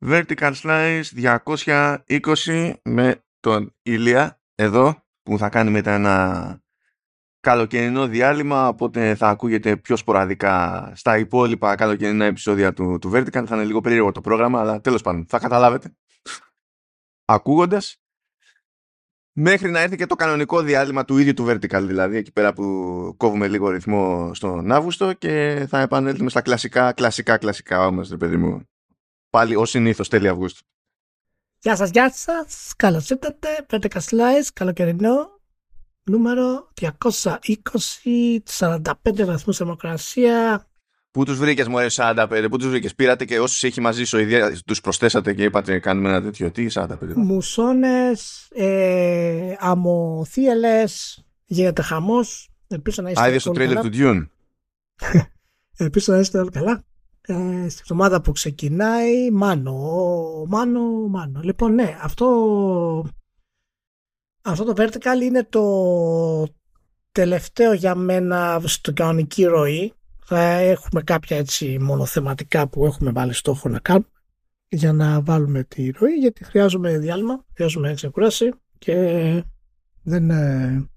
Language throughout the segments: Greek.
Vertical Slice 220 με τον Ηλία εδώ που θα κάνει μετά ένα καλοκαιρινό διάλειμμα οπότε θα ακούγεται πιο σποραδικά στα υπόλοιπα καλοκαιρινά επεισόδια του, του Vertical. Θα είναι λίγο περίεργο το πρόγραμμα αλλά τέλος πάντων θα καταλάβετε. Ακούγοντας μέχρι να έρθει και το κανονικό διάλειμμα του ίδιου του Vertical δηλαδή εκεί πέρα που κόβουμε λίγο ρυθμό στον Αύγουστο και θα επανέλθουμε στα κλασικά κλασικά κλασικά όμως ρε παιδί μου πάλι ως συνήθως τέλη Αυγούστου Γεια σας, γεια σας. Καλώς ήρθατε. Vertical Slice, καλοκαιρινό. Νούμερο 220, 45 βαθμούς θερμοκρασία. Πού τους βρήκες μωρέ 45, πού τους βρήκες, πήρατε και όσους έχει μαζί σου ιδέα, τους προσθέσατε και είπατε κάνουμε ένα τέτοιο, τι 45. Μουσώνες, ε, αμοθίελες, γίνεται χαμός. Ελπίζω να είστε Α, είδες το όλοι τρέιλερ καλά. του Dune. Ελπίζω να είστε όλοι καλά. Ε, στην εβδομάδα που ξεκινάει, μάνο, μάνο, μάνο. Λοιπόν, ναι, αυτό, αυτό το vertical είναι το τελευταίο για μένα στην κανονική ροή. Θα έχουμε κάποια έτσι μονοθεματικά που έχουμε βάλει στόχο να κάνουμε για να βάλουμε τη ροή γιατί χρειάζομαι διάλειμμα, χρειάζομαι ξεκουράση και δεν, ε,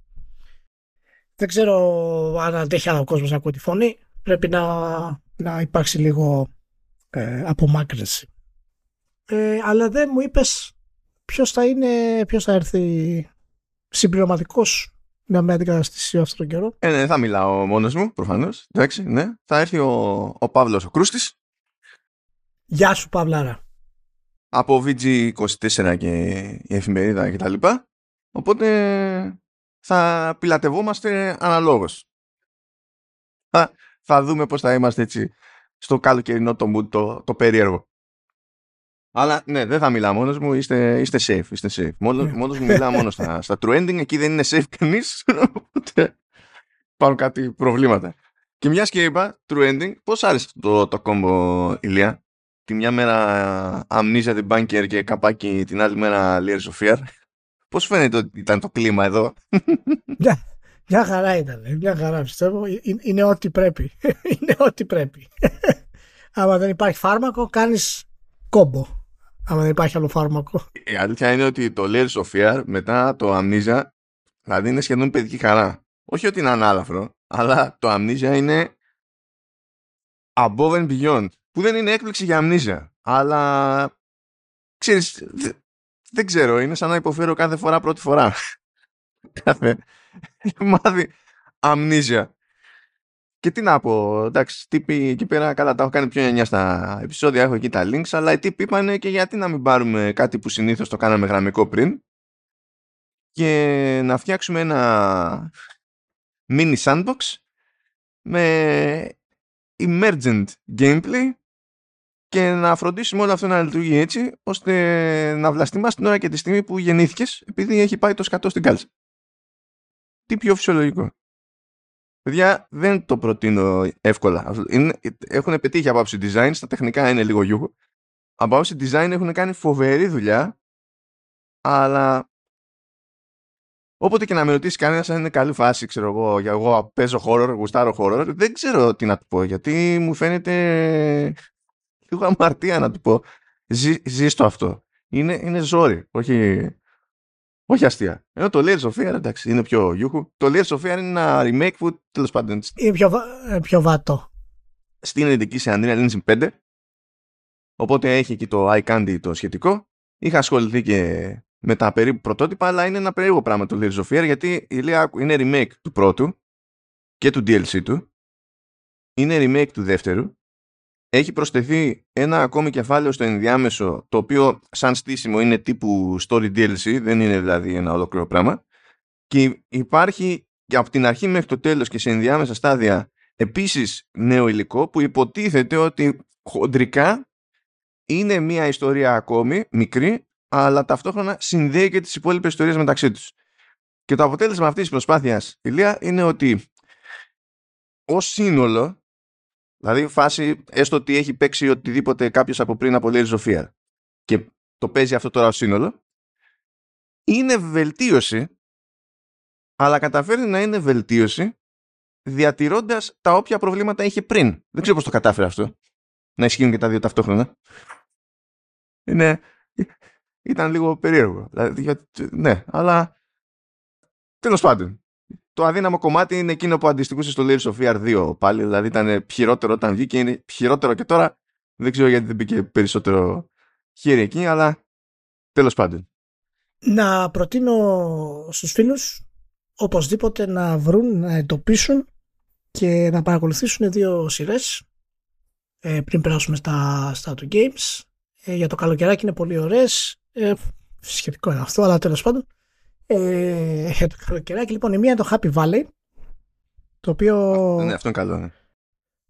δεν ξέρω αν αντέχει άλλο ο κόσμος να ακούει τη φωνή. Πρέπει να, να υπάρξει λίγο ε, απομάκρυνση. Ε, αλλά δεν μου είπες ποιος θα είναι, ποιος θα έρθει συμπληρωματικός να με αντικαταστήσει αυτό τον καιρό; Ε, ναι, δεν θα μιλάω μόνος μου, προφανώς. Εντάξει, ναι. Θα έρθει ο, ο Παύλος ο Κρούστης Γεια σου Παυλάρα. από VG24 και η εφημερίδα κτλ. Οπότε θα πιλατευόμαστε αναλόγως. Θα, θα δούμε πώς θα είμαστε έτσι στο καλοκαιρινό το mood το, το περίεργο. Αλλά ναι, δεν θα μιλάω μόνος μου, είστε, είστε safe, είστε safe. Μόνος, Ναι. μόνος μου μιλάω μόνος στα, στα true ending, εκεί δεν είναι safe κανείς, οπότε υπάρχουν κάτι προβλήματα. Και μιας και είπα, true ending, πώς άρεσε το, το κόμπο Ηλία; Τη μια μέρα Amnesia the Banker και καπάκι την άλλη μέρα Layers of Fear. Πώς φαίνεται ότι ήταν το κλίμα εδώ; Μια, μια χαρά ήταν, μια χαρά πιστεύω. Ε, Είναι, είναι ό,τι πρέπει. είναι ό,τι πρέπει. Άμα δεν υπάρχει φάρμακο, κάνεις κόμπο. Άμα δεν υπάρχει άλλο φάρμακο. Η αλήθεια είναι ότι το Layers of Fear μετά το Amnesia δηλαδή είναι σχεδόν παιδική χαρά. Όχι ότι είναι ανάλαφρο, αλλά το Amnesia είναι above and beyond. Που δεν είναι έκπληξη για Amnesia. Αλλά ξέρεις, δε- δεν ξέρω, είναι σαν να υποφέρω κάθε φορά πρώτη φορά. κάθε μάθει Amnesia. Και τι να πω, εντάξει, τύποι εκεί πέρα, καλά τα έχω κάνει πιο 9 στα επεισόδια, έχω εκεί τα links, αλλά οι τύποι είπαν και γιατί να μην πάρουμε κάτι που συνήθως το κάναμε γραμμικό πριν και να φτιάξουμε ένα mini sandbox με emergent gameplay και να φροντίσουμε όλο αυτό να λειτουργεί έτσι ώστε να βλαστημάς την ώρα και τη στιγμή που γεννήθηκες επειδή έχει πάει το σκατό στην κάλτσα. Τι πιο φυσιολογικό. Παιδιά, δεν το προτείνω εύκολα. Είναι, έχουν πετύχει από άψη design, στα τεχνικά είναι λίγο γιούχο. Από άψη design έχουν κάνει φοβερή δουλειά, αλλά όποτε και να με ρωτήσει κανένας αν είναι καλή φάση, ξέρω εγώ, για εγώ παίζω horror, γουστάρω horror, δεν ξέρω τι να του πω, γιατί μου φαίνεται λίγο αμαρτία να του πω. Ζή, ζήστο αυτό. Είναι, είναι ζόρι, όχι, όχι αστεία. Ενώ το Layers of Fear, εντάξει, είναι πιο γιούχου. Το Layers of Fear είναι ένα remake που τέλος πάντων Είναι πιο, βα- ε, πιο βατό. στην ειδική σε Unreal Engine 5. Οπότε έχει εκεί το iCandy το σχετικό. Είχα ασχοληθεί και με τα περίπου πρωτότυπα, αλλά είναι ένα περίεργο πράγμα το Layers of Fear, γιατί η Lea είναι remake του πρώτου και του DLC του. Είναι remake του δεύτερου. Έχει προσθεθεί ένα ακόμη κεφάλαιο στο ενδιάμεσο, το οποίο σαν στήσιμο είναι τύπου story DLC, δεν είναι δηλαδή ένα ολόκληρο πράγμα. Και υπάρχει και από την αρχή μέχρι το τέλος και σε ενδιάμεσα στάδια επίσης νέο υλικό που υποτίθεται ότι χοντρικά είναι μια ιστορία ακόμη μικρή αλλά ταυτόχρονα συνδέει και τις υπόλοιπες ιστορίες μεταξύ τους. Και το αποτέλεσμα αυτής της προσπάθειας, Ηλία, είναι ότι ως σύνολο Δηλαδή, φάση, έστω ότι έχει παίξει οτιδήποτε κάποιος από πριν από Layers of Fear και το παίζει αυτό τώρα ως σύνολο, είναι βελτίωση, αλλά καταφέρνει να είναι βελτίωση διατηρώντας τα όποια προβλήματα είχε πριν. Δεν ξέρω πώς το κατάφερε αυτό. Να ισχύουν και τα δύο ταυτόχρονα. είναι, ήταν λίγο περίεργο. Δηλαδή, ναι, αλλά τέλος πάντων. Το αδύναμο κομμάτι είναι εκείνο που αντιστοιχούσε στο Layers of VR 2 πάλι. Δηλαδή ήταν χειρότερο όταν βγήκε, είναι χειρότερο και τώρα. Δεν ξέρω γιατί δεν μπήκε περισσότερο χέρι εκεί, αλλά τέλος πάντων. Να προτείνω στους φίλους οπωσδήποτε να βρουν, να εντοπίσουν και να παρακολουθήσουν δύο σειρές ε, πριν περάσουμε στα, στα του games. Ε, για το καλοκαιράκι είναι πολύ ωραίες. Ε, σχετικό είναι αυτό, αλλά τέλος πάντων. Ε, για το καλοκαιράκι λοιπόν η μία είναι το Happy Valley το οποίο ναι, αυτό είναι καλό, ναι.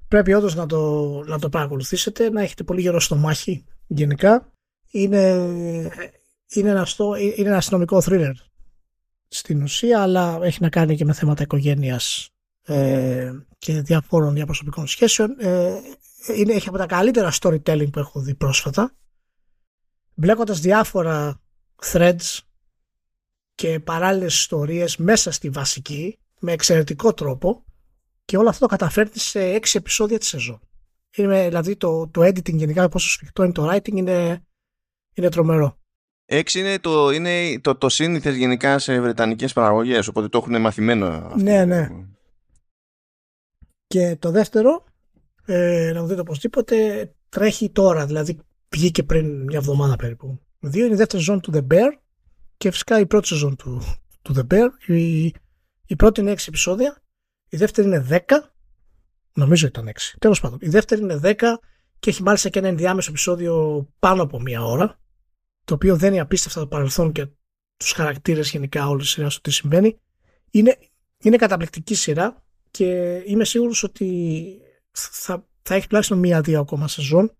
πρέπει όντως να το, να το παρακολουθήσετε να έχετε πολύ γερό στο μάχη γενικά. Είναι, είναι, ένα, στο, είναι ένα αστυνομικό thriller στην ουσία αλλά έχει να κάνει και με θέματα οικογένειας ε, και διαφόρων διαπροσωπικών σχέσεων. Ε, είναι, έχει από τα καλύτερα storytelling που έχω δει πρόσφατα. Μπλέκοντας διάφορα threads και παράλληλες ιστορίες μέσα στη βασική με εξαιρετικό τρόπο και όλο αυτό το καταφέρνει σε έξι επεισόδια τη σεζόν. Είναι, δηλαδή το, το editing γενικά, πόσο σφιχτό είναι το writing είναι, είναι τρομερό. Έξι είναι το, είναι το, το σύνηθες γενικά σε βρετανικές παραγωγές, οπότε το έχουν μαθημένο. Αυτό. Ναι, ναι. Και το δεύτερο, ε, να το δείτε οπωσδήποτε, τρέχει τώρα, δηλαδή βγήκε πριν μια εβδομάδα περίπου. Δύο είναι η δεύτερη σεζόν του The Bear και φυσικά η πρώτη σεζόν του, του The Bear. Η, η πρώτη είναι 6 επεισόδια, η δεύτερη είναι 10, νομίζω ήταν 6. Τέλος πάντων, η δεύτερη είναι 10 και έχει μάλιστα και ένα ενδιάμεσο επεισόδιο πάνω από μία ώρα, το οποίο δένει απίστευτα το παρελθόν και τους χαρακτήρες γενικά όλης της σειράς του τι συμβαίνει. Είναι, είναι καταπληκτική σειρά και είμαι σίγουρος ότι θα, θα έχει τουλάχιστον μία-δύο ακόμα σεζόν.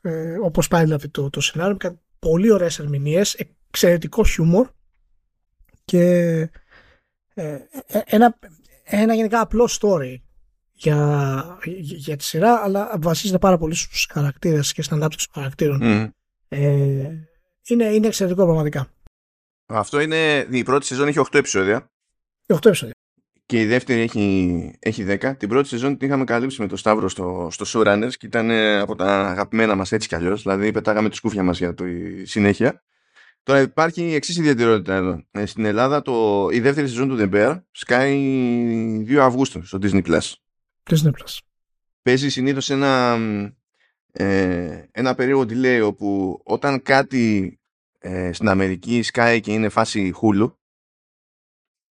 Ε, Όπως πάει δηλαδή το, το σενάριο, με πολύ ωραίες ερμηνείες, εξαιρετικό χιούμορ και ε, ε, ένα, ένα γενικά απλό story για, για, τη σειρά, αλλά βασίζεται πάρα πολύ στους χαρακτήρες και στην ανάπτυξη των χαρακτήρων. Ε, είναι, είναι εξαιρετικό πραγματικά. Αυτό είναι, η πρώτη σεζόν έχει 8 επεισόδια. 8 επεισόδια. Και η δεύτερη έχει, έχει 10. Την πρώτη σεζόν την είχαμε καλύψει με το Σταύρο στο, στο Showrunners και ήταν από τα αγαπημένα μας έτσι κι αλλιώς. Δηλαδή πετάγαμε τη σκούφια μας για τη συνέχεια. Τώρα υπάρχει η εξής ιδιαιτερότητα εδώ. Ε, στην Ελλάδα το, η δεύτερη σεζόν του The Bear σκάει 2 Αυγούστου στο Disney Plus. Disney Plus. Παίζει συνήθως ένα, ε, ένα περίεργο delay όπου όταν κάτι ε, στην Αμερική σκάει και είναι φάση Hulu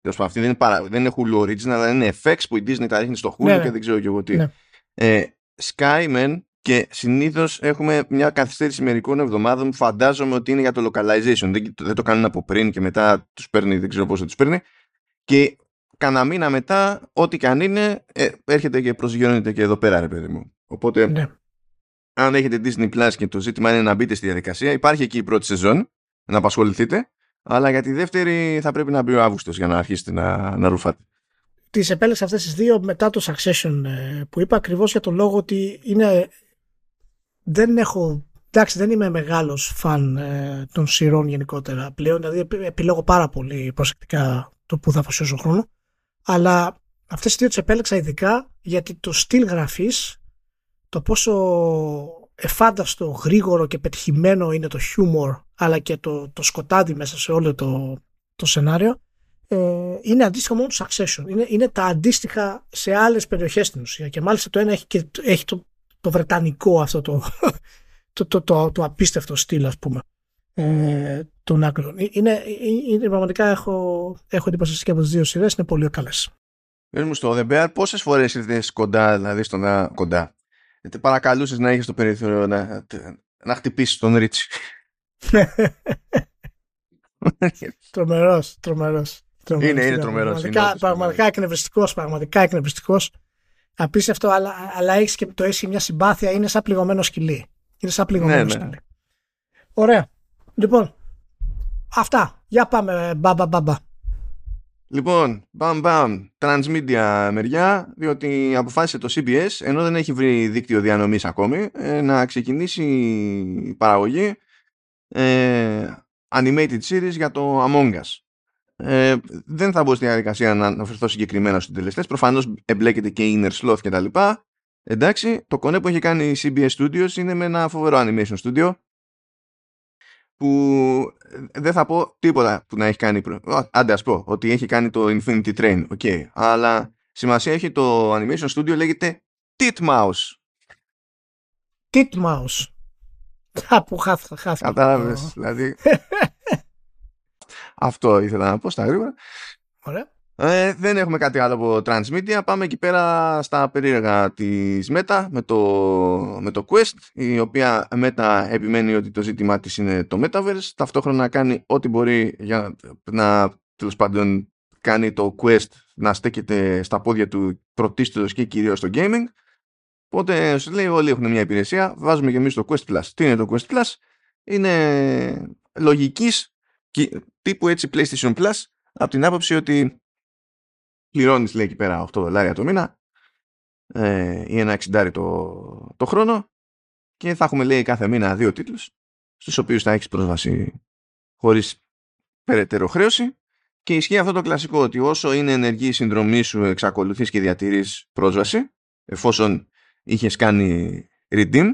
Τέλος αυτή δεν είναι, παρα, δεν είναι Hulu Original, αλλά είναι FX που η Disney τα ρίχνει στο Hulu ναι, ναι. και δεν ξέρω και εγώ τι. Ναι. Ε, Sky Men και συνήθως έχουμε μια καθυστέρηση μερικών εβδομάδων που φαντάζομαι ότι είναι για το localization. Δεν, δεν το κάνουν από πριν και μετά τους παίρνει, δεν ξέρω πώς θα τους παίρνει. Και κανένα μήνα μετά, ό,τι και αν είναι, ε, έρχεται και προσγειώνεται και εδώ πέρα, ρε παιδί μου. Οπότε, ναι. αν έχετε Disney Plus και το ζήτημα είναι να μπείτε στη διαδικασία, υπάρχει εκεί η πρώτη σεζόν, να απασχοληθείτε. Αλλά για τη δεύτερη θα πρέπει να μπει ο Αύγουστος για να αρχίσετε να, να ρουφάτε. Τις επέλεξα αυτές τις δύο μετά το Succession ε, που είπα ακριβώς για τον λόγο ότι είναι δεν έχω. Εντάξει, δεν είμαι μεγάλος φαν ε, των σειρών γενικότερα πλέον. Δηλαδή, επιλέγω πάρα πολύ προσεκτικά το που θα αφοσιώσω χρόνο. Αλλά αυτές τις δύο τις επέλεξα ειδικά γιατί το στυλ γραφής, το πόσο εφάνταστο, γρήγορο και πετυχημένο είναι το χιούμορ, αλλά και το, το σκοτάδι μέσα σε όλο το, το σενάριο, ε, είναι αντίστοιχο μόνο του Succession. Είναι, είναι τα αντίστοιχα σε άλλες περιοχές στην ουσία. Και μάλιστα το ένα έχει, και, έχει το, το βρετανικό αυτό το, το, το, το, το απίστευτο στυλ ας πούμε ε, των άκρων. Είναι, είναι, πραγματικά έχω, έχω εντύπωση και από τις δύο σειρές είναι πολύ καλές. Πες μου στο The Bear πόσες φορές ήρθες κοντά, δηλαδή στον κοντά; Γιατί παρακαλούσες να έχεις το περιθώριο να, να χτυπήσεις τον Ρίτσι. τρομερός, τρομερός. Είναι, είναι τρομερός. Πραγματικά, πραγματικά εκνευριστικός, πραγματικά εκνευριστικός απίστευτο, αλλά, αλλά έχεις και το έχεις μια συμπάθεια, είναι σαν πληγωμένο σκυλί. Είναι σαν πληγωμένο ναι, ναι. σκυλί. Ωραία. Λοιπόν, αυτά. Για πάμε, μπαμπα μπαμπα. Λοιπόν, μπαμ μπαμ, transmedia μεριά, διότι αποφάσισε το CBS, ενώ δεν έχει βρει δίκτυο διανομής ακόμη, ε, να ξεκινήσει η παραγωγή ε, animated series για το Among Us. Ε, δεν θα μπω στη διαδικασία να αναφερθώ συγκεκριμένα στους τελεστέ. Προφανώς εμπλέκεται και Inner Sloth κτλ. Εντάξει, το κονέ που έχει κάνει η CBS Studios είναι με ένα φοβερό animation studio που δεν θα πω τίποτα που να έχει κάνει προ... άντε ας πω ότι έχει κάνει το Infinity Train okay. αλλά σημασία έχει το Animation Studio λέγεται Titmouse Titmouse Κάπου χάθηκα. Κατάλαβες, δηλαδή. Αυτό ήθελα να πω στα γρήγορα. Ωραία. Ε, δεν έχουμε κάτι άλλο από Transmedia. Πάμε εκεί πέρα στα περίεργα της Meta με το, με το Quest, η οποία Meta επιμένει ότι το ζήτημά της είναι το Metaverse. Ταυτόχρονα κάνει ό,τι μπορεί για να τέλος πάντων κάνει το Quest να στέκεται στα πόδια του πρωτίστως και κυρίως στο gaming. Οπότε σου λέει όλοι έχουν μια υπηρεσία, βάζουμε και εμείς το Quest Plus. Τι είναι το Quest Plus? Είναι λογικής τύπου έτσι PlayStation Plus από την άποψη ότι πληρώνεις λέει εκεί πέρα 8 δολάρια το μήνα ε, ή ένα 60 το, το χρόνο και θα έχουμε λέει κάθε μήνα δύο τίτλους στους οποίους θα έχεις πρόσβαση χωρίς περαιτέρω χρέωση. Και ισχύει αυτό το κλασικό ότι όσο είναι ενεργή η συνδρομή σου εξακολουθείς και διατηρείς πρόσβαση εφόσον είχες κάνει redeem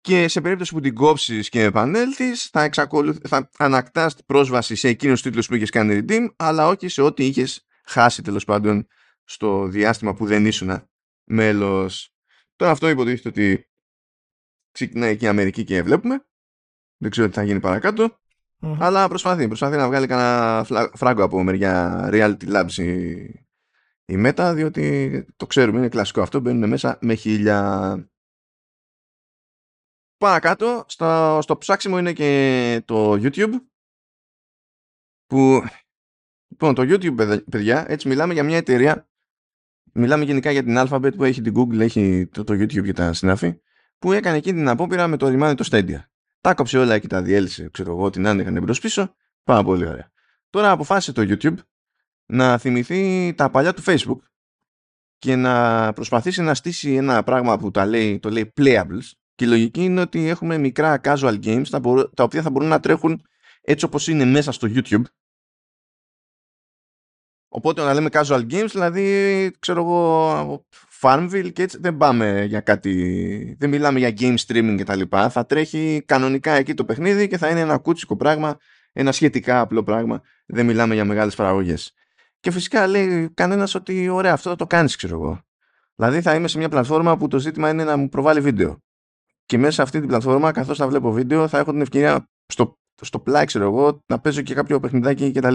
και σε περίπτωση που την κόψεις και επανέλθεις θα, εξακολουθ... θα ανακτάς πρόσβαση σε εκείνους τους τίτλους που είχες κάνει redeem αλλά όχι σε ό,τι είχες χάσει τέλος πάντων στο διάστημα που δεν ήσουν μέλος. Τώρα αυτό υποτίθεται ότι ξεκινάει και η Αμερική και βλέπουμε. Δεν ξέρω τι θα γίνει παρακάτω. Αλλά προσπαθεί, προσπαθεί να βγάλει κανένα φράγκο από μεριά reality labs η, η Meta, διότι το ξέρουμε, είναι κλασικό αυτό, μπαίνουν μέσα με χίλια. Παρακάτω, στο, στο ψάξιμο είναι και το YouTube, που Λοιπόν, το YouTube, παιδιά, έτσι μιλάμε για μια εταιρεία. Μιλάμε γενικά για την Alphabet που έχει την Google, έχει το, το YouTube και τα συνάφη, που έκανε εκείνη την απόπειρα με το ρημάδι το Stadia. Τα 'κοψε όλα και τα διέλυσε, ξέρω εγώ, την άνοιγαν μπρο πίσω. Πάρα πολύ ωραία. Τώρα αποφάσισε το YouTube να θυμηθεί τα παλιά του Facebook και να προσπαθήσει να στήσει ένα πράγμα που τα λέει, το λέει playables και η λογική είναι ότι έχουμε μικρά casual games τα, τα οποία θα μπορούν να τρέχουν έτσι όπως είναι μέσα στο YouTube Οπότε να λέμε casual games, δηλαδή ξέρω εγώ Farmville και έτσι δεν πάμε για κάτι, δεν μιλάμε για game streaming και τα λοιπά. Θα τρέχει κανονικά εκεί το παιχνίδι και θα είναι ένα κούτσικο πράγμα, ένα σχετικά απλό πράγμα. Δεν μιλάμε για μεγάλες παραγωγές. Και φυσικά λέει κανένας ότι ωραία αυτό θα το κάνεις ξέρω εγώ. Δηλαδή θα είμαι σε μια πλατφόρμα που το ζήτημα είναι να μου προβάλλει βίντεο. Και μέσα σε αυτή την πλατφόρμα καθώς θα βλέπω βίντεο θα έχω την ευκαιρία στο, στο πλάι ξέρω εγώ να παίζω και κάποιο παιχνιδάκι κτλ.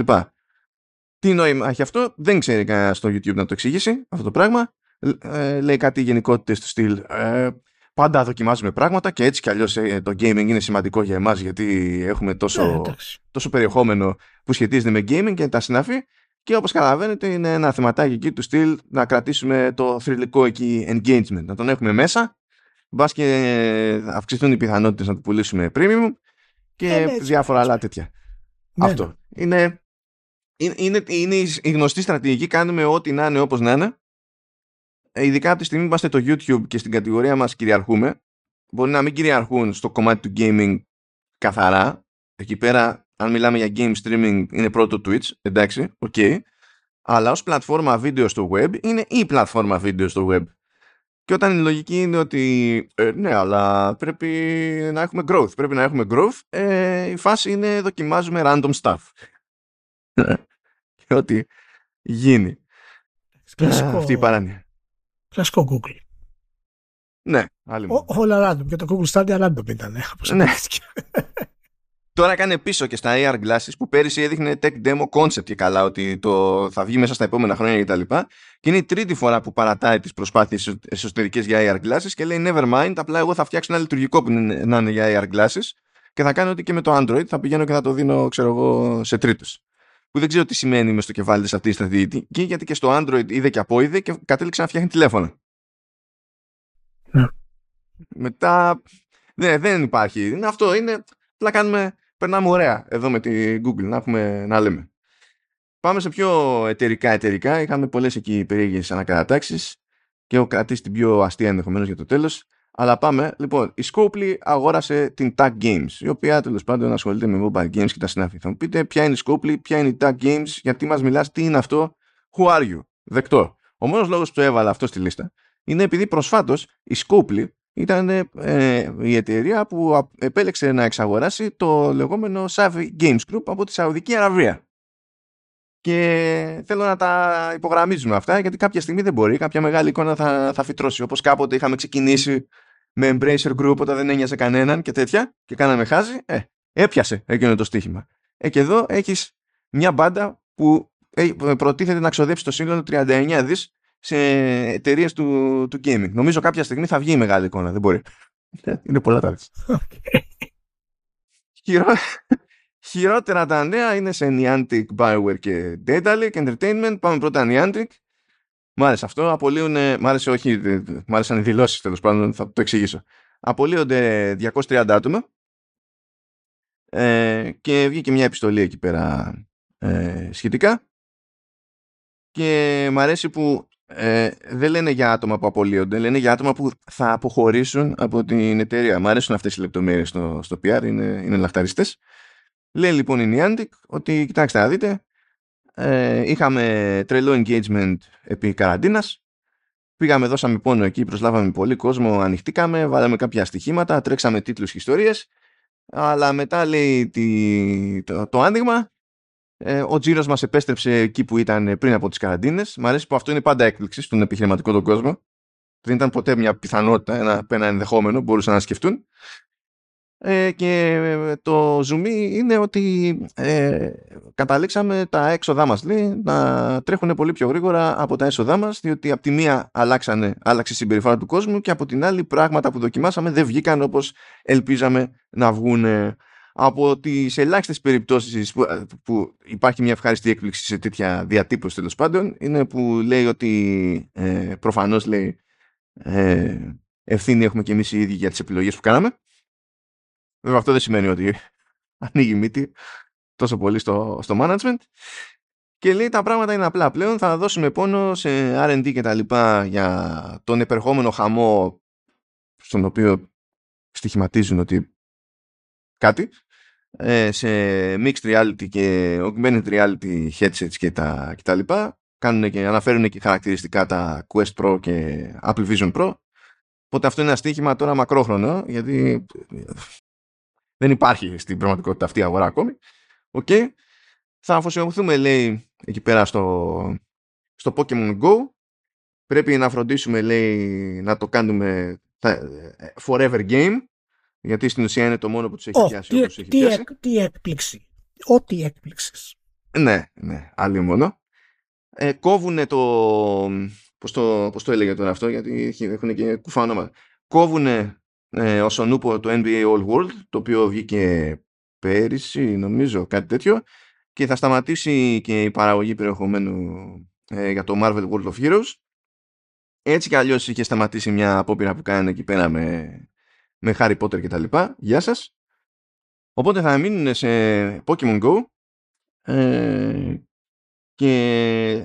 Τι νόημα έχει αυτό, δεν ξέρει κανένας στο YouTube να το εξηγήσει αυτό το πράγμα. Ε, λέει κάτι γενικότητες του στυλ. Ε, πάντα δοκιμάζουμε πράγματα και έτσι κι αλλιώς ε, το gaming είναι σημαντικό για εμάς γιατί έχουμε τόσο, ε, τόσο περιεχόμενο που σχετίζεται με gaming και τα συναφή. Και όπως καταλαβαίνετε, είναι ένα θεματάκι εκεί του στυλ να κρατήσουμε το θρηλυκό εκεί engagement. Να τον έχουμε μέσα. Μπας και αυξηθούν οι πιθανότητες να το πουλήσουμε premium και ε, ναι, διάφορα άλλα τέτοια. Ναι, αυτό. Ναι. Είναι είναι, είναι η γνωστή στρατηγική, κάνουμε ό,τι να είναι όπως να είναι. Ε, ειδικά από τη στιγμή που είμαστε το YouTube και στην κατηγορία μας κυριαρχούμε. Μπορεί να μην κυριαρχούν στο κομμάτι του gaming καθαρά. Εκεί πέρα, αν μιλάμε για game streaming, είναι πρώτο Twitch, εντάξει, OK. Okay. Αλλά ως πλατφόρμα βίντεο στο web, είναι η πλατφόρμα βίντεο στο web. Και όταν η λογική είναι ότι ε, ναι, αλλά πρέπει να έχουμε growth. Πρέπει να έχουμε growth. Ε, η φάση είναι δοκιμάζουμε random stuff. και ό,τι γίνει. Κλασικό, αυτή η παράνοια. Κλασικό Google. Ναι, άλλη Ό, Όλα random. Και το Google Stadia random ήταν. Ναι. Τώρα κάνει πίσω και στα AR glasses που πέρυσι έδειχνε tech demo concept και καλά ότι το θα βγει μέσα στα επόμενα χρόνια κτλ. Και, και είναι η τρίτη φορά που παρατάει τις προσπάθειες εσωτερικές για AR glasses και λέει never mind, απλά εγώ θα φτιάξω ένα λειτουργικό που να είναι για AR glasses και θα κάνω ότι και με το Android θα πηγαίνω και θα το δίνω ξέρω εγώ σε τρίτους που δεν ξέρω τι σημαίνει μες στο κεφάλι της αυτή η στρατηγική, γιατί και στο Android είδε και από είδε και κατέληξε να φτιάχνει τηλέφωνα. Ναι. Μετά, ναι, δεν υπάρχει. Είναι αυτό, είναι, απλά κάνουμε, περνάμε ωραία εδώ με τη Google, να, έχουμε, να λέμε. Πάμε σε πιο εταιρικά εταιρικά, είχαμε πολλές εκεί περίεργες ανακατατάξεις και έχω κρατήσει την πιο αστεία ενδεχομένως για το τέλος. Αλλά πάμε. Λοιπόν, η Scopely αγόρασε την Tag Games, η οποία τέλος πάντων ασχολείται με mobile games και τα συνάφη. Θα μου πείτε ποια είναι η Scopely, ποια είναι η Tag Games, γιατί μας μιλάς, τι είναι αυτό, who are you; Δεκτό. Ο μόνος λόγος που το έβαλα αυτό στη λίστα είναι επειδή προσφάτως η Scopely ήταν ε, η εταιρεία που επέλεξε να εξαγοράσει το λεγόμενο Savvy Games Group από τη Σαουδική Αραβία. Και θέλω να τα υπογραμμίζουμε αυτά γιατί κάποια στιγμή δεν μπορεί, κάποια μεγάλη εικόνα θα, θα φυτρώσει. Όπως κάποτε είχαμε ξεκινήσει με Embracer Group όταν δεν ένοιαζε κανέναν και τέτοια και κάναμε χάζι, ε, έπιασε εκείνο το στοίχημα. Ε, και εδώ έχεις μια μπάντα που ε, προτίθεται να ξοδέψει το σύλλογο 39 δις σε εταιρείες του, του gaming. Νομίζω κάποια στιγμή θα βγει η μεγάλη εικόνα. Δεν μπορεί. Είναι πολλά τα okay. Χειρό... Χειρότερα τα νέα είναι σε Niantic, Bioware και Daedalic Entertainment. Πάμε πρώτα Niantic. Μ' άρεσε αυτό. Απολύουν. Μ' άρεσε, όχι. Μ' άρεσαν οι δηλώσεις τέλος πάντων. Θα το εξηγήσω. Απολύονται 230 άτομα. Ε, και βγήκε μια επιστολή εκεί πέρα ε, σχετικά. Και μ' αρέσει που ε, δεν λένε για άτομα που απολύονται, λένε για άτομα που θα αποχωρήσουν από την εταιρεία. Μ' αρέσουν αυτές οι λεπτομέρειες στο, στο PR, είναι, είναι λαχταριστές. Λέει λοιπόν η Niantic ότι κοιτάξτε να δείτε, ε, είχαμε τρελό engagement επί καραντίνας, πήγαμε, δώσαμε πόνο εκεί, προσλάβαμε πολύ κόσμο, ανοιχτήκαμε, βάλαμε κάποια στοιχήματα, τρέξαμε τίτλους και ιστορίες, αλλά μετά λέει τη, το, το άνοιγμα ε, ο τζίρος μας επέστρεψε εκεί που ήταν πριν από τις καραντίνες. Μ' αρέσει που αυτό είναι πάντα έκπληξη στον επιχειρηματικό τον κόσμο. Δεν ήταν ποτέ μια πιθανότητα, ένα, ένα ενδεχόμενο, μπορούσαν να σκεφτούν. Ε, και το ζουμί είναι ότι ε, καταλήξαμε τα έξοδά μας λέει, να τρέχουν πολύ πιο γρήγορα από τα έσοδά μας διότι από τη μία αλλάξανε, άλλαξε η συμπεριφορά του κόσμου και από την άλλη πράγματα που δοκιμάσαμε δεν βγήκαν όπως ελπίζαμε να βγουν από τις ελάχιστες περιπτώσεις που, που υπάρχει μια ευχάριστη έκπληξη σε τέτοια διατύπωση τέλος πάντων είναι που λέει ότι ε, προφανώς λέει ε, ευθύνη έχουμε και εμείς οι ίδιοι για τις επιλογές που κάναμε. Βέβαια αυτό δεν σημαίνει ότι ανοίγει μύτη τόσο πολύ στο, στο management. Και λέει τα πράγματα είναι απλά πλέον. Θα δώσουμε πόνο σε RD και τα λοιπά για τον επερχόμενο χαμό στον οποίο στοιχηματίζουν ότι κάτι ε, σε mixed reality και augmented reality headsets και τα, και τα λοιπά. Κάνουν και, αναφέρουν και χαρακτηριστικά τα Quest Pro και Apple Vision Pro. Οπότε αυτό είναι ένα στοίχημα τώρα μακρόχρονο, γιατί δεν υπάρχει στην πραγματικότητα αυτή η αγορά ακόμη. Okay. Θα αφοσιωθούμε, λέει, εκεί πέρα στο, στο Pokemon Go. Πρέπει να φροντίσουμε, λέει, να το κάνουμε forever game γιατί στην ουσία είναι το μόνο που τους έχει oh, πιάσει τι, όπως έχει τι, πιάσει. τι έκπληξη. Ό,τι έκπληξη. Ναι, ναι, άλλη μόνο. Ε, κόβουνε το... Πώς, το... πώς το έλεγε τώρα αυτό, γιατί έχουν και κουφά ονόματα. Κόβουνε ε, όσον ούπο το NBA All World, το οποίο βγήκε πέρυσι, νομίζω, κάτι τέτοιο, και θα σταματήσει και η παραγωγή περιεχομένου ε, για το Marvel World of Heroes. Έτσι κι αλλιώς είχε σταματήσει μια απόπειρα που κάνανε εκεί πέρα με με Harry Potter και τα λοιπά. Γεια σας. Οπότε θα μείνουν σε Pokemon Go ε, και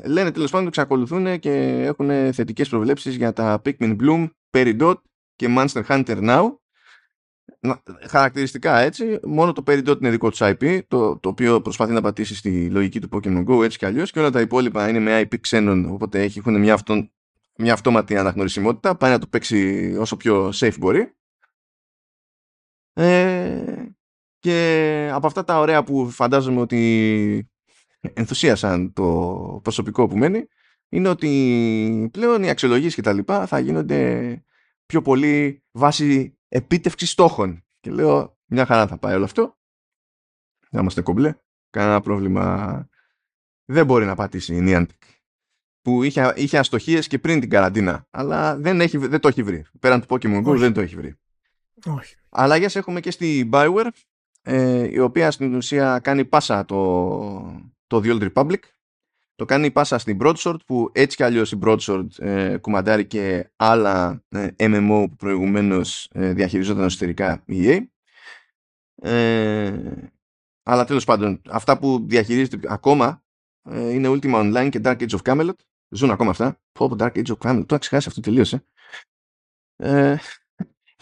λένε τέλος πάντων ότι εξακολουθούν και έχουν θετικές προβλέψεις για τα Pikmin Bloom, Peridot και Monster Hunter Now. Χαρακτηριστικά έτσι, μόνο το Peridot είναι δικό τους IP, το, το οποίο προσπαθεί να πατήσει στη λογική του Pokemon Go έτσι κι αλλιώς και όλα τα υπόλοιπα είναι με IP ξένων, οπότε έχουν μια, αυτο, μια αυτόματη αναγνωρισιμότητα, πάει να το παίξει όσο πιο safe μπορεί. Ε, και από αυτά τα ωραία που φαντάζομαι ότι ενθουσίασαν το προσωπικό που μένει είναι ότι πλέον οι αξιολογήσεις και τα λοιπά θα γίνονται πιο πολύ βάση επίτευξης στόχων. Και λέω μια χαρά θα πάει όλο αυτό. Να είμαστε κομπλέ. Κανένα πρόβλημα δεν μπορεί να πατήσει η Niantic που είχε, είχε αστοχίες και πριν την καραντίνα αλλά δεν, έχει, δεν το έχει βρει. Πέραν του Pokemon Go δεν το έχει βρει. Όχι. Αλλαγές έχουμε και στη Bioware, ε, η οποία στην ουσία κάνει πάσα το, το The Old Republic. Το κάνει πάσα στην Broadsword, που έτσι κι αλλιώς η Broadsword ε, κουμαντάρει και άλλα ε, MMO που προηγουμένως ε, διαχειριζόταν εσωτερικά η EA. Ε, αλλά τέλος πάντων, αυτά που διαχειρίζεται ακόμα ε, είναι Ultima Online και Dark Age of Camelot. Ζουν ακόμα αυτά. Πω πω Dark Age of Camelot, το ξεχάσει αυτό τελείωσε. Ε,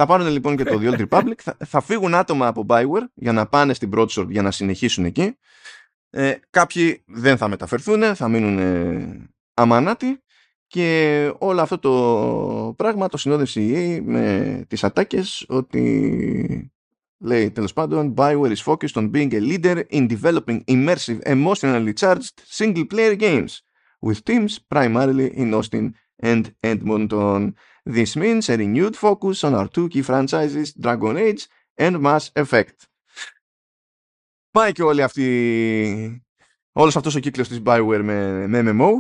θα πάρουν λοιπόν και το The Old Republic, θα, θα φύγουν άτομα από Bioware για να πάνε στην Broadsword για να συνεχίσουν εκεί. Ε, κάποιοι δεν θα μεταφερθούν, θα μείνουν ε, αμανάτοι και όλο αυτό το πράγμα το συνόδευσε η EA με τις ατάκες ότι λέει τέλος πάντων Bioware is focused on being a leader in developing immersive emotionally charged single player games with teams primarily in Austin and Edmonton. This means a renewed focus on our two key franchises Dragon Age and Mass Effect. Πάει και όλη αυτή όλος αυτός ο κύκλος της Bioware με, με MMO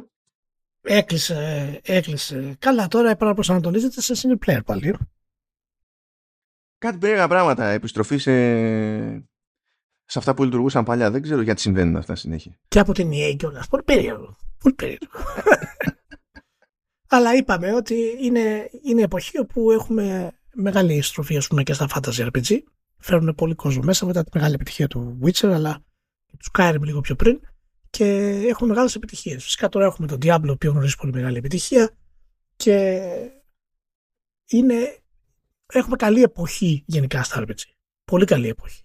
Έκλεισε, έκλεισε. Καλά, τώρα επαναπροσανατολίζεται σε single player πάλι. Κάτι περίεργα πράγματα. Επιστροφή σε... σε αυτά που λειτουργούσαν παλιά. Δεν ξέρω γιατί συμβαίνουν αυτά συνέχεια. Και από την EA κιόλα. Πολύ περίεργο. Πολύ περίεργο. Αλλά είπαμε ότι είναι, είναι εποχή όπου έχουμε μεγάλη στροφή ας πούμε, και στα fantasy RPG. Φέρνουν πολύ κόσμο μέσα μετά τη μεγάλη επιτυχία του Witcher, αλλά τους Skyrim λίγο πιο πριν και έχουμε μεγάλες επιτυχίες. Φυσικά τώρα έχουμε τον Diablo, ο οποίος γνωρίζει πολύ μεγάλη επιτυχία και είναι, έχουμε καλή εποχή γενικά στα RPG. Πολύ καλή εποχή.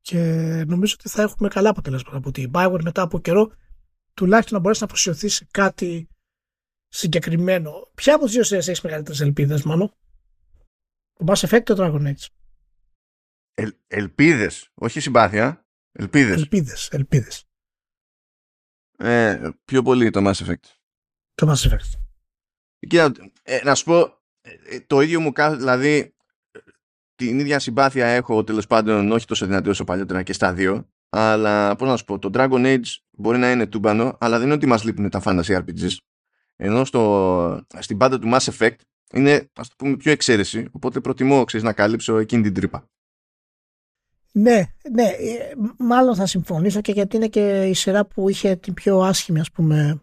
Και νομίζω ότι θα έχουμε καλά αποτελέσματα από την Bioware μετά από καιρό τουλάχιστον να μπορέσει να αφοσιωθείς σε κάτι συγκεκριμένο. Ποια από τις δύο σειρές έχεις μεγαλύτερες ελπίδες, μόνο. Το Mass Effect ή το Dragon Age. Ε, ελπίδες, όχι συμπάθεια. Ελπίδες. Ελπίδες, ελπίδες. Ε, πιο πολύ το Mass Effect. Το Mass Effect. Κοίτα, ε, να σου πω, ε, το ίδιο μου κάνει, δηλαδή την ίδια συμπάθεια έχω τέλος πάντων όχι τόσο δυνατή όσο παλιότερα και στα δύο αλλά πώς να σου πω, το Dragon Age μπορεί να είναι τούμπανο αλλά δεν είναι ότι μας λείπουν τα fantasy RPGs ενώ στο, στην πάντα του Mass Effect είναι ας το πούμε πιο εξαίρεση οπότε προτιμώ ξέρεις, να καλύψω εκείνη την τρύπα ναι, ναι, ε, μάλλον θα συμφωνήσω και γιατί είναι και η σειρά που είχε την πιο άσχημη ας πούμε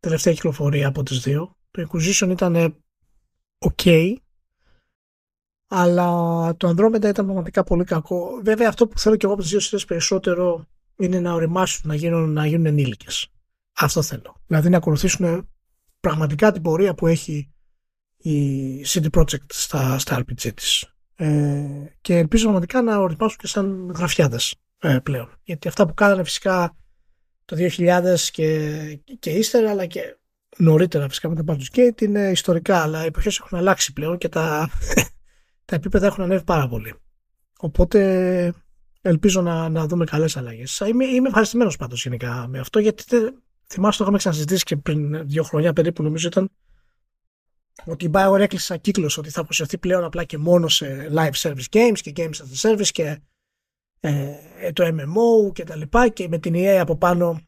τελευταία κυκλοφορία από τις δύο. Το Inquisition ήταν ok, αλλά το Andromeda ήταν πραγματικά πολύ κακό. Βέβαια αυτό που θέλω και εγώ από τις δύο σειρές περισσότερο είναι να οριμάσουν, να γίνουν, να γίνουν ενήλικες. Αυτό θέλω. Δηλαδή να ακολουθήσουν πραγματικά την πορεία που έχει η CD Projekt στα, στα RPG της. Ε, και ελπίζω πραγματικά να οριμάσουν και σαν γραφιάδες ε, πλέον. Γιατί αυτά που κάνανε φυσικά το 2000 και, και ύστερα, αλλά και νωρίτερα φυσικά με τα Baldur's Gate είναι ιστορικά, αλλά οι εποχές έχουν αλλάξει πλέον και τα, τα επίπεδα έχουν ανέβει πάρα πολύ. Οπότε ελπίζω να, να δούμε καλές αλλαγές. Είμαι, είμαι ευχαριστημένος πάντως γενικά με αυτό, γιατί θυμάσαι το είχαμε ξανασυζητήσει και πριν δύο χρόνια περίπου νομίζω ήταν ότι η Bioware έκλεισε σαν κύκλος ότι θα αποσυρθεί πλέον απλά και μόνο σε live service games και games as a service και ε, το MMO και τα λοιπά. Και με την EA από πάνω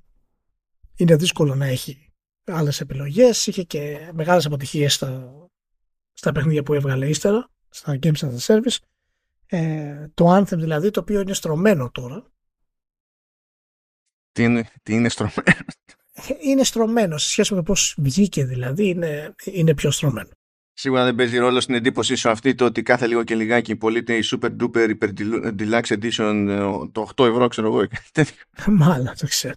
είναι δύσκολο να έχει άλλες επιλογές. Είχε και μεγάλες αποτυχίες στα, στα παιχνίδια που έβγαλε ύστερα στα games as a service. Ε, το Anthem δηλαδή το οποίο είναι στρωμένο τώρα. Τι είναι, τι είναι στρωμένο; Είναι στρωμένο σε σχέση με πώς βγήκε δηλαδή είναι, είναι πιο στρωμένο. Σίγουρα δεν παίζει ρόλο στην εντύπωσή σου αυτή το ότι κάθε λίγο και λιγάκι πωλείται η Super Duper Hyper Deluxe Edition ε, το 8 ευρώ ξέρω εγώ. Μάλλον το ξέρω.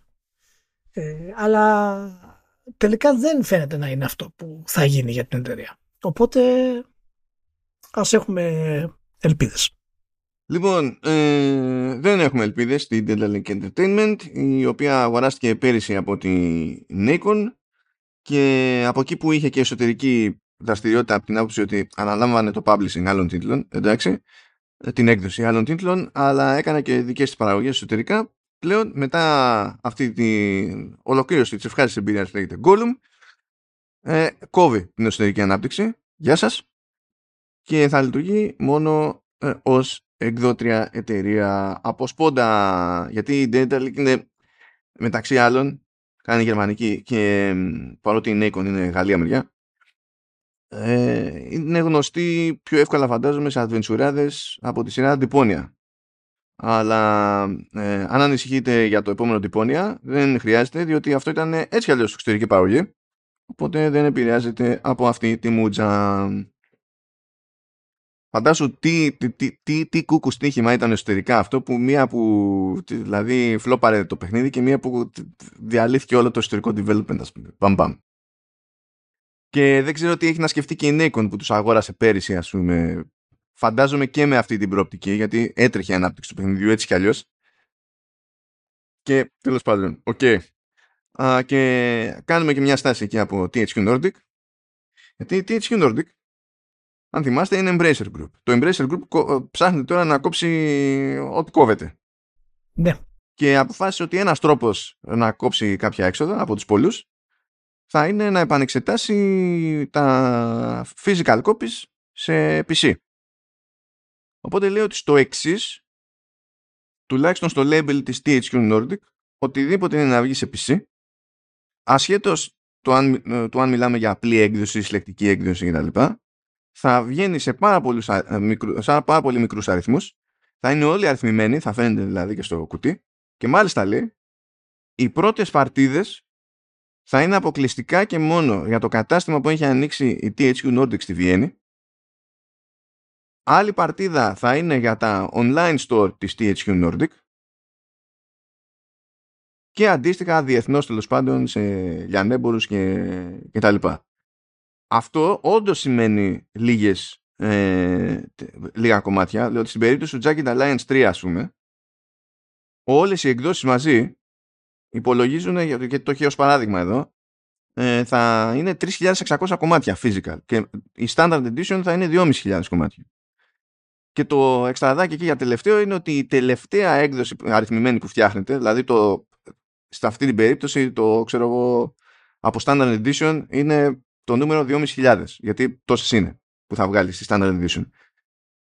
Ε, αλλά τελικά δεν φαίνεται να είναι αυτό που θα γίνει για την εταιρεία. Οπότε ας έχουμε ελπίδες. Λοιπόν, ε, δεν έχουμε ελπίδες στην Dental Entertainment, η οποία αγοράστηκε πέρυσι από την Nikon και από εκεί που είχε και εσωτερική δραστηριότητα από την άποψη ότι αναλάμβανε το publishing άλλων τίτλων, εντάξει, ε, την έκδοση άλλων τίτλων, αλλά έκανε και δικές της παραγωγές εσωτερικά. Πλέον, μετά αυτή την ολοκλήρωση της ευχάριστης εμπειρίας που λέγεται Gollum, ε, κόβει την εσωτερική ανάπτυξη. Γεια σας. Και θα λειτουργεί μόνο ε, ως εκδότρια εταιρεία από σπόντα γιατί η Dental είναι μεταξύ άλλων κάνει γερμανική και παρότι η Nikon είναι Γαλλία μεριά ε, είναι γνωστή πιο εύκολα φαντάζομαι σε αδβεντσουράδες από τη σειρά Αντιπώνια αλλά ε, αν ανησυχείτε για το επόμενο Αντιπώνια δεν χρειάζεται διότι αυτό ήταν έτσι αλλιώς εξωτερική παραγωγή οπότε δεν επηρεάζεται από αυτή τη μουτζα Φαντάσου τι, τι, τι, τι, τι κούκου στοίχημα ήταν εσωτερικά αυτό που μία που δηλαδή φλόπαρε το παιχνίδι και μία που διαλύθηκε όλο το εσωτερικό development ας πούμε. Μπαμ, μπαμ. Και δεν ξέρω τι έχει να σκεφτεί και η Nacon που τους αγόρασε πέρυσι ας πούμε. Φαντάζομαι και με αυτή την προοπτική γιατί έτρεχε η ανάπτυξη του παιχνιδιού έτσι κι αλλιώς. Και τέλος πάντων, OK. Okay. Α, και κάνουμε και μια στάση εκεί από THQ Nordic. Γιατί η THQ Nordic, αν θυμάστε, είναι Embracer Group. Το Embracer Group ψάχνει τώρα να κόψει ό,τι κόβεται. Ναι. Και αποφάσισε ότι ένας τρόπος να κόψει κάποια έξοδα από τους πολλούς θα είναι να επανεξετάσει τα physical copies σε PC. Οπότε λέω ότι στο εξής, τουλάχιστον στο label της THQ Nordic, οτιδήποτε είναι να βγει σε PC, ασχέτως το αν, το αν μιλάμε για απλή έκδοση, συλλεκτική έκδοση κτλ. Θα βγαίνει σε πάρα, πολλούς, σε πάρα πολύ μικρούς αριθμούς, θα είναι όλοι αριθμημένοι, θα φαίνεται δηλαδή και στο κουτί και μάλιστα λέει, οι πρώτες παρτίδες θα είναι αποκλειστικά και μόνο για το κατάστημα που έχει ανοίξει η THQ Nordic στη Βιέννη. Άλλη παρτίδα θα είναι για τα online store της THQ Nordic και αντίστοιχα διεθνώς τέλος πάντων σε λιανέμπορους και, και τα λοιπά. Αυτό όντως σημαίνει λίγες, ε, λίγα κομμάτια, διότι στην περίπτωση του Jacket Alliance 3 ας πούμε, όλες οι εκδόσεις μαζί υπολογίζουν, γιατί το έχει ως παράδειγμα εδώ, ε, θα είναι 3.600 κομμάτια physical και η standard edition θα είναι 2.500 κομμάτια. Και το εξτραδάκι εκεί για τελευταίο είναι ότι η τελευταία έκδοση αριθμημένη που φτιάχνετε, δηλαδή το, σε αυτή την περίπτωση το ξέρω εγώ από standard edition είναι το νούμερο 2.500 γιατί τόσες είναι που θα βγάλεις στη standard edition.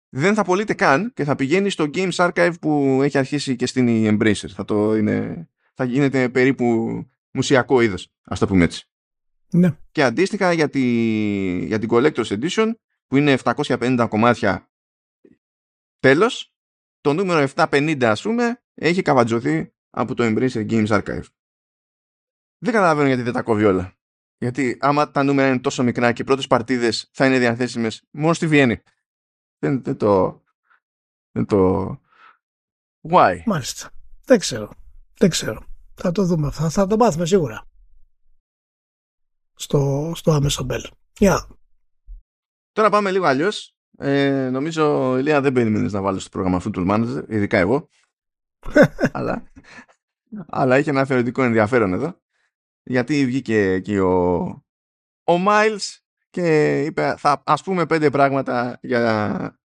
Δεν θα πωλείται καν και θα πηγαίνει στο Games Archive που έχει αρχίσει και στην Embracer. Θα, το είναι, θα γίνεται περίπου μουσιακό είδος, ας το πούμε έτσι. Ναι. Και αντίστοιχα για, τη, για την Collector's Edition που είναι 750 κομμάτια τέλος, το νούμερο 750 ας πούμε έχει καβατζωθεί από το Embracer Games Archive. Δεν καταλαβαίνω γιατί δεν τα κόβει όλα. Γιατί άμα τα νούμερα είναι τόσο μικρά και οι πρώτες παρτίδες θα είναι διαθέσιμες μόνο στη Βιέννη. Δεν, δεν το... Δεν το... Why? Μάλιστα. Δεν ξέρω. Δεν ξέρω. Θα το δούμε. Θα, θα το μάθουμε σίγουρα. Στο, στο άμεσο μπέλ. Yeah. Τώρα πάμε λίγο αλλιώς. Ε, νομίζω, Ηλία, δεν περίμενε να βάλω στο πρόγραμμα Football Manager, ειδικά εγώ. αλλά, αλλά είχε ένα θεωρητικό ενδιαφέρον εδώ. Γιατί βγήκε και ο, ο Miles και είπε θα ας πούμε πέντε πράγματα για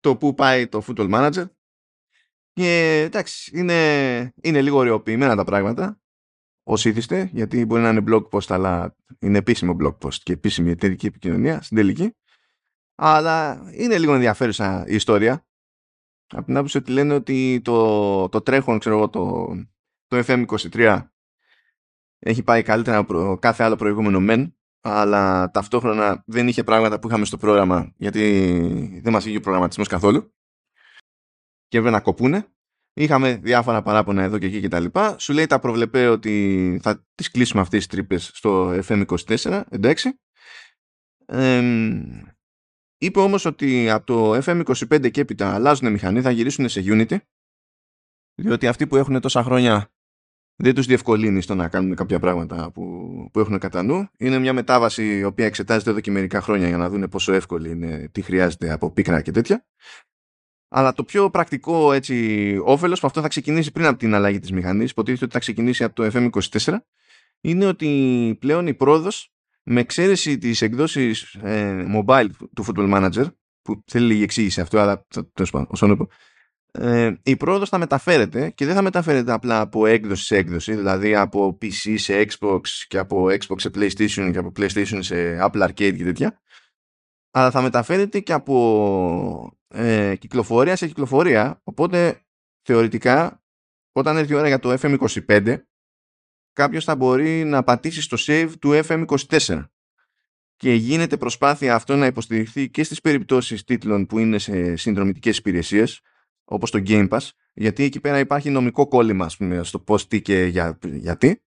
το που πάει το Football Manager και εντάξει είναι, είναι λίγο ωρεοποιημένα τα πράγματα ως ήθιστε γιατί μπορεί να είναι blog post αλλά είναι επίσημο blog post και επίσημη εταιρική επικοινωνία στην τελική. Αλλά είναι λίγο ενδιαφέρουσα η ιστορία. Από την άποψη ότι λένε ότι το, το τρέχον ξέρω εγώ το, το FM23 έχει πάει καλύτερα από κάθε άλλο προηγούμενο μεν αλλά ταυτόχρονα δεν είχε πράγματα που είχαμε στο πρόγραμμα γιατί δεν μας είχε ο προγραμματισμός καθόλου και έπρεπε να κοπούνε. Είχαμε διάφορα παράπονα εδώ και εκεί και τα λοιπά. Σου λέει τα προβλεπέ ότι θα τις κλείσουμε αυτές τις τρύπες στο FM24, εντάξει. Ε, είπε όμως ότι από το FM25 και έπειτα αλλάζουν μηχανή, θα γυρίσουν σε Unity διότι αυτοί που έχουν τόσα χρόνια δεν τους διευκολύνει στο να κάνουν κάποια πράγματα που, που έχουν κατά νου. Είναι μια μετάβαση η οποία εξετάζεται εδώ και μερικά χρόνια για να δουν πόσο εύκολη είναι, τι χρειάζεται από πίκρα και τέτοια. Αλλά το πιο πρακτικό έτσι, όφελος που αυτό θα ξεκινήσει πριν από την αλλαγή της μηχανής, υποτίθεται ότι θα ξεκινήσει από το FM24, είναι ότι πλέον η πρόοδος με εξαίρεση τις εκδόσεις ε, mobile του Football Manager, που θέλει λίγη εξήγηση αυτό, αλλά τέλος πάντων, ε, η πρόοδος θα μεταφέρεται και δεν θα μεταφέρεται απλά από έκδοση σε έκδοση, δηλαδή από PC σε Xbox και από Xbox σε PlayStation και από PlayStation σε Apple Arcade και τέτοια, αλλά θα μεταφέρεται και από ε, κυκλοφορία σε κυκλοφορία, οπότε θεωρητικά όταν έρθει η ώρα για το FM25 κάποιος θα μπορεί να πατήσει στο save του FM24 και γίνεται προσπάθεια αυτό να υποστηριχθεί και στις περιπτώσεις τίτλων που είναι σε συνδρομητικές υπηρεσίες όπως το Game Pass, γιατί εκεί πέρα υπάρχει νομικό κόλλημα ας πούμε, στο πώς, τι και για, γιατί.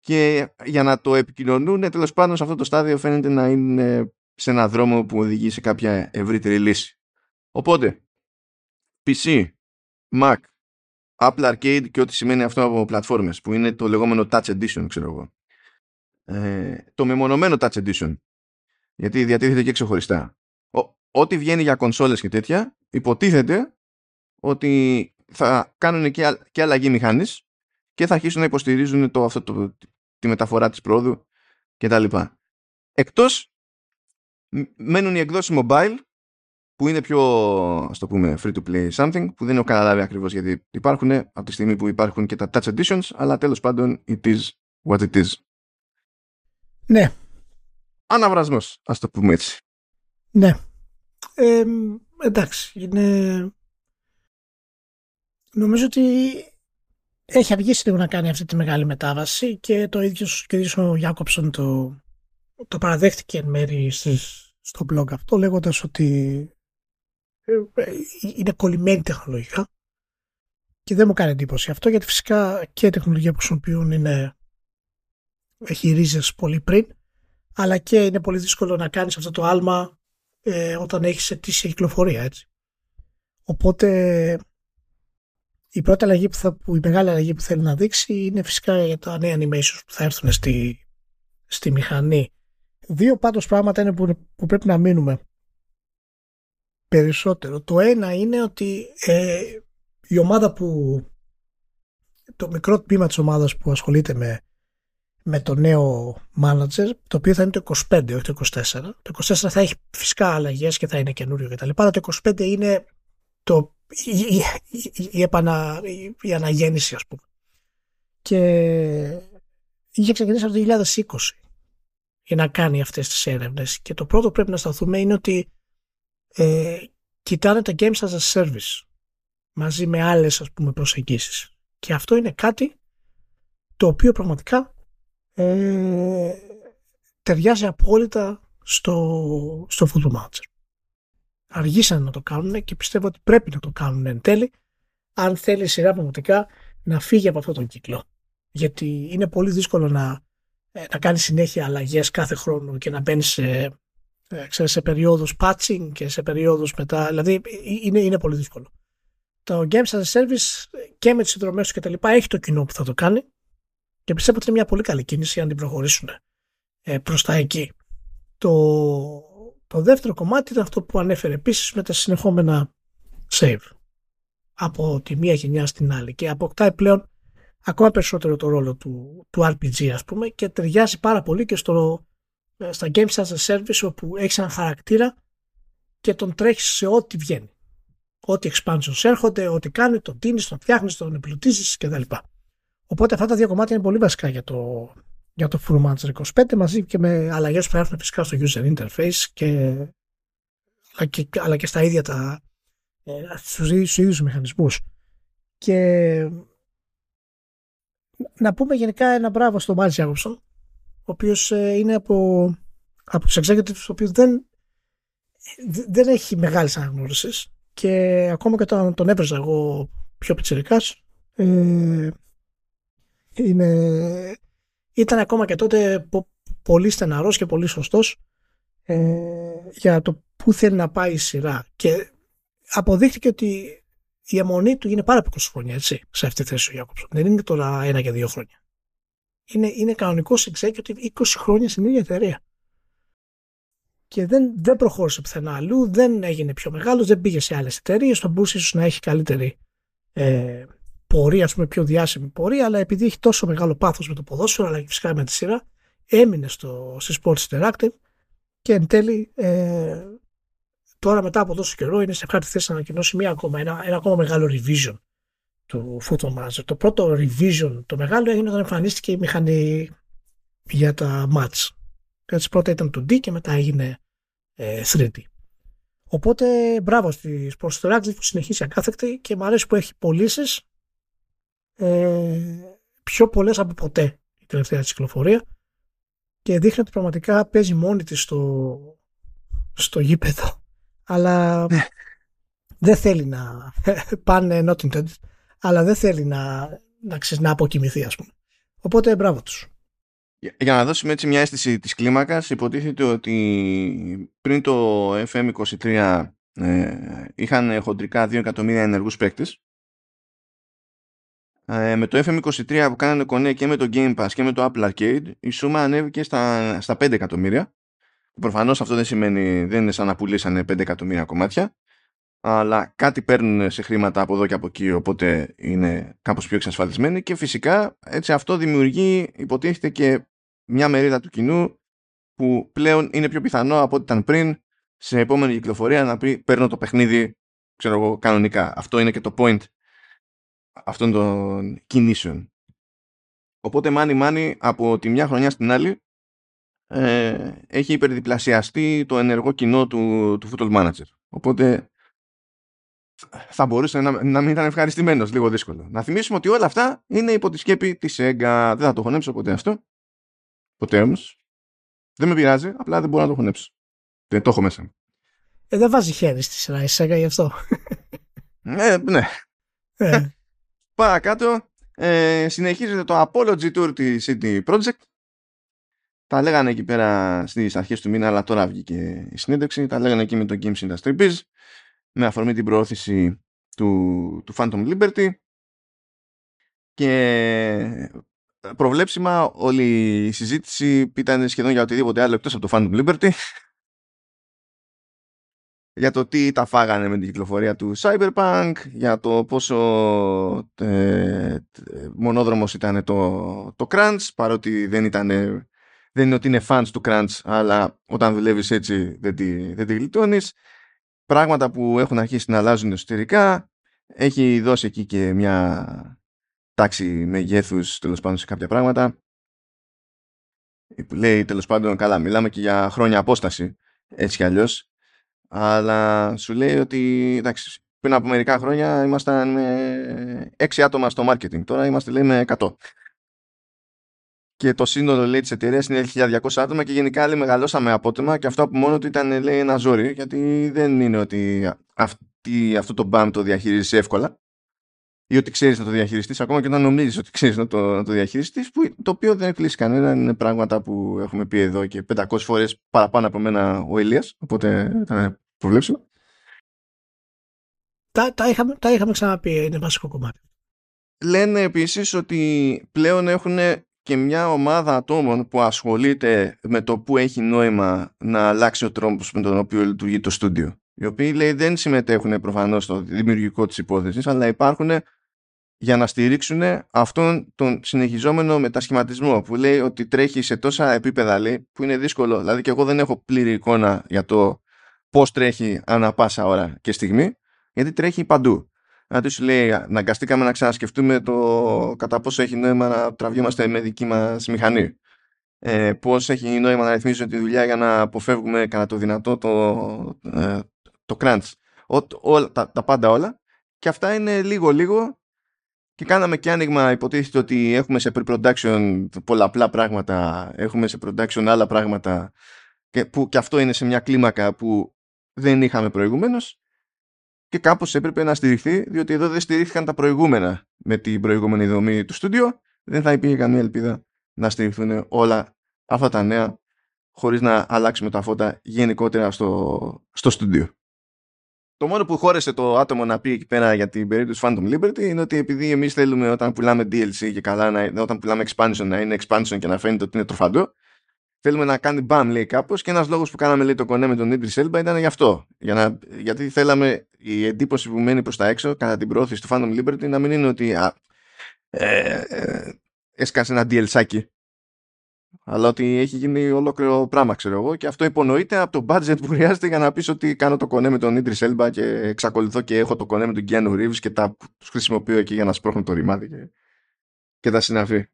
Και για να το επικοινωνούν, τέλος πάντων σε αυτό το στάδιο φαίνεται να είναι σε ένα δρόμο που οδηγεί σε κάποια ευρύτερη λύση. Οπότε, PC, Mac, Apple Arcade και ό,τι σημαίνει αυτό από πλατφόρμες, που είναι το λεγόμενο Touch Edition, ξέρω εγώ. Ε, το μεμονωμένο Touch Edition, γιατί διατίθεται και ξεχωριστά. ό,τι βγαίνει για κονσόλες και τέτοια, υποτίθεται ότι θα κάνουν και, και αλλαγή μηχάνης και θα αρχίσουν να υποστηρίζουν το, αυτό το, τη μεταφορά της πρόοδου κτλ. Εκτός μένουν οι εκδόσεις mobile που είναι πιο, ας το πούμε, free to play something, που δεν έχω καταλάβει ακριβώς γιατί υπάρχουν από τη στιγμή που υπάρχουν και τα touch editions, αλλά τέλος πάντων it is what it is. Ναι. Αναβρασμός, ας το πούμε έτσι. Ναι. Ε, εντάξει, είναι... Νομίζω ότι έχει αργήσει λίγο να κάνει αυτή τη μεγάλη μετάβαση και το ίδιος και ο Γιάκοψον το, το παραδέχτηκε εν μέρη στο blog αυτό λέγοντας ότι ε, ε, είναι κολλημένη τεχνολογικά και δεν μου κάνει εντύπωση αυτό γιατί φυσικά και η τεχνολογία που χρησιμοποιούν είναι, έχει ρίζες πολύ πριν αλλά και είναι πολύ δύσκολο να κάνεις αυτό το άλμα ε, όταν έχεις αιτήσια κυκλοφορία έτσι. Οπότε η πρώτη αλλαγή που, θα, που η μεγάλη αλλαγή που θέλει να δείξει είναι φυσικά για τα νέα animations που θα έρθουν στη, στη μηχανή. Δύο πάντως πράγματα είναι που, που πρέπει να μείνουμε περισσότερο. Το ένα είναι ότι ε, η ομάδα που το μικρό τμήμα της ομάδας που ασχολείται με, με το νέο manager, το οποίο θα είναι το 25, όχι το 24. Το 24 θα έχει φυσικά αλλαγές και θα είναι καινούριο κτλ. Αλλά το 25 είναι το, η, η, η, επανα, η, αναγέννηση, ας πούμε. Και είχε ξεκινήσει από το 2020 για να κάνει αυτές τις έρευνες. Και το πρώτο που πρέπει να σταθούμε είναι ότι ε, κοιτάνε τα games as a service μαζί με άλλες ας πούμε προσεγγίσεις. Και αυτό είναι κάτι το οποίο πραγματικά ε, ταιριάζει απόλυτα στο, στο Football Manager. Αργήσαν να το κάνουν και πιστεύω ότι πρέπει να το κάνουν εν τέλει αν θέλει η σειρά πραγματικά να φύγει από αυτόν τον κύκλο. Γιατί είναι πολύ δύσκολο να, ε, να κάνεις συνέχεια αλλαγές κάθε χρόνο και να μπαίνεις σε ε, ξέρεις, σε περίοδους patching και σε περίοδους μετά, δηλαδή ε, είναι, είναι πολύ δύσκολο. Το Games as a Service και με τις συνδρομές του και τα λοιπά έχει το κοινό που θα το κάνει και πιστεύω ότι είναι μια πολύ καλή κίνηση αν την προχωρήσουν ε, προς τα εκεί. Το, το δεύτερο κομμάτι ήταν αυτό που ανέφερε επίσης με τα συνεχόμενα save από τη μία γενιά στην άλλη και αποκτάει πλέον ακόμα περισσότερο το ρόλο του, του RPG ας πούμε και ταιριάζει πάρα πολύ και στο ε, στα Games as a Service όπου έχεις ένα χαρακτήρα και τον τρέχεις σε ό,τι βγαίνει. Ό,τι expansions έρχονται, ό,τι κάνει, τον τίνεις, τον φτιάχνεις, τον εμπλουτίζεις κτλ. Οπότε αυτά τα δύο κομμάτια είναι πολύ βασικά για το, για το Full Manager 25 μαζί και με αλλαγές που θα έρθουν φυσικά στο user interface και, αλλά, και, αλλά και στα ίδια τα ε, στους ίδιους μηχανισμούς. Και να πούμε γενικά ένα μπράβο στον Μάρτιν Jacobson ο οποίος ε, είναι από, από τους executives ο οποίος δεν, δεν έχει μεγάλες αναγνώρισεις και ακόμα και όταν τον έβρεζα εγώ πιο πιτσιρικάς ε, είναι, ήταν ακόμα και τότε πολύ στεναρός και πολύ σωστός ε, για το πού θέλει να πάει η σειρά και αποδείχθηκε ότι η αιμονή του είναι πάρα από 20 χρόνια έτσι, σε αυτή τη θέση ο Γιάκοψον. Δεν είναι τώρα ένα και δύο χρόνια είναι, είναι κανονικός executive 20 χρόνια στην ίδια εταιρεία. Και δεν, δεν προχώρησε πουθενά αλλού, δεν έγινε πιο μεγάλος, δεν πήγε σε άλλες εταιρείες. Θα μπορούσε ίσως να έχει καλύτερη ε, πορεία, ας πούμε, πιο διάσημη πορεία, αλλά επειδή έχει τόσο μεγάλο πάθος με το ποδόσφαιρο, αλλά και φυσικά με τη σειρά, έμεινε στο, στη Sports Interactive και εν τέλει ε, τώρα μετά από τόσο καιρό είναι σε ευχάριστη θέση να ανακοινώσει μια ακόμα, ένα, ένα ακόμα μεγάλο revision του Football Manager. Το πρώτο revision, το μεγάλο έγινε όταν εμφανίστηκε η μηχανή για τα match. Έτσι πρώτα ήταν το D και μετά έγινε ε, 3D. Οπότε μπράβο στη Sports Interactive που συνεχίσει ακάθεκτη και μου αρέσει που έχει πωλήσεις ε, πιο πολλές από ποτέ η τελευταία της κυκλοφορία και δείχνει ότι πραγματικά παίζει μόνη της στο, στο γήπεδο αλλά ναι. δεν θέλει να πάνε not intended αλλά δεν θέλει να, να, ξέρεις, να αποκοιμηθεί ας πούμε. Οπότε μπράβο τους. Για να δώσουμε έτσι μια αίσθηση της κλίμακας υποτίθεται ότι πριν το FM23 ε, είχαν χοντρικά 2 εκατομμύρια ενεργούς παίκτες ε, με το FM23 που κάνανε κονέ και με το Game Pass και με το Apple Arcade η σούμα ανέβηκε στα, στα 5 εκατομμύρια προφανώς αυτό δεν σημαίνει δεν είναι σαν να πουλήσανε 5 εκατομμύρια κομμάτια αλλά κάτι παίρνουν σε χρήματα από εδώ και από εκεί, οπότε είναι κάπως πιο εξασφαλισμένοι και φυσικά έτσι αυτό δημιουργεί, υποτίθεται και μια μερίδα του κοινού που πλέον είναι πιο πιθανό από ό,τι ήταν πριν σε επόμενη κυκλοφορία να πει παίρνω το παιχνίδι ξέρω εγώ κανονικά. Αυτό είναι και το point αυτών των κινήσεων. Οπότε μάνι μάνι από τη μια χρονιά στην άλλη ε, έχει υπερδιπλασιαστεί το ενεργό κοινό του, του Football Manager. Οπότε θα μπορούσε να, να μην ήταν ευχαριστημένος, λίγο δύσκολο. Να θυμίσουμε ότι όλα αυτά είναι υπό τη σκέπη της ΕΓΑ. Δεν θα το χωνέψω ποτέ αυτό. Ποτέ όμως. Δεν με πειράζει, απλά δεν μπορώ να το χωνέψω. Δεν το έχω μέσα. Ε, δεν βάζει χέρι στη σειρά η ΣΕΓΑ γι' αυτό. Ε, ναι. Ε. Παρακάτω, ε, συνεχίζεται το Apology Tour της City Project. Τα λέγανε εκεί πέρα στις αρχές του μήνα, αλλά τώρα βγήκε η συνέντευξη. Τα λέγανε εκεί με το Games Industry Biz, με αφορμή την προώθηση του, του Phantom Liberty. Και προβλέψιμα όλη η συζήτηση ήταν σχεδόν για οτιδήποτε άλλο εκτός από το Phantom Liberty για το τι τα φάγανε με την κυκλοφορία του Cyberpunk, για το πόσο ε, μονόδρομος ήταν το, το Crunch, παρότι δεν ήταν δεν είναι ότι είναι fans του Crunch, αλλά όταν δουλεύεις έτσι δεν τη, δεν τη γλιτώνεις. Πράγματα που έχουν αρχίσει να αλλάζουν εσωτερικά. Έχει δώσει εκεί και μια τάξη μεγέθους τέλος πάντων σε κάποια πράγματα. Λέει τέλος πάντων καλά, μιλάμε και για χρόνια απόσταση έτσι κι αλλιώς αλλά σου λέει ότι εντάξει, πριν από μερικά χρόνια ήμασταν με 6 άτομα στο marketing. Τώρα είμαστε λέει με 100. Και το σύνολο λέει, της εταιρείας είναι 1200 άτομα και γενικά λέει, μεγαλώσαμε απότομα και αυτό από μόνο του ήταν λέει, ένα ζόρι γιατί δεν είναι ότι αυτή, αυτό το BAM το διαχειρίζεις εύκολα ή ότι ξέρεις να το διαχειριστείς ακόμα και όταν νομίζεις ότι ξέρεις να το, να το διαχειριστείς που, το οποίο δεν εκπλήσει κανένα είναι πράγματα που έχουμε πει εδώ και 500 φορές παραπάνω από μένα ο Ηλίας οπότε ήταν προβλέψιμο. Τα, τα, είχαμε, τα είχαμε ξαναπεί είναι βασικό κομμάτι. Λένε επίσης ότι πλέον έχουν και μια ομάδα ατόμων που ασχολείται με το που έχει νόημα να αλλάξει ο τρόπος με τον οποίο λειτουργεί το στούντιο οι οποίοι λέει δεν συμμετέχουν προφανώς στο δημιουργικό της υπόθεσης αλλά υπάρχουν για να στηρίξουν αυτόν τον συνεχιζόμενο μετασχηματισμό που λέει ότι τρέχει σε τόσα επίπεδα λέει, που είναι δύσκολο. Δηλαδή και εγώ δεν έχω πλήρη εικόνα για το πώς τρέχει ανά πάσα ώρα και στιγμή γιατί τρέχει παντού. Δηλαδή σου λέει αναγκαστήκαμε να ξανασκεφτούμε το κατά πόσο έχει νόημα να τραβιόμαστε με δική μας μηχανή. Ε, πώς έχει νόημα να ρυθμίζουμε τη δουλειά για να αποφεύγουμε κατά το δυνατό το, ε, το crunch. Ο, τα, τα πάντα όλα. Και αυτά είναι λίγο-λίγο και κάναμε και άνοιγμα, υποτίθεται ότι έχουμε σε pre-production πολλαπλά πράγματα, έχουμε σε production άλλα πράγματα και, που, και αυτό είναι σε μια κλίμακα που δεν είχαμε προηγουμένως και κάπως έπρεπε να στηριχθεί διότι εδώ δεν στηρίχθηκαν τα προηγούμενα με την προηγούμενη δομή του στούντιο δεν θα υπήρχε καμία ελπίδα να στηριχθούν όλα αυτά τα νέα χωρίς να αλλάξουμε τα φώτα γενικότερα στο, στο στούντιο. Το μόνο που χώρεσε το άτομο να πει εκεί πέρα για την περίπτωση Phantom Liberty είναι ότι επειδή εμείς θέλουμε όταν πουλάμε DLC και καλά, να, όταν πουλάμε expansion να είναι expansion και να φαίνεται ότι είναι τροφαντό, θέλουμε να κάνει bam λέει κάπως και ένας λόγος που κάναμε λέει το κονέ με τον Idris Elba ήταν γι' αυτό. Για να, γιατί θέλαμε η εντύπωση που μένει προς τα έξω κατά την προώθηση του Phantom Liberty να μην είναι ότι α, ε, ε, έσκασε ένα DLC αλλά ότι έχει γίνει ολόκληρο πράγμα, ξέρω εγώ, και αυτό υπονοείται από το budget που χρειάζεται για να πεις ότι κάνω το κονέ με τον Idris Elba και εξακολουθώ και έχω το κονέ με τον Keanu Reeves και τα χρησιμοποιώ εκεί για να σπρώχνω το ρημάδι και, και τα συναφή.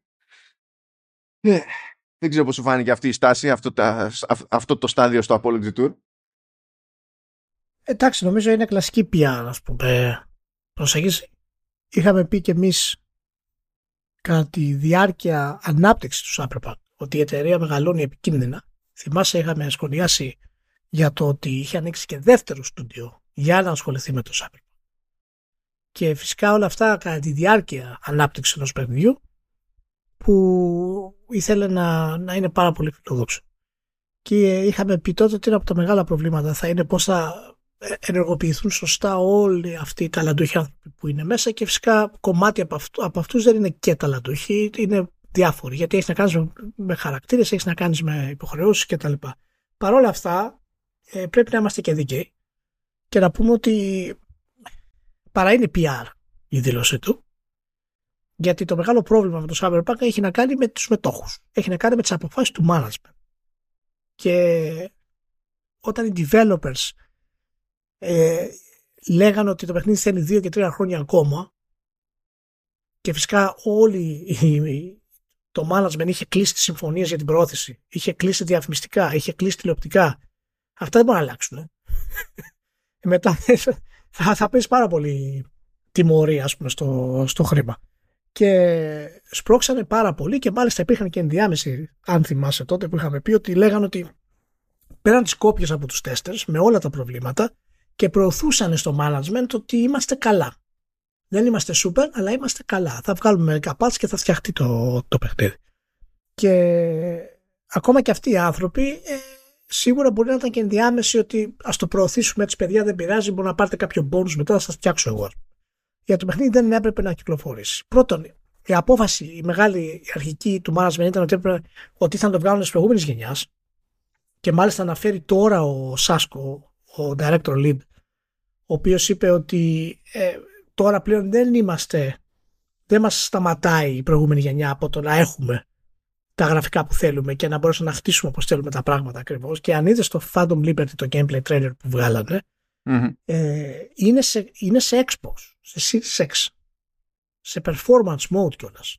Ε, δεν ξέρω πώς σου φάνηκε αυτή η στάση, αυτό, τα, αυτό το στάδιο στο Apology Tour. Εντάξει, νομίζω είναι κλασική πια, ας πούμε, προσέγγιση. Είχαμε πει και εμείς κατά τη διάρκεια ανάπτυξης τους Cyberpunk ότι η εταιρεία μεγαλώνει επικίνδυνα. Θυμάσαι είχαμε σχολιάσει για το ότι είχε ανοίξει και δεύτερο στούντιο για να ασχοληθεί με το Cyberpunk. Και φυσικά όλα αυτά κατά τη διάρκεια ανάπτυξης ενός παιχνιδιού που ήθελε να, να είναι πάρα πολύ φιλοδόξο. Και είχαμε πει τότε ότι ένα από τα μεγάλα προβλήματα θα είναι πώς θα ενεργοποιηθούν σωστά όλοι αυτοί οι ταλαντούχοι άνθρωποι που είναι μέσα και φυσικά κομμάτι από, αυτού, από αυτούς δεν είναι και ταλαντούχοι, είναι διάφοροι, γιατί έχεις να κάνεις με χαρακτήρες, έχεις να κάνεις με υποχρεώσεις κτλ. Παρ' όλα αυτά, ε, πρέπει να είμαστε και δίκαιοι και να πούμε ότι παρά είναι PR η δήλωσή του. Γιατί το μεγάλο πρόβλημα με το Cyberpunk έχει να κάνει με τους μετόχους. Έχει να κάνει με τις αποφάσεις του management. Και όταν οι developers ε, λέγανε ότι το παιχνίδι θέλει δύο και τρία χρόνια ακόμα και φυσικά όλοι το management είχε κλείσει τις συμφωνίες για την προώθηση, είχε κλείσει διαφημιστικά, είχε κλείσει τηλεοπτικά. Αυτά δεν μπορούν να αλλάξουν. Ε. Μετά θα, θα πέσει πάρα πολύ τιμωρία ας πούμε, στο, στο χρήμα. Και σπρώξανε πάρα πολύ και μάλιστα υπήρχαν και ενδιάμεση, αν θυμάσαι τότε που είχαμε πει ότι λέγανε ότι πέραν τις κόπιες από τους τέστers με όλα τα προβλήματα και προωθούσαν στο management ότι είμαστε καλά. Δεν είμαστε super, αλλά είμαστε καλά. Θα βγάλουμε μερικά parts και θα φτιαχτεί το, το παιχνίδι. Και ακόμα και αυτοί οι άνθρωποι ε, σίγουρα μπορεί να ήταν και ενδιάμεση ότι ας το προωθήσουμε έτσι, παιδιά, δεν πειράζει, μπορεί να πάρετε κάποιο bonus μετά, θα σας φτιάξω εγώ. Για το παιχνίδι δεν έπρεπε να κυκλοφορήσει. Πρώτον, η απόφαση, η μεγάλη η αρχική του management ήταν ότι, έπρεπε, ότι θα το βγάλουν της προηγούμενης γενιάς. Και μάλιστα αναφέρει τώρα ο Σάσκο, ο director lead, ο οποίος είπε ότι ε, τώρα πλέον δεν είμαστε, δεν μας σταματάει η προηγούμενη γενιά από το να έχουμε τα γραφικά που θέλουμε και να μπορέσουμε να χτίσουμε όπως θέλουμε τα πράγματα ακριβώς και αν είδες το Phantom Liberty το gameplay trailer που βγαλανε ε, είναι, σε, είναι σε Xbox, σε Series X σε performance mode κιόλας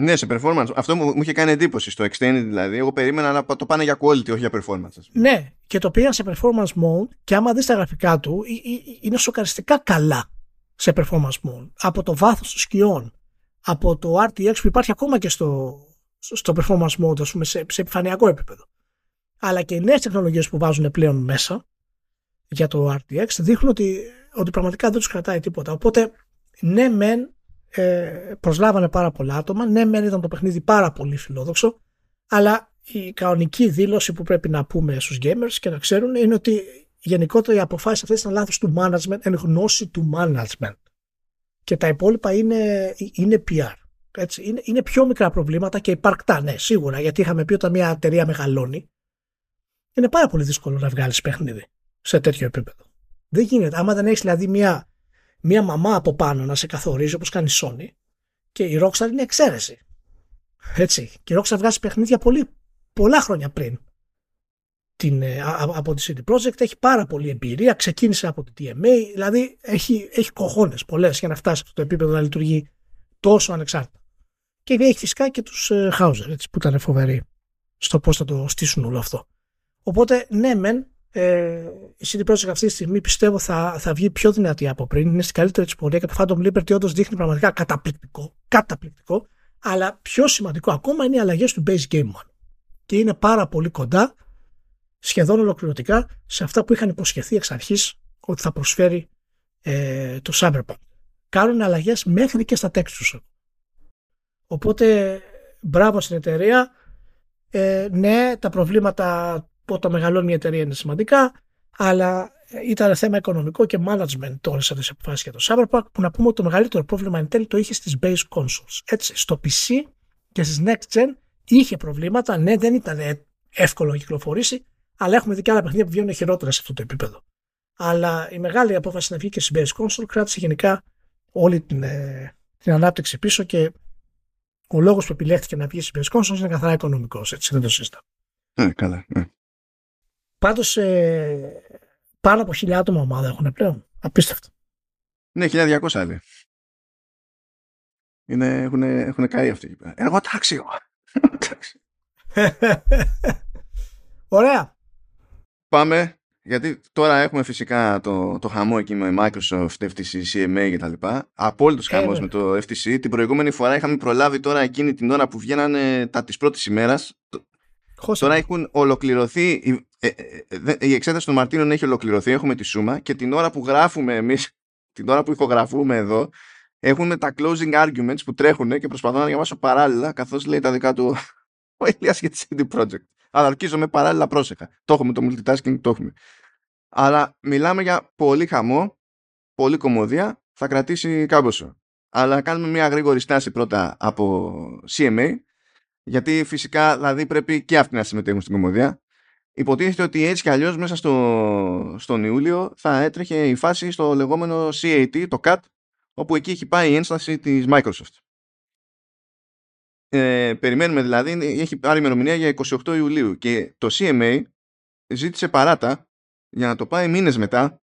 ναι, σε performance. Αυτό μου, μου είχε κάνει εντύπωση στο Extended δηλαδή. Εγώ περίμενα να το πάνε για quality, όχι για performance. Ναι, και το πήγαν σε performance mode και άμα δεις τα γραφικά του είναι σοκαριστικά καλά σε performance mode. Από το βάθος των σκιών, από το RTX που υπάρχει ακόμα και στο, στο performance mode, ας πούμε, σε, σε επιφανειακό επίπεδο. Αλλά και οι νέες τεχνολογίες που βάζουν πλέον μέσα για το RTX δείχνουν ότι, ότι πραγματικά δεν τους κρατάει τίποτα. Οπότε, ναι μεν ε, προσλάβανε πάρα πολλά άτομα, ναι μεν ήταν το παιχνίδι πάρα πολύ φιλόδοξο, αλλά η κανονική δήλωση που πρέπει να πούμε στους gamers και να ξέρουν είναι ότι γενικότερα οι αποφάσεις αυτές ήταν λάθος του management, εν γνώση του management. Και τα υπόλοιπα είναι, είναι PR. Έτσι. Είναι, είναι πιο μικρά προβλήματα και υπαρκτά, ναι, σίγουρα, γιατί είχαμε πει όταν μια εταιρεία μεγαλώνει, είναι πάρα πολύ δύσκολο να βγάλεις παιχνίδι σε τέτοιο επίπεδο. Δεν γίνεται. Άμα δεν έχεις δηλαδή μια, μια μαμά από πάνω να σε καθορίζει όπως κάνει η Sony και η Rockstar είναι εξαίρεση. Έτσι. Και η Rockstar βγάζει παιχνίδια πολύ, πολλά χρόνια πριν την, ε, από τη CD Projekt, έχει πάρα πολλή εμπειρία, ξεκίνησε από την TMA, δηλαδή έχει, έχει κοχώνες πολλές για να φτάσει σε αυτό το επίπεδο να λειτουργεί τόσο ανεξάρτητα. Και έχει φυσικά και τους ε, Hauser, έτσι, που ήταν φοβεροί στο πώς θα το στήσουν όλο αυτό. Οπότε, ναι, μεν, ε, η CD Projekt αυτή τη στιγμή πιστεύω θα, θα βγει πιο δυνατή από πριν. Είναι στην καλύτερη της πορεία και το Phantom Liberty όντως δείχνει πραγματικά καταπληκτικό, καταπληκτικό. Αλλά πιο σημαντικό ακόμα είναι οι αλλαγές του Base Game One. Και είναι πάρα πολύ κοντά σχεδόν ολοκληρωτικά σε αυτά που είχαν υποσχεθεί εξ αρχής ότι θα προσφέρει ε, το Cyberpunk. Κάνουν αλλαγές μέχρι και στα textures. Οπότε μπράβο στην εταιρεία. Ε, ναι, τα προβλήματα που το μεγαλώνει η εταιρεία είναι σημαντικά, αλλά ήταν θέμα οικονομικό και management όλες αυτές τι αποφάσεις για το Cyberpunk, που να πούμε ότι το μεγαλύτερο πρόβλημα εν τέλει το είχε στις base consoles. Έτσι, στο PC και στις next gen είχε προβλήματα. Ναι, δεν ήταν εύκολο να κυκλοφορήσει, αλλά έχουμε δει και άλλα παιχνίδια που βγαίνουν χειρότερα σε αυτό το επίπεδο. Αλλά η μεγάλη απόφαση να βγει και στην Base Console κράτησε γενικά όλη την, ε, την ανάπτυξη πίσω και ο λόγος που επιλέχθηκε να βγει στην Base Console είναι καθαρά οικονομικός. Έτσι δεν το συζητάω. Ναι, καλά. Ναι. Πάντως ε, πάνω από χιλιά άτομα ομάδα έχουν πλέον. Απίστευτο. Ναι, 1200 άλλοι. Είναι, έχουν, έχουν καεί αυτοί εκεί πέρα. Εργοτάξιο. Ωραία πάμε, γιατί τώρα έχουμε φυσικά το, το χαμό εκεί με Microsoft, FTC, CMA κτλ. Απόλυτος ε, χαμός με το FTC. Την προηγούμενη φορά είχαμε προλάβει τώρα εκείνη την ώρα που βγαίνανε τα της πρώτης ημέρας. Τώρα έχουν ολοκληρωθεί. Η, ε, ε, η εξέταση των Μαρτίνων έχει ολοκληρωθεί. Έχουμε τη σούμα και την ώρα που γράφουμε εμείς, την ώρα που ηχογραφούμε εδώ, έχουμε τα closing arguments που τρέχουν και προσπαθώ να διαβάσω παράλληλα καθώς λέει τα δικά του ο Ηλίας για τη CD Projekt αλλά αρκίζομαι παράλληλα πρόσεχα. Το έχουμε το multitasking, το έχουμε. Αλλά μιλάμε για πολύ χαμό, πολύ κομμωδία, θα κρατήσει κάμποσο. Αλλά κάνουμε μια γρήγορη στάση πρώτα από CMA, γιατί φυσικά δηλαδή πρέπει και αυτοί να συμμετέχουν στην κομμωδία. Υποτίθεται ότι έτσι κι αλλιώς μέσα στο, στον Ιούλιο θα έτρεχε η φάση στο λεγόμενο CAT, το CAT, όπου εκεί έχει πάει η ένσταση της Microsoft. Ε, περιμένουμε δηλαδή, έχει πάρει ημερομηνία για 28 Ιουλίου και το CMA ζήτησε παράτα για να το πάει μήνες μετά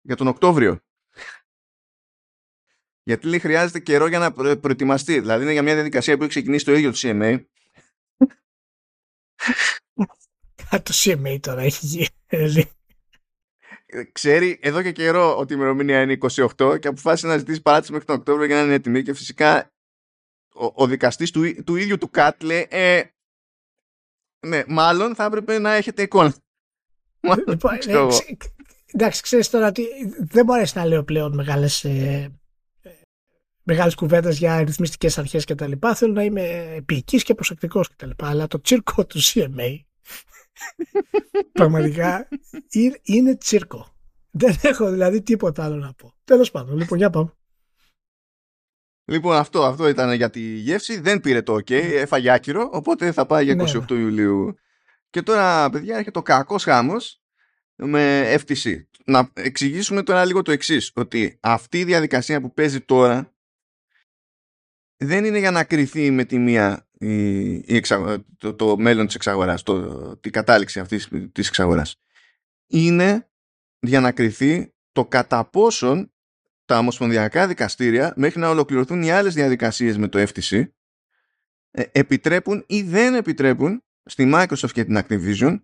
για τον Οκτώβριο. Γιατί λέει χρειάζεται καιρό για να προετοιμαστεί. Δηλαδή είναι για μια διαδικασία που έχει ξεκινήσει το ίδιο το CMA. το CMA τώρα έχει γίνει. Ξέρει εδώ και καιρό ότι η ημερομηνία είναι 28 και αποφάσισε να ζητήσει παράτηση μέχρι τον Οκτώβριο για να είναι έτοιμη και φυσικά ο, ο δικαστής του, του ίδιου του ΚΑΤ λέει ε, ναι, μάλλον θα έπρεπε να έχετε εικόνα. Λοιπόν, ε, εντάξει, ξέρεις τώρα ότι δεν μπορέσει να λέω πλέον μεγάλες, ε, ε μεγάλες κουβέντες για ρυθμιστικές αρχές και τα λοιπά. Θέλω να είμαι επίοικης και προσεκτικός και τα λοιπά. Αλλά το τσίρκο του CMA πραγματικά είναι τσίρκο. Δεν έχω δηλαδή τίποτα άλλο να πω. Τέλος πάντων, λοιπόν, για πάμε. Λοιπόν, αυτό, αυτό ήταν για τη γεύση. Δεν πήρε το OK, έφαγε άκυρο, οπότε θα πάει για 28 ναι, ναι. Ιουλίου. Και τώρα, παιδιά, έρχεται το κακός χάμος με FTC. Να εξηγήσουμε τώρα λίγο το εξής, ότι αυτή η διαδικασία που παίζει τώρα δεν είναι για να κρυθεί με τη μία η, η το, το, μέλλον της εξαγοράς, το, την κατάληξη αυτής της εξαγοράς. Είναι για να κρυθεί το κατά πόσον τα ομοσπονδιακά δικαστήρια μέχρι να ολοκληρωθούν οι άλλες διαδικασίες με το FTC ε, επιτρέπουν ή δεν επιτρέπουν στη Microsoft και την Activision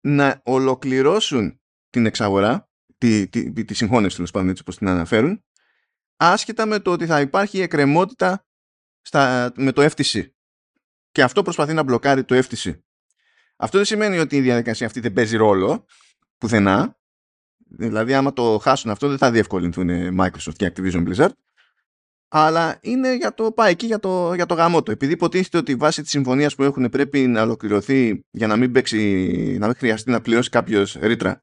να ολοκληρώσουν την εξαγορά, τη, τη, τη, τη συγχώνευση τέλος πάντων έτσι όπως την αναφέρουν, άσχετα με το ότι θα υπάρχει εκκρεμότητα στα, με το FTC. Και αυτό προσπαθεί να μπλοκάρει το FTC. Αυτό δεν σημαίνει ότι η διαδικασία αυτή δεν παίζει ρόλο πουθενά. Δηλαδή, άμα το χάσουν αυτό, δεν θα διευκολυνθούν Microsoft και Activision Blizzard. Αλλά είναι για το πάει εκεί για το, για το γαμότο. Επειδή υποτίθεται ότι η βάση της συμφωνίας που έχουν πρέπει να ολοκληρωθεί για να μην, παίξει, να μην χρειαστεί να πληρώσει κάποιος ρήτρα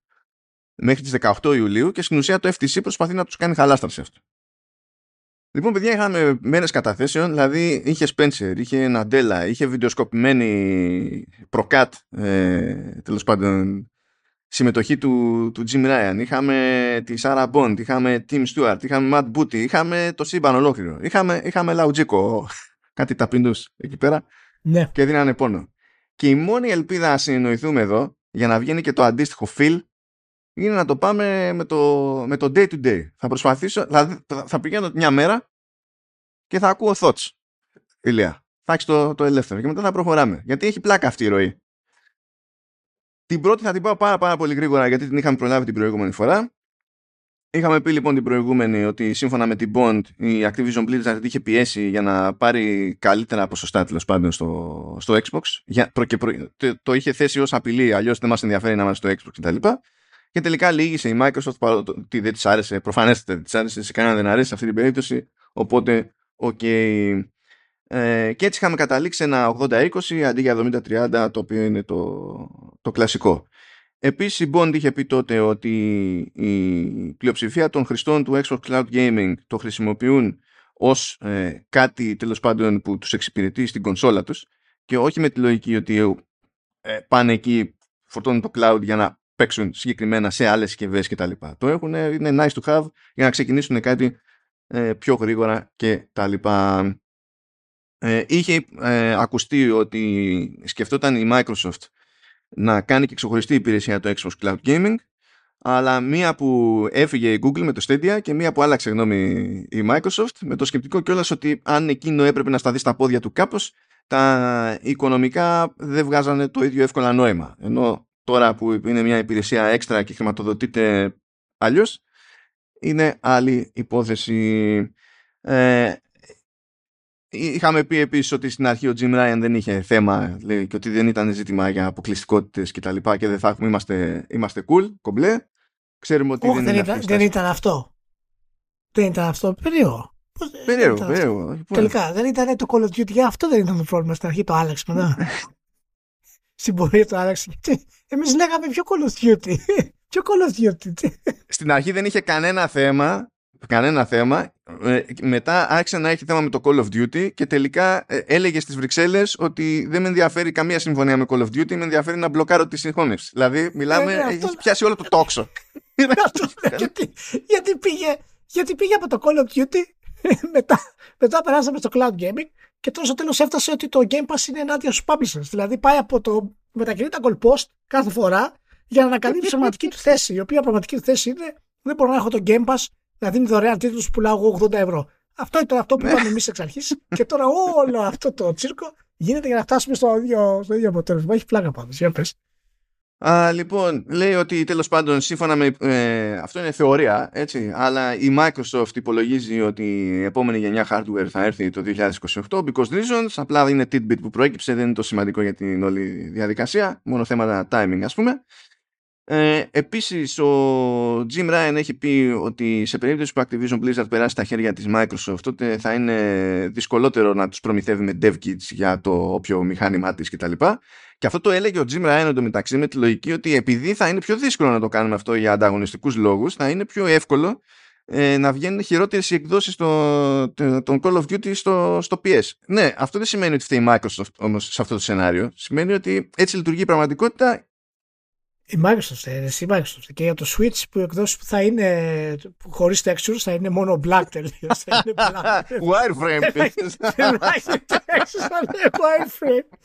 μέχρι τις 18 Ιουλίου και στην ουσία το FTC προσπαθεί να τους κάνει χαλάστραση αυτό. Λοιπόν, παιδιά, είχαμε μέρες καταθέσεων, δηλαδή είχε Spencer, είχε Ναντέλα, είχε βιντεοσκοπημένη προκάτ, ε, τέλος πάντων, συμμετοχή του, του Jim Ryan, είχαμε τη Sarah Bond, είχαμε Tim Stewart, είχαμε Matt Booty, είχαμε το σύμπαν ολόκληρο. Είχαμε, είχαμε Λαουτζίκο, κάτι ταπεινούς εκεί πέρα ναι. και δίνανε πόνο. Και η μόνη ελπίδα να συνεννοηθούμε εδώ για να βγαίνει και το αντίστοιχο feel είναι να το πάμε με το, με το day to day. Θα προσπαθήσω, δηλαδή θα πηγαίνω μια μέρα και θα ακούω thoughts. Ηλία. Θα έχεις το, το ελεύθερο και μετά θα προχωράμε. Γιατί έχει πλάκα αυτή η ροή. Την πρώτη θα την πάω πάρα, πάρα πολύ γρήγορα γιατί την είχαμε προλάβει την προηγούμενη φορά. Είχαμε πει λοιπόν την προηγούμενη ότι σύμφωνα με την Bond η Activision Blizzard είχε πιέσει για να πάρει καλύτερα ποσοστά τέλος πάντων στο, στο Xbox. Για, προ, και προ, το, το, είχε θέσει ως απειλή, αλλιώς δεν μας ενδιαφέρει να είμαστε στο Xbox κτλ. Και τελικά λύγησε η Microsoft παρότι δεν της άρεσε, προφανέστατα δεν της άρεσε, σε κανέναν δεν αρέσει σε αυτή την περίπτωση. Οπότε, OK. Okay. Ε, και έτσι είχαμε καταλήξει ένα 80-20 αντί για 70-30 το οποίο είναι το, το κλασικό. Επίσης η Bond είχε πει τότε ότι η πλειοψηφία των χρηστών του Xbox Cloud Gaming το χρησιμοποιούν ως ε, κάτι τέλος πάντων που τους εξυπηρετεί στην κονσόλα τους και όχι με τη λογική ότι ε, πάνε εκεί φορτώνουν το cloud για να παίξουν συγκεκριμένα σε άλλες συσκευές κτλ. Το έχουν, είναι nice to have για να ξεκινήσουν κάτι ε, πιο γρήγορα και τα λοιπά. Ε, είχε ε, ακουστεί ότι σκεφτόταν η Microsoft να κάνει και ξεχωριστή υπηρεσία το Xbox Cloud Gaming αλλά μία που έφυγε η Google με το Stadia και μία που άλλαξε γνώμη η Microsoft με το σκεπτικό κιόλας ότι αν εκείνο έπρεπε να σταθεί στα πόδια του κάπως τα οικονομικά δεν βγάζανε το ίδιο εύκολα νόημα. Ενώ τώρα που είναι μια υπηρεσία έξτρα και χρηματοδοτείται αλλιώς είναι άλλη υπόθεση. Ε, Είχαμε πει επίσης ότι στην αρχή ο Jim Ryan δεν είχε θέμα λέει, και ότι δεν ήταν ζήτημα για αποκλειστικότητες και τα λοιπά και δεν θα έχουμε, είμαστε, είμαστε cool, κομπλέ. Ξέρουμε ότι δεν, δεν, ήταν, δεν ήταν αυτό. Δεν ήταν αυτό. Περίεργο. Περίεργο, περίεργο. Λοιπόν. Τελικά δεν ήταν το Call of Duty. Για αυτό δεν ήταν το πρόβλημα στην αρχή. Το άλλαξε μετά. Στην πορεία το άλλαξε. Εμείς λέγαμε πιο Call of Duty; Πιο Call of Duty; Στην αρχή δεν είχε κανένα θέμα κανένα θέμα. Ε, μετά άρχισε να έχει θέμα με το Call of Duty και τελικά ε, έλεγε στις Βρυξέλλες ότι δεν με ενδιαφέρει καμία συμφωνία με Call of Duty, με ενδιαφέρει να μπλοκάρω τη συγχώνευση. Δηλαδή, μιλάμε, ε, έχει πιάσει όλο το τόξο. γιατί, γιατί, πήγε, γιατί πήγε από το Call of Duty μετά, μετά περάσαμε στο cloud gaming και τώρα στο τέλος έφτασε ότι το Game Pass είναι ενάντια στους publishers. Δηλαδή πάει από το μετακινεί τα goal post κάθε φορά για να ανακαλύψει τη πραγματική του θέση. Η οποία πραγματική του θέση είναι δεν μπορώ να έχω το Game Pass να δίνει δωρεάν τίτλους που πουλάω 80 ευρώ. Αυτό ήταν αυτό που είπαμε εμείς εξ αρχής και τώρα όλο αυτό το τσίρκο γίνεται για να φτάσουμε στο ίδιο, στο ίδιο αποτέλεσμα. Έχει πλάκα πάντως. Για πες. Α, λοιπόν, λέει ότι τέλος πάντων σύμφωνα με. Ε, αυτό είναι θεωρία, έτσι. Αλλά η Microsoft υπολογίζει ότι η επόμενη γενιά hardware θα έρθει το 2028 because reasons. Απλά είναι tidbit που προέκυψε, δεν είναι το σημαντικό για την όλη διαδικασία. Μόνο θέματα timing, ας πούμε. Ε, επίσης ο Jim Ryan έχει πει ότι σε περίπτωση που Activision Blizzard περάσει στα χέρια της Microsoft τότε θα είναι δυσκολότερο να τους προμηθεύει με dev kits για το όποιο μηχάνημά της κτλ. Και αυτό το έλεγε ο Jim Ryan εντωμεταξύ με τη λογική ότι επειδή θα είναι πιο δύσκολο να το κάνουμε αυτό για ανταγωνιστικούς λόγους θα είναι πιο εύκολο ε, να βγαίνουν χειρότερες οι εκδόσεις στο, των Call of Duty στο, στο PS. Ναι, αυτό δεν σημαίνει ότι φταίει η Microsoft όμως σε αυτό το σενάριο. Σημαίνει ότι έτσι λειτουργεί η πραγματικότητα η Microsoft, ε, η Microsoft. Και για το Switch που εκδόσεις που θα είναι χωρίς textures θα είναι μόνο black τελείως. Θα είναι black. wireframe. θα έχει textures, θα είναι wireframe.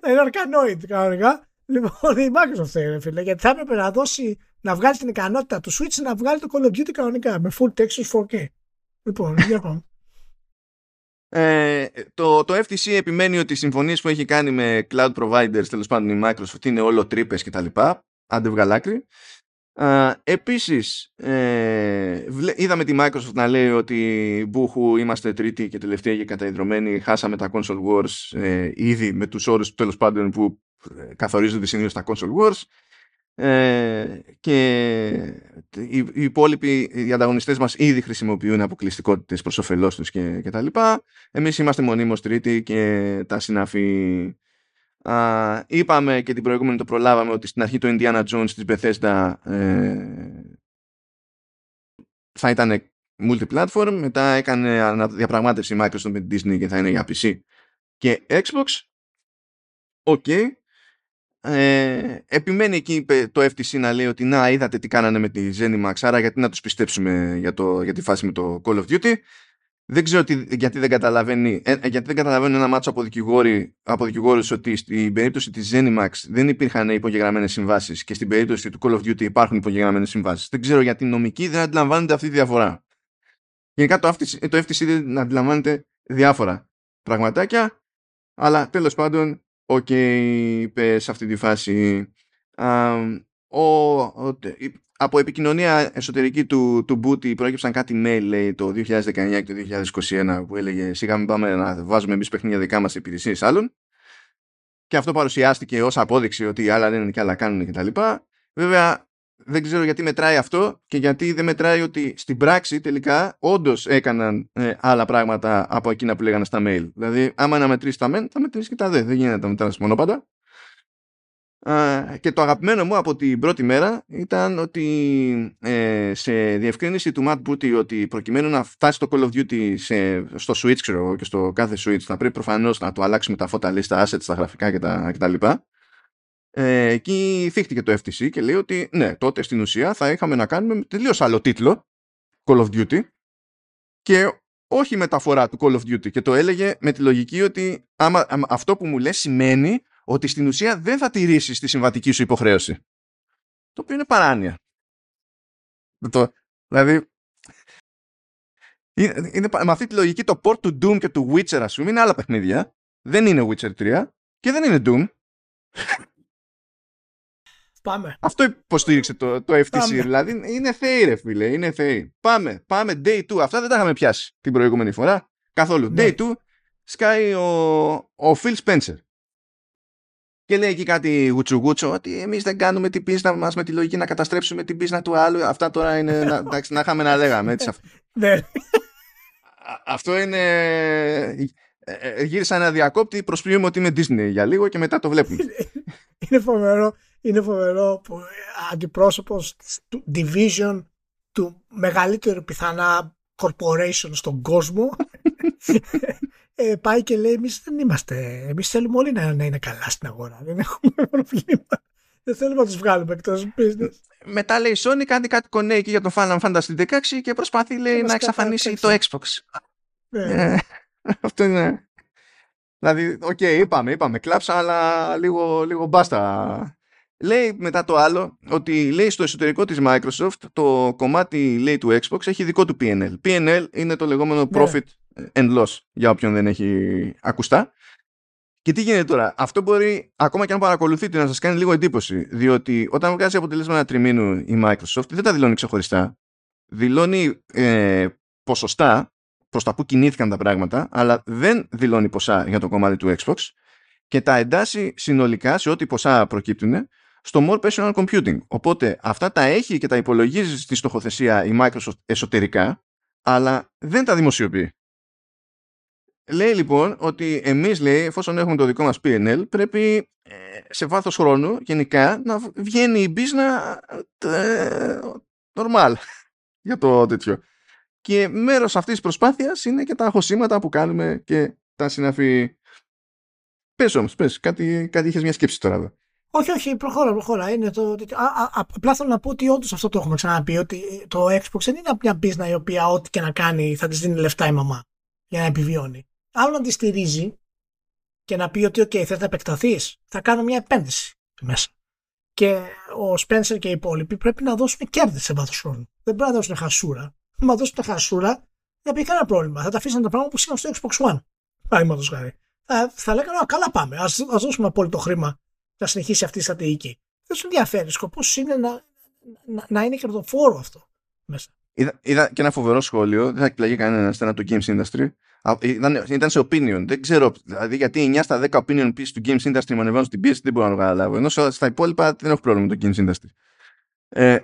θα είναι arcanoid κανονικά. Λοιπόν, η Microsoft είναι φίλε, γιατί θα έπρεπε να δώσει, να βγάλει την ικανότητα του Switch να βγάλει το Call of Duty κανονικά με full textures 4K. Λοιπόν, για πάμε. Ε, το, το FTC επιμένει ότι οι συμφωνίες που έχει κάνει με cloud providers, τέλος πάντων η Microsoft, είναι όλο τρύπε κτλ. Άντε βγαλάκρι. Ε, επίσης, ε, είδαμε τη Microsoft να λέει ότι μπούχου είμαστε τρίτη και τελευταία και καταϊδρωμένοι, χάσαμε τα console wars ε, ήδη με τους όρους τέλος πάντων που ε, καθορίζονται συνήθως τα console wars ε, και οι, οι υπόλοιποι οι ανταγωνιστές μας ήδη χρησιμοποιούν αποκλειστικότητες προς όφελός τους και, και τα λοιπά. Εμείς είμαστε μονίμως τρίτη και τα συναφή Α, είπαμε και την προηγούμενη το προλάβαμε ότι στην αρχή το Indiana Jones της Bethesda ε, θα ήταν multi-platform μετά έκανε διαπραγμάτευση Microsoft με την Disney και θα είναι για PC και Xbox OK okay. Ε, επιμένει εκεί το FTC να λέει ότι να είδατε τι κάνανε με τη Zenimax άρα γιατί να τους πιστέψουμε για, το, για τη φάση με το Call of Duty δεν ξέρω τι, γιατί δεν καταλαβαίνει ε, γιατί δεν καταλαβαίνει ένα μάτσο από, από δικηγόρους ότι στην περίπτωση της Zenimax δεν υπήρχαν υπογεγραμμένες συμβάσεις και στην περίπτωση του Call of Duty υπάρχουν υπογεγραμμένες συμβάσεις. Δεν ξέρω γιατί νομικοί δεν αντιλαμβάνονται αυτή τη διαφορά. Γενικά το FTC, το FTC δεν αντιλαμβάνεται διάφορα πραγματάκια αλλά τέλος πάντων Οκ, είπε σε αυτή τη φάση. ο, από επικοινωνία εσωτερική του, του Booty προέκυψαν κάτι mail λέει, το 2019 και το 2021 που έλεγε σιγά μην πάμε να βάζουμε εμείς παιχνίδια δικά μας υπηρεσίες άλλων και αυτό παρουσιάστηκε ως απόδειξη ότι άλλα λένε και άλλα κάνουν κτλ. Βέβαια δεν ξέρω γιατί μετράει αυτό και γιατί δεν μετράει ότι στην πράξη τελικά όντως έκαναν ε, άλλα πράγματα από εκείνα που λέγανε στα mail. Δηλαδή, άμα να μετρήσεις τα μεν, θα μετρήσεις και τα δε. Δεν γίνεται να μετρήσει μόνο πάντα. και το αγαπημένο μου από την πρώτη μέρα ήταν ότι ε, σε διευκρίνηση του Matt Booty ότι προκειμένου να φτάσει το Call of Duty σε, στο Switch ξέρω, και στο κάθε Switch θα πρέπει προφανώς να το αλλάξουμε τα φώτα λίστα, assets, τα γραφικά κτλ. Ε, εκεί θύχτηκε το FTC και λέει ότι ναι, τότε στην ουσία θα είχαμε να κάνουμε με τελείως άλλο τίτλο Call of Duty και όχι μεταφορά του Call of Duty και το έλεγε με τη λογική ότι άμα, αυτό που μου λες σημαίνει ότι στην ουσία δεν θα τηρήσεις τη συμβατική σου υποχρέωση. Το οποίο είναι παράνοια. Το, δηλαδή, είναι, είναι, με αυτή τη λογική το port του Doom και του Witcher ας πούμε είναι άλλα παιχνίδια. Δεν είναι Witcher 3 και δεν είναι Doom. Πάμε. Αυτό υποστήριξε το, το FTC. Πάμε. Δηλαδή είναι θεοί, ρε φίλε. Είναι θεοί. Πάμε. Πάμε. Day 2. Αυτά δεν τα είχαμε πιάσει την προηγούμενη φορά. Καθόλου. Ναι. Day 2 σκάει ο, ο Phil Spencer. Και λέει εκεί κάτι γουτσουγούτσο ότι εμείς δεν κάνουμε την πίσνα μας με τη λογική να καταστρέψουμε την πίσνα του άλλου. Αυτά τώρα είναι. να, εντάξει, να είχαμε να λέγαμε. Έτσι, ναι. αυτό είναι. Ε, ε, γύρισα ένα διακόπτη, προσποιούμε ότι είμαι Disney για λίγο και μετά το βλέπουμε. είναι φοβερό είναι φοβερό που αντιπρόσωπος του division του μεγαλύτερου πιθανά corporation στον κόσμο ε, πάει και λέει εμείς δεν είμαστε εμείς θέλουμε όλοι να, να είναι καλά στην αγορά δεν έχουμε προβλήματα Δεν θέλουμε να τους βγάλουμε εκτός business. Μετά λέει η Sony κάνει κάτι κονέ εκεί για το Final Fantasy 16 και προσπαθεί λέει, να εξαφανίσει το Xbox. Ναι. Ε, αυτό είναι. Δηλαδή, οκ, είπαμε, είπαμε, κλάψα, αλλά λίγο, λίγο μπάστα. Λέει μετά το άλλο ότι λέει στο εσωτερικό της Microsoft το κομμάτι λέει του Xbox έχει δικό του P&L. P&L είναι το λεγόμενο Ναι. profit and loss για όποιον δεν έχει ακουστά. Και τι γίνεται τώρα, αυτό μπορεί ακόμα και αν παρακολουθείτε να σας κάνει λίγο εντύπωση, διότι όταν βγάζει αποτελέσματα τριμήνου η Microsoft δεν τα δηλώνει ξεχωριστά. Δηλώνει ε, ποσοστά προς τα που κινήθηκαν τα πράγματα, αλλά δεν δηλώνει ποσά για το κομμάτι του Xbox και τα εντάσσει συνολικά σε ό,τι ποσά προκύπτουν στο More Personal Computing. Οπότε αυτά τα έχει και τα υπολογίζει στη στοχοθεσία η Microsoft εσωτερικά, αλλά δεν τα δημοσιοποιεί. Λέει λοιπόν ότι εμείς λέει εφόσον έχουμε το δικό μας PNL πρέπει ε, σε βάθος χρόνου γενικά να βγαίνει η business ε, normal για το τέτοιο. Και μέρος αυτής της προσπάθειας είναι και τα αχωσήματα που κάνουμε και τα συναφή. Πες όμως, πες, κάτι, κάτι είχες μια σκέψη τώρα εδώ. Όχι, όχι, προχώρα, προχώρα. Είναι το, τέτοιο. α, α, α, απλά θέλω να πω ότι όντως αυτό το έχουμε ξαναπεί. Ότι το Xbox δεν είναι μια business η οποία ό,τι και να κάνει θα της δίνει λεφτά η μαμά για να επιβιώνει. Άλλο να τη στηρίζει και να πει ότι, OK, θέλει να επεκταθείς, θα κάνω μια επένδυση μέσα. Και ο Spencer και οι υπόλοιποι πρέπει να δώσουν κέρδη σε βάθος χρόνου. Δεν πρέπει να δώσουν χασούρα. Αν δώσουν χασούρα, δεν θα υπήρχε κανένα πρόβλημα. Θα τα αφήσουν τα πράγματα που είχαν στο Xbox One. Παραδείγματος χάρη. Θα, θα λέγανε, «Α, καλά πάμε. Α δώσουμε απόλυτο χρήμα να συνεχίσει αυτή η στρατηγική. Δεν σου ενδιαφέρει. Σκοπός είναι να, να, να είναι κερδοφόρο αυτό μέσα. Είδα, είδα και ένα φοβερό σχόλιο, δεν θα εκπλαγεί κανένας ήταν από το Games Industry. Α, Ήταν, ήταν σε opinion. Δεν ξέρω, δηλαδή γιατί 9 στα 10 opinion pieces του Games Industry με ανεβαίνουν στην πίεση δεν μπορώ να το καταλάβω. Ενώ σε- στα υπόλοιπα δεν έχω πρόβλημα με το Games Industry. Ε,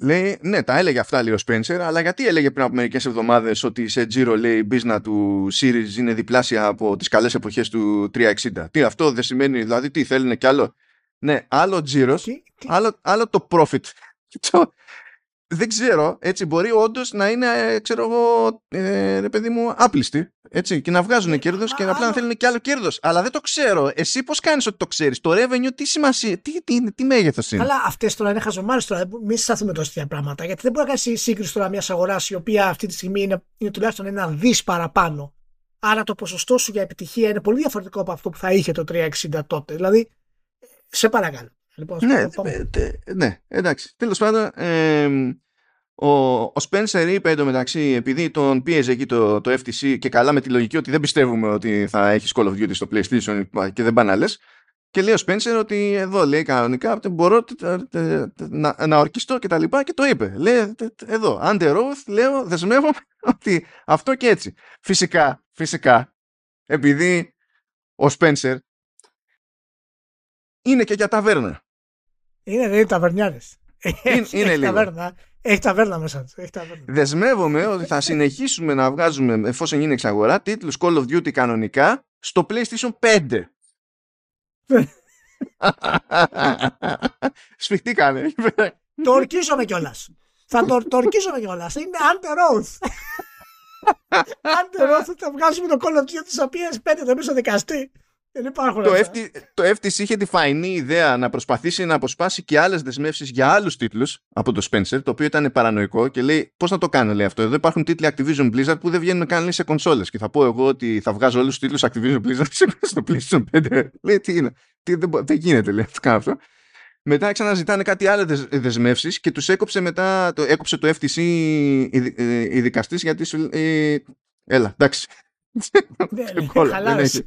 λέει, ναι, τα έλεγε αυτά λέει ο Spencer, αλλά γιατί έλεγε πριν από μερικές εβδομάδες ότι σε Giro λέει η business του Series είναι διπλάσια από τις καλές εποχές του 360. Τι αυτό δεν σημαίνει, δηλαδή τι θέλουν κι άλλο. Ναι, άλλο Giro, Και, και, άλλο, άλλο το profit. Το- δεν ξέρω, έτσι μπορεί όντως να είναι, ε, ξέρω εγώ, ε, ρε παιδί μου, άπλιστοι. Έτσι, και να βγάζουν Ε, κέρδος και α- απλά να άλλο- θέλουν και άλλο κέρδος. Αλλά δεν το ξέρω. Εσύ πώς κάνεις ότι το ξέρεις; Το revenue, τι σημασία, τι, τι, τι μέγεθος είναι; Αλλά αυτές τώρα είναι χαζομάρες τώρα. Μην σταθούμε τόσο τέτοια πράγματα. Γιατί δεν μπορεί να κάνεις σύγκριση τώρα μιας αγοράς η οποία αυτή τη στιγμή είναι, είναι τουλάχιστον ένα δις παραπάνω. Άρα το ποσοστό σου για επιτυχία είναι πολύ διαφορετικό από αυτό που θα είχε το 360 τότε. Δηλαδή, σε παρακαλώ. Λοιπόν, Ναι, πάμε. ε, τε- ναι, εντάξει. Τέλος πάντων, ε, ο, ο Spencer είπε εντωμεταξύ, επειδή τον πίεζε εκεί το, το FTC και καλά με τη λογική ότι δεν πιστεύουμε ότι θα έχει Call of Duty στο PlayStation και δεν πάνε να λες, Και λέει ο Spencer ότι εδώ λέει κανονικά μπορώ τε- τε- τε- να, να ορκιστώ και τα λοιπά και το είπε. Λέει τε- τε- εδώ, under oath, λέω, δεσμεύομαι ότι αυτό και έτσι. Φυσικά, φυσικά, επειδή ο Spencer είναι και για ταβέρνα. Είναι, είναι ταβερνιάρες. Είναι- είναι λίγο. ταβέρνα. Έχει ταβέρνα μέσα τους. Έχει ταβέρνα. Δεσμεύομαι ότι θα συνεχίσουμε να βγάζουμε, εφόσον γίνει εξαγορά, τίτλους Call of Duty κανονικά στο PlayStation 5. Σφιχτήκανε. το ορκίζομαι κιόλας. Θα το, το ορκίζομαι κιόλας. Είναι under oath. under oath θα βγάζουμε το Call of Duty στο PS5 το μέσα δικαστή. Δεν υπάρχουν το, αυτά. FT, το FTC είχε τη φαϊνή ιδέα να προσπαθήσει να αποσπάσει και άλλες δεσμεύσεις για άλλους τίτλους από το Spencer, το οποίο ήταν παρανοϊκό και λέει πώς να το κάνω λέει αυτό. Εδώ υπάρχουν τίτλοι Activision Blizzard που δεν βγαίνουν καν λέει, σε κονσόλες και θα πω εγώ ότι θα βγάζω όλους τους τίτλους Activision Blizzard σε- στο PlayStation 5. λέει τι είναι, τι, δεν, μπο- δεν γίνεται λέει, το κάνω αυτό. Μετά ξαναζητάνε κάτι άλλες δεσμεύσεις και τους έκοψε μετά, το, έκοψε το FTC η, η, η δικαστής γιατί σου λέει, ε, έλα, εντάξει. Ναι, Δεν ναι, κόλλα, δεν χαλάρωσε.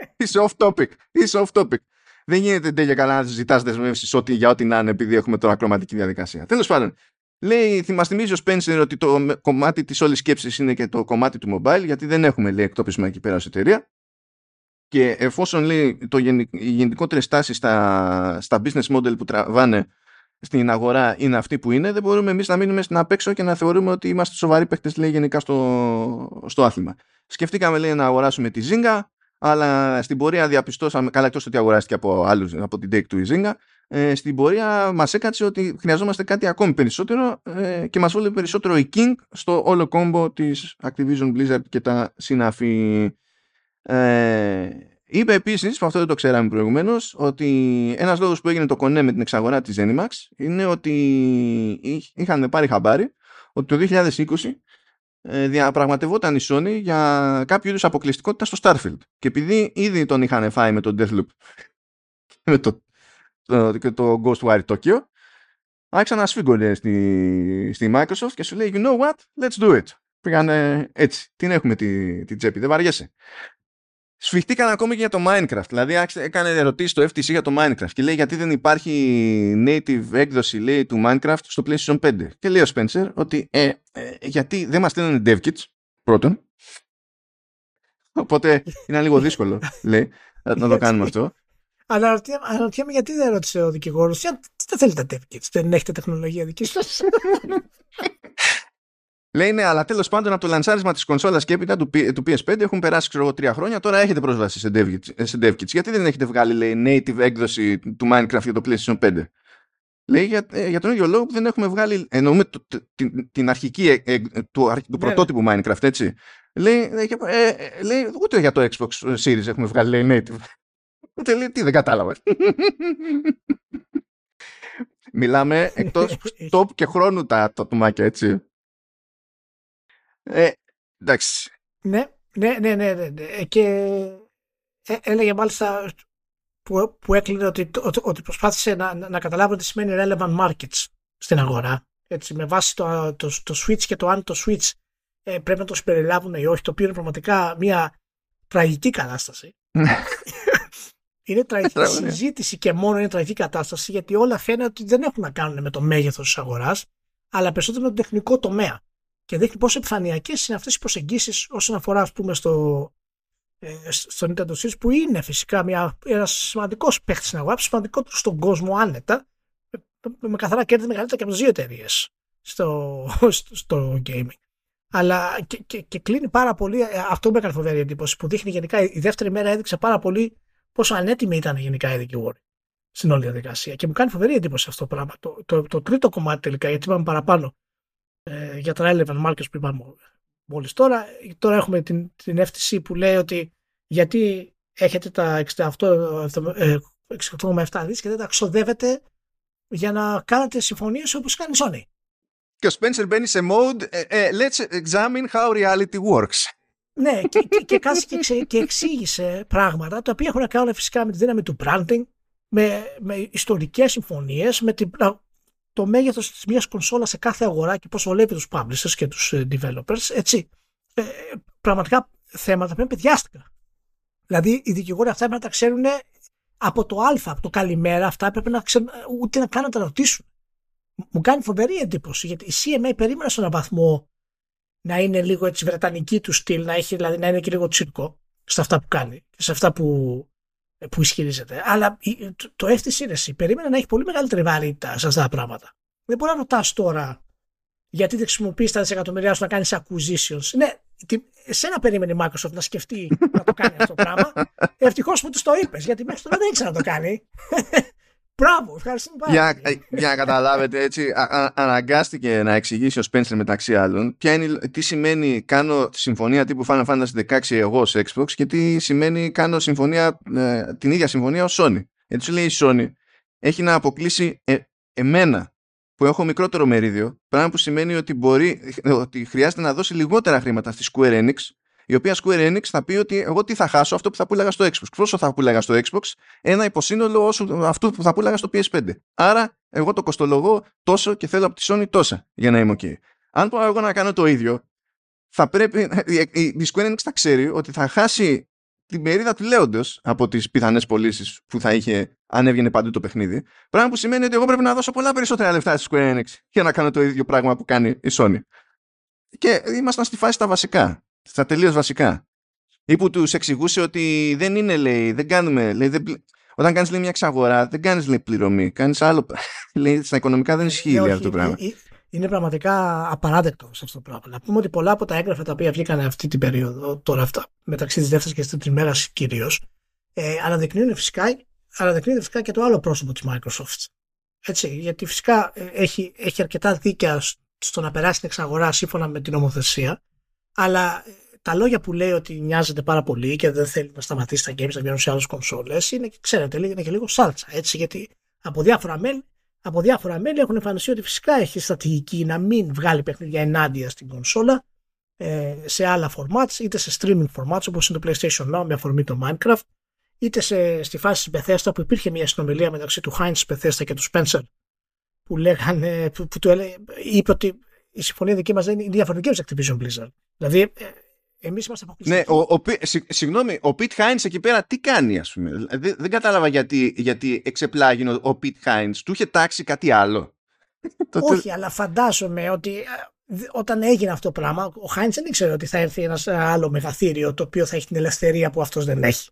Έχει. Είσαι off topic. Είσαι off topic. Δεν γίνεται τέλεια καλά να ζητάς δεσμεύσεις ό,τι, για ό,τι να είναι, επειδή έχουμε τώρα ακροματική διαδικασία. Τέλος πάντων, λέει, μας θυμίζει ο Spencer ότι το με- κομμάτι της όλης σκέψης είναι και το κομμάτι του mobile, γιατί δεν έχουμε λέει εκτόπισμα εκεί πέρα ω εταιρεία. Και εφόσον λέει το γενι, η γενικότερη στάση στα, στα business model που τραβάνε στην αγορά είναι αυτή που είναι, δεν μπορούμε εμείς να μείνουμε στην απ' έξω και να θεωρούμε ότι είμαστε σοβαροί παίχτε, λέει, γενικά στο, στο άθλημα. Σκεφτήκαμε, λέει, να αγοράσουμε τη Zynga, αλλά στην πορεία διαπιστώσαμε, καλά εκτός ότι αγοράστηκε από άλλους, από την take του η Zynga, ε, στην πορεία μας έκατσε ότι χρειαζόμαστε κάτι ακόμη περισσότερο ε, και μας βόλευε περισσότερο η King στο όλο κόμπο της Activision Blizzard και τα συναφή. Ε, Είπε επίσης, που αυτό δεν το ξέραμε προηγουμένως, ότι ένας λόγος που έγινε το κονέ με την εξαγορά της Zenimax είναι ότι είχαν πάρει χαμπάρι ότι το 2020 ε, διαπραγματευόταν η Sony για κάποιο είδους αποκλειστικότητα στο Starfield. Και επειδή ήδη τον είχαν φάει με τον Deathloop με το, το, το, το Ghostwire Tokyo, άρχισαν να σφίγγονται στη, στη Microsoft και σου λέει You know what, let's do it. Πήγανε έτσι. Την έχουμε τη, τη τσέπη, δεν βαριέσαι. Σφιχτήκαν ακόμη και για το Minecraft. Δηλαδή έκανε ερωτήσεις στο FTC για το Minecraft και λέει γιατί δεν υπάρχει native έκδοση λέει, του Minecraft στο PlayStation 5. Και λέει ο Spencer ότι ε, ε, γιατί δεν μας στέλνουν dev kits πρώτον. Οπότε είναι λίγο δύσκολο λέει να το κάνουμε αυτό. Αλλά αναρωτιέμαι γιατί δεν ρώτησε ο δικηγόρος. Δεν θέλετε dev kits, δεν έχετε τεχνολογία δική σας. Λέει ναι, αλλά τέλος πάντων από το λανσάρισμα της κονσόλας και έπειτα του, του PS5 έχουν περάσει ξέρω εγώ τρία χρόνια. Τώρα έχετε πρόσβαση σε dev, σε dev kits. Γιατί δεν έχετε βγάλει λέει, native έκδοση του Minecraft για το PlayStation 5. Λέει για, ε, για τον ίδιο λόγο που δεν έχουμε βγάλει. Εννοούμε το, την, την αρχική ε, ε, του, του ναι, ναι. πρωτότυπου Minecraft, έτσι. Λέει, ε, ε, λέει, ούτε για το Xbox Series έχουμε βγάλει λέει, native. Ούτε λέει, τι δεν κατάλαβα. Μιλάμε εκτός stop και χρόνου τα, τα τουμάκια, έτσι. Ε, εντάξει. Ναι, ναι, ναι, ναι, ναι, ναι. Και ε, έλεγε μάλιστα που, που έκλεινε ότι, ότι, ότι προσπάθησε να, να καταλάβει τι σημαίνει relevant markets στην αγορά. Έτσι, με βάση το, το, το switch και το αν το switch ε, πρέπει να το συμπεριλάβουν ή όχι, το οποίο είναι πραγματικά μια τραγική κατάσταση. Ναι. είναι τραγική συζήτηση και μόνο είναι τραγική κατάσταση γιατί όλα φαίνεται ότι δεν έχουν να κάνουν με το μέγεθος της αγοράς αλλά περισσότερο με το τεχνικό τομέα και δείχνει πόσο επιφανειακές είναι αυτές οι προσεγγίσεις όσον αφορά, ας πούμε, στο, ε, στο Nintendo Switch, που είναι φυσικά ένας σημαντικός παίχτη στην αγορά, σημαντικό στον κόσμο άνετα, με, με καθαρά κέρδη μεγαλύτερα και από τις δύο εταιρείες στο, στο, στο, gaming. Αλλά και, και, και, κλείνει πάρα πολύ, ε, αυτό με έκανε φοβερή εντύπωση, που δείχνει γενικά η δεύτερη μέρα έδειξε πάρα πολύ πόσο ανέτοιμη ήταν γενικά η δικηγόρη στην όλη διαδικασία. Και μου κάνει φοβερή εντύπωση αυτό το πράγμα. Το, το, το τρίτο κομμάτι τελικά, γιατί είπαμε παραπάνω, ε, για τα relevant markets που είπαμε μόλις τώρα. Τώρα έχουμε την, την FTC που λέει ότι γιατί έχετε τα 68, 68,7 δις και δεν τα ξοδεύετε για να κάνετε συμφωνίες όπως κάνει η Sony. Και ο Spencer μπαίνει σε mode ε, ε, let's examine how reality works. Ναι, και, και, και, και, και εξήγησε πράγματα τα οποία έχουν να κάνουν φυσικά με τη δύναμη του branding, με, με ιστορικές συμφωνίες, με την το μέγεθος της μιας κονσόλας σε κάθε αγορά και πώς βολεύει τους publishers και τους ε, developers, έτσι. Ε, πραγματικά θέματα που είναι παιδιάστικα. Δηλαδή οι δικηγόροι αυτά πρέπει να τα ξέρουν από το α, από το καλημέρα, αυτά πρέπει να ξέρουν, ούτε να κάνουν να τα ρωτήσουν. Μου κάνει φοβερή εντύπωση γιατί η CMA περίμενε σε έναν βαθμό να είναι λίγο έτσι βρετανική του στυλ, να, έχει, δηλαδή, να είναι και λίγο τσίρκο σε αυτά που κάνει και σε αυτά που που ισχυρίζεται. Αλλά το FTC είναι περίμενε να έχει πολύ μεγαλύτερη βαρύτητα σε αυτά τα πράγματα. Δεν μπορεί να ρωτάς τώρα γιατί δεν χρησιμοποιείς τα δισεκατομμυριά σου να κάνεις acquisitions. Ναι, εσένα περίμενε η Microsoft να σκεφτεί να το κάνει αυτό το πράγμα. Ευτυχώς που τους το είπες, γιατί μέχρι τώρα δεν ήξερα να το κάνει. Μπράβο, ευχαριστούμε πάρα για, πολύ. Για να καταλάβετε έτσι, α, α, αναγκάστηκε να εξηγήσει ο Spencer μεταξύ άλλων ποια είναι, τι σημαίνει κάνω συμφωνία τύπου Final Fantasy 16 εγώ σε Xbox και τι σημαίνει κάνω συμφωνία, ε, την ίδια συμφωνία ως Sony. Γιατί σου λέει η Sony έχει να αποκλείσει ε, εμένα που έχω μικρότερο μερίδιο, πράγμα που σημαίνει ότι, μπορεί, ότι χρειάζεται να δώσει λιγότερα χρήματα στη Square Enix η οποία Square Enix θα πει ότι εγώ τι θα χάσω αυτό που θα πουλάγα στο Xbox. Πόσο θα πουλάγα στο Xbox, ένα υποσύνολο όσο αυτού που θα πουλάγα στο PS5. Άρα, εγώ το κοστολογώ τόσο και θέλω από τη Sony τόσα για να είμαι OK. Αν πω εγώ να κάνω το ίδιο, θα πρέπει. Η Square Enix θα ξέρει ότι θα χάσει την μερίδα του λέοντος από τις πιθανές πωλήσεις που θα είχε αν έβγαινε παντού το παιχνίδι. Πράγμα που σημαίνει ότι εγώ πρέπει να δώσω πολλά περισσότερα λεφτά στη Square Enix για να κάνω το ίδιο πράγμα που κάνει η Sony. Και ήμασταν στη φάση τα βασικά στα τελείως βασικά. Ή που τους εξηγούσε ότι δεν είναι, λέει, δεν κάνουμε, λέει, δεν, όταν κάνεις μια εξαγορά, δεν κάνεις λέει, πληρωμή. Κάνεις άλλο. λέει, στα οικονομικά δεν ισχύει ε, αυτό το πράγμα. Ε, ε, είναι πραγματικά απαράδεκτο σε αυτό το πράγμα. Να πούμε ότι πολλά από τα έγγραφα τα οποία βγήκαν αυτή την περίοδο, τώρα αυτά, μεταξύ της δεύτερης και της τρίτη μέρα κυρίως, ε, αναδεικνύουν φυσικά, αναδεικνύουν φυσικά και το άλλο πρόσωπο της Microsoft. Έτσι, γιατί φυσικά έχει, έχει αρκετά δίκαια στο να περάσει την εξαγορά σύμφωνα με την νομοθεσία, αλλά τα λόγια που λέει ότι νοιάζεται πάρα πολύ και δεν θέλει να σταματήσει τα games να βγαίνουν σε άλλες κονσόλες είναι, ξέρετε, είναι και λίγο σάλτσα. Έτσι, γιατί από διάφορα μέλη, από διάφορα μέλη έχουν εμφανιστεί ότι φυσικά έχει στρατηγική να μην βγάλει παιχνίδια ενάντια στην κονσόλα ε, σε άλλα formats, είτε σε streaming formats όπως είναι το PlayStation Now με αφορμή το Minecraft, είτε σε, στη φάση της Bethesda που υπήρχε μια συνομιλία μεταξύ του Heinz Bethesda και του Spencer που, λέγανε, που, που του έλεγε, είπε ότι η συμφωνία δική μας είναι διαφορετική από Activision Blizzard. Δηλαδή, ε, εμείς είμαστε αποκλειστικοί. Ναι, ο, ο, συγγνώμη, ο Pete Hines εκεί πέρα τι κάνει, ας πούμε; Δεν, δεν κατάλαβα γιατί, γιατί εξεπλάγει ο, ο Pete Hines. Του είχε τάξει κάτι άλλο. Όχι, αλλά φαντάζομαι ότι ε, όταν έγινε αυτό το πράγμα, ο Χάιντ δεν ήξερε ότι θα έρθει ένας άλλο μεγαθύριο το οποίο θα έχει την ελευθερία που αυτός δεν έχει.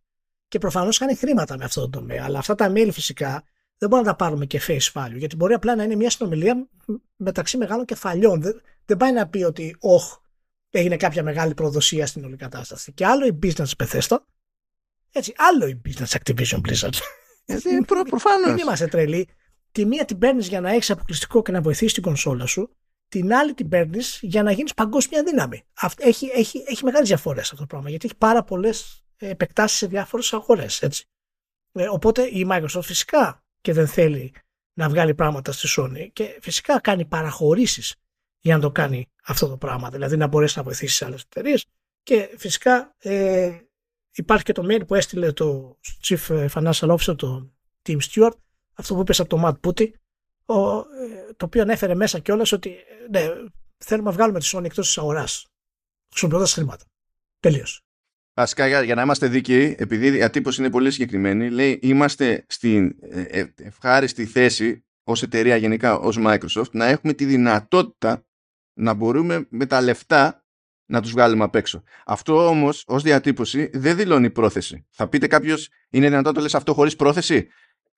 Και προφανώς κάνει χρήματα με αυτό το τομέα. Αλλά αυτά τα mail φυσικά δεν μπορούμε να τα πάρουμε και face value. Γιατί μπορεί απλά να είναι μια συνομιλία μεταξύ μεγάλων κεφαλιών. Δεν, δεν πάει να πει ότι, όχ, έγινε κάποια μεγάλη προδοσία στην όλη κατάσταση. Και άλλο η business Bethesda, έτσι, άλλο η business Activision Blizzard. Ε, Προφανώς. Δεν είμαστε τρελοί. Τη μία την παίρνεις για να έχεις αποκλειστικό και να βοηθήσεις την κονσόλα σου την άλλη την παίρνεις για να γίνεις παγκόσμια δύναμη. Έχει, έχει, έχει μεγάλες διαφορές αυτό το πράγμα γιατί έχει πάρα πολλές επεκτάσεις σε διάφορες αγορές. Ε, οπότε η Microsoft φυσικά και δεν θέλει να βγάλει πράγματα στη Sony και φυσικά κάνει παραχωρήσεις για να το κάνει αυτό το πράγμα. Δηλαδή να μπορέσει να βοηθήσει άλλες εταιρείες. Και φυσικά ε, υπάρχει και το mail που έστειλε το Chief Financial Officer, το Tim Stewart, αυτό που είπες από το Matt Putty, το οποίο ανέφερε μέσα κιόλας ότι ναι, θέλουμε να βγάλουμε τη Sony εκτός της αγοράς. Χρησιμοποιώντας χρήματα. Τελείως. Βασικά για, για να είμαστε δίκαιοι, επειδή η ατύπωση είναι πολύ συγκεκριμένη, λέει είμαστε στην ε, ε, ευχάριστη θέση ως εταιρεία γενικά ως Microsoft να έχουμε τη δυνατότητα να μπορούμε με τα λεφτά να τους βγάλουμε απ' έξω. Αυτό όμως ως διατύπωση δεν δηλώνει πρόθεση. Θα πείτε κάποιος είναι δυνατόν το λες αυτό χωρίς πρόθεση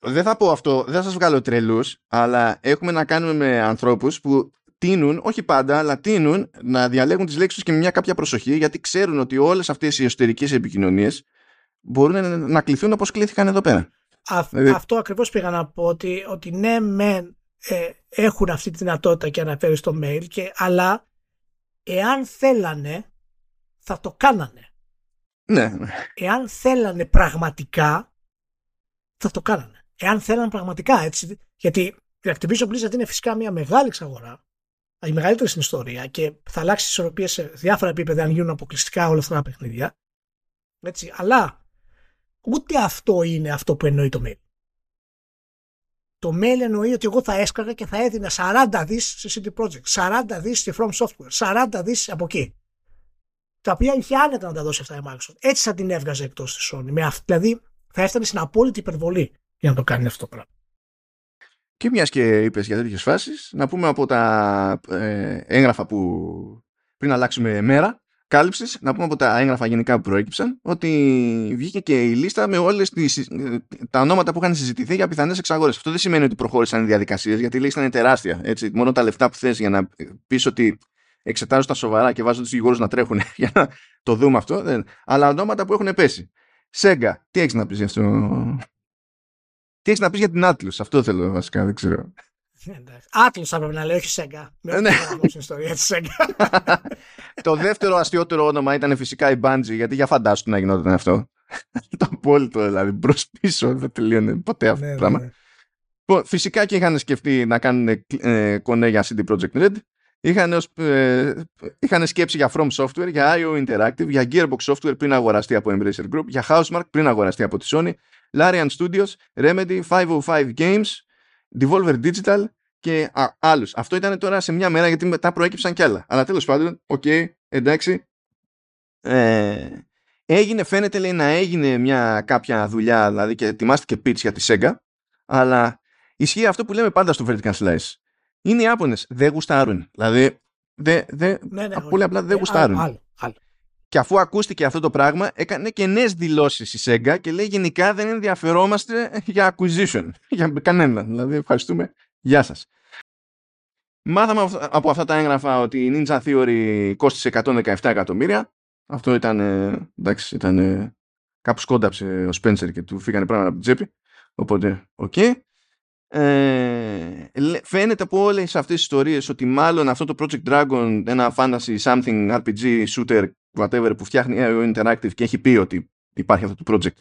δεν θα πω αυτό, δεν θα σας βγάλω τρελούς, αλλά έχουμε να κάνουμε με ανθρώπους που τίνουν, όχι πάντα, αλλά τίνουν να διαλέγουν τις λέξεις και με μια κάποια προσοχή, γιατί ξέρουν ότι όλες αυτές οι εσωτερικές επικοινωνίες μπορούν να κληθούν όπως κλήθηκαν εδώ πέρα. δηλαδή... Αυτό ακριβώς πήγα να πω, ότι, ότι ναι, μεν ε, έχουν αυτή τη δυνατότητα και αναφέρει στο mail, και, αλλά εάν θέλανε, θα το κάνανε. Ναι. Εάν θέλανε πραγματικά, θα το κάνανε εάν θέλαν πραγματικά έτσι. Γιατί η Activision Blizzard είναι φυσικά μια μεγάλη εξαγορά, η μεγαλύτερη στην ιστορία και θα αλλάξει τις ισορροπίες σε διάφορα επίπεδα αν γίνουν αποκλειστικά όλα αυτά τα παιχνίδια. Έτσι, αλλά ούτε αυτό είναι αυτό που εννοεί το mail. Το mail εννοεί ότι εγώ θα έσκαγα και θα έδινα 40 δις σε CD Projekt, 40 δις στη From Software, 40 δις από εκεί. Τα οποία είχε άνετα να τα δώσει αυτά η Microsoft. Έτσι θα την έβγαζε εκτός της Sony. Με δηλαδή θα έφτανε στην απόλυτη υπερβολή για να το κάνει αυτό το πράγμα. Και μιας και είπες για τέτοιες φάσεις, να πούμε από τα ε, έγγραφα που πριν αλλάξουμε μέρα κάλυψης, να πούμε από τα έγγραφα γενικά που προέκυψαν, ότι βγήκε και η λίστα με όλες τα ονόματα που είχαν συζητηθεί για πιθανές εξαγορές. Αυτό δεν σημαίνει ότι προχώρησαν οι διαδικασίες, γιατί η λίστα είναι τεράστια. Έτσι. Μόνο τα λεφτά που θες για να πεις ότι εξετάζω τα σοβαρά και βάζω τους δικηγόρου να τρέχουν για να το δούμε αυτό. Δεν. Αλλά ονόματα που έχουν πέσει. Σέγγα, τι έχεις να πεις γι' αυτό; Τι έχεις να πεις για την Atlas, αυτό θέλω βασικά, δεν ξέρω. Atlas θα πρέπει να λέει, όχι Σέγγα. Με ναι. ιστορία της Σέγγα. Το δεύτερο αστείωτερο όνομα ήταν φυσικά η Bungie, γιατί για φαντάσου να γινόταν αυτό. Το απόλυτο δηλαδή, μπρος πίσω, δεν τελείωνε ποτέ αυτό το ναι, πράγμα. Ναι. Λοιπόν, φυσικά και είχαν σκεφτεί να κάνουν ε, κονέ για CD Projekt Red. Είχαν, ε, είχαν σκέψει για From Software, για IO Interactive, για Gearbox Software πριν αγοραστεί από Embracer Group, για Housemarque πριν αγοραστεί από τη Sony, Larian Studios, Remedy, 505 Games, Devolver Digital και α, άλλους. Αυτό ήταν τώρα σε μια μέρα γιατί μετά προέκυψαν κι άλλα. Αλλά τέλος πάντων, OK, okay, εντάξει. Ε, έγινε, φαίνεται λέει να έγινε μια κάποια δουλειά, δηλαδή και ετοιμάστηκε pitch για τη Sega, αλλά ισχύει αυτό που λέμε πάντα στο Vertical Slice. Είναι οι Άπωνες, δεν γουστάρουν. Δηλαδή, δε, δε, ναι, ναι, πολύ απλά δεν ε, γουστάρουν. Άλλο, άλλο. Και αφού ακούστηκε αυτό το πράγμα, έκανε και νέες δηλώσεις η Sega και λέει γενικά δεν ενδιαφερόμαστε για acquisition. Για κανένα. Δηλαδή, ευχαριστούμε. Γεια σας. Μάθαμε από αυτά τα έγγραφα ότι η Ninja Theory κόστησε 117 εκατομμύρια. Αυτό ήταν, εντάξει, ήταν κάπου σκόνταψε ο Spencer και του φύγανε πράγματα από την τσέπη. Οπότε, OK. Okay. Ε, φαίνεται από όλες αυτές τις ιστορίες ότι μάλλον αυτό το Project Dragon, ένα fantasy something RPG shooter, whatever που φτιάχνει η IO Interactive και έχει πει ότι υπάρχει αυτό το project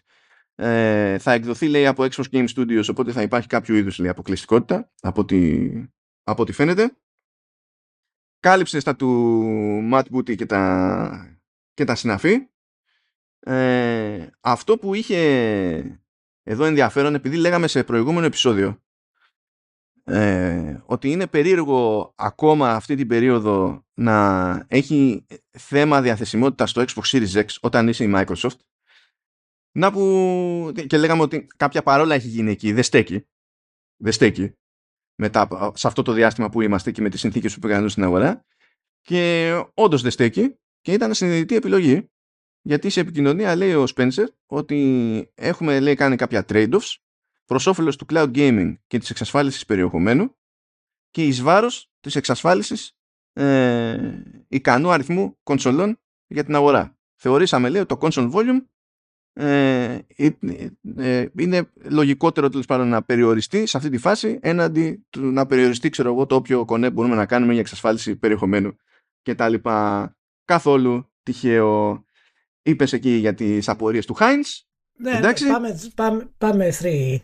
ε, θα εκδοθεί λέει από Xbox Game Studios οπότε θα υπάρχει κάποιο είδους λέει, αποκλειστικότητα από ό,τι, από ό,τι φαίνεται. Κάλυψες στα του Matt Booty και τα, και τα συναφή. Ε, αυτό που είχε εδώ ενδιαφέρον επειδή λέγαμε σε προηγούμενο επεισόδιο ε, ότι είναι περίεργο ακόμα αυτή την περίοδο να έχει θέμα διαθεσιμότητα στο Xbox Series X όταν είσαι η Microsoft. Να που και λέγαμε ότι κάποια παρόλα έχει γίνει εκεί δεν στέκει δεν στέκει μετά, σε αυτό το διάστημα που είμαστε και με τις συνθήκες που πήγαν στην αγορά. Και όντως δεν στέκει και ήταν συνειδητή επιλογή γιατί σε επικοινωνία λέει ο Spencer ότι έχουμε λέει κάνει κάποια trade-offs προς όφελος του cloud gaming και της εξασφάλισης περιεχομένου και εις βάρος της εξασφάλισης ε, ικανού αριθμού κονσολών για την αγορά. Θεωρήσαμε λέει ότι το console volume ε, ε, ε, είναι λογικότερο τέλος πάντων να περιοριστεί σε αυτή τη φάση έναντι του να περιοριστεί ξέρω εγώ το όποιο κονέ μπορούμε να κάνουμε για εξασφάλιση περιεχομένου και τα λοιπά καθόλου τυχαίο είπες εκεί για τις απορίες του Heinz ναι, Εντάξει. Ναι, πάμε, πάμε, πάμε 3